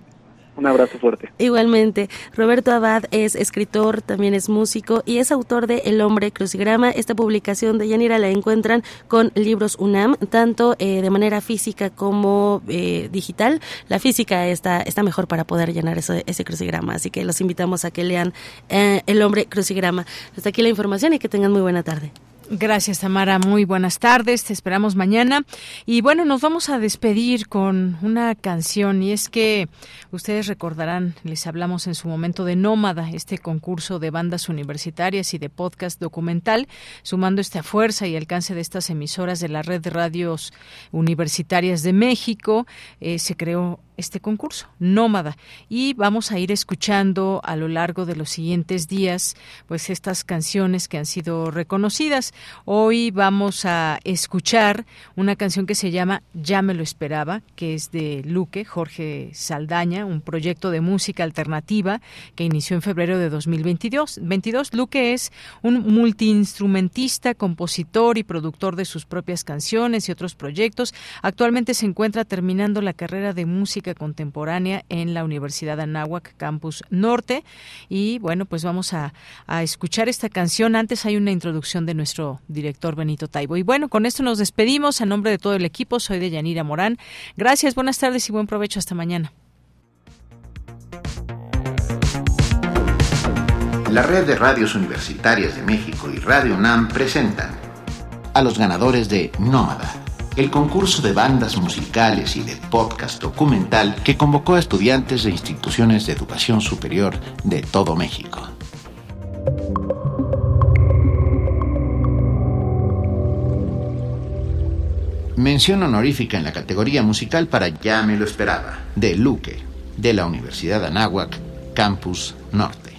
Un abrazo fuerte. Igualmente, Roberto Abad es escritor, también es músico y es autor de El hombre crucigrama. Esta publicación de Yanira la encuentran con libros UNAM, tanto eh, de manera física como eh, digital. La física está, está mejor para poder llenar ese crucigrama, así que los invitamos a que lean eh, El hombre crucigrama. Hasta aquí la información y que tengan muy buena tarde. Gracias, Tamara. Muy buenas tardes. Te esperamos mañana. Y bueno, nos vamos a despedir con una canción. Y es que ustedes recordarán, les hablamos en su momento de Nómada, este concurso de bandas universitarias y de podcast documental, sumando esta fuerza y alcance de estas emisoras de la red de radios universitarias de México. Eh, se creó este concurso, Nómada. Y vamos a ir escuchando a lo largo de los siguientes días, pues estas canciones que han sido reconocidas. Hoy vamos a escuchar una canción que se llama Ya me lo esperaba, que es de Luque, Jorge Saldaña, un proyecto de música alternativa que inició en febrero de 2022. 22. Luque es un multiinstrumentista, compositor y productor de sus propias canciones y otros proyectos. Actualmente se encuentra terminando la carrera de música contemporánea en la Universidad Anáhuac, Campus Norte. Y bueno, pues vamos a, a escuchar esta canción. Antes hay una introducción de nuestro director Benito Taibo. Y bueno, con esto nos despedimos. A nombre de todo el equipo, soy de Yanira Morán. Gracias, buenas tardes y buen provecho. Hasta mañana. La red de radios universitarias de México y Radio UNAM presentan a los ganadores de Nómada, el concurso de bandas musicales y de podcast documental que convocó a estudiantes de instituciones de educación superior de todo México. Mención honorífica en la categoría musical para Ya me lo esperaba, de Luque, de la Universidad Anáhuac, Campus Norte.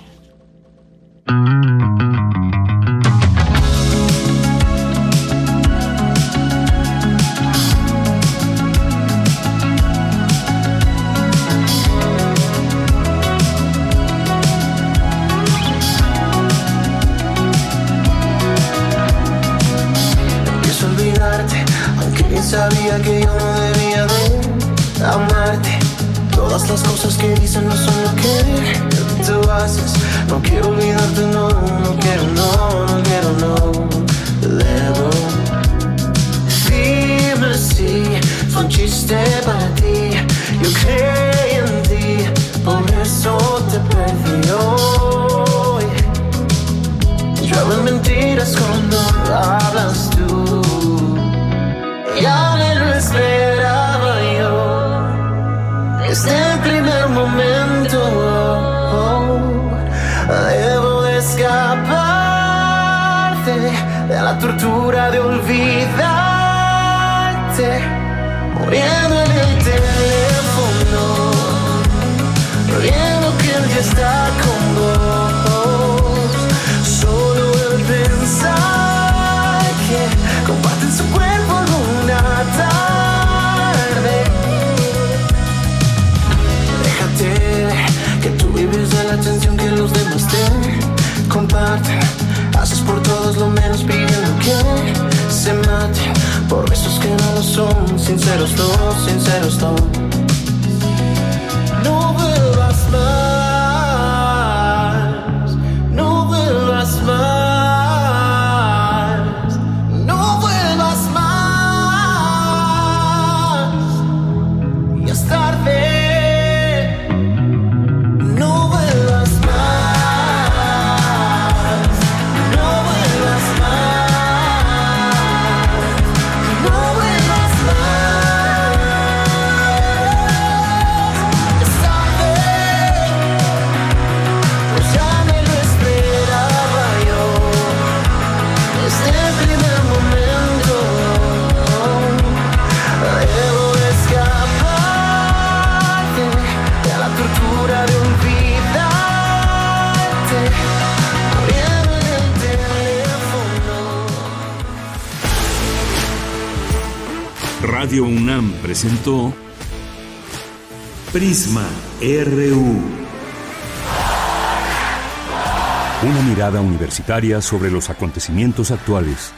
Sobre los acontecimientos actuales.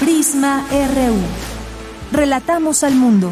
Prisma RU. Relatamos al mundo.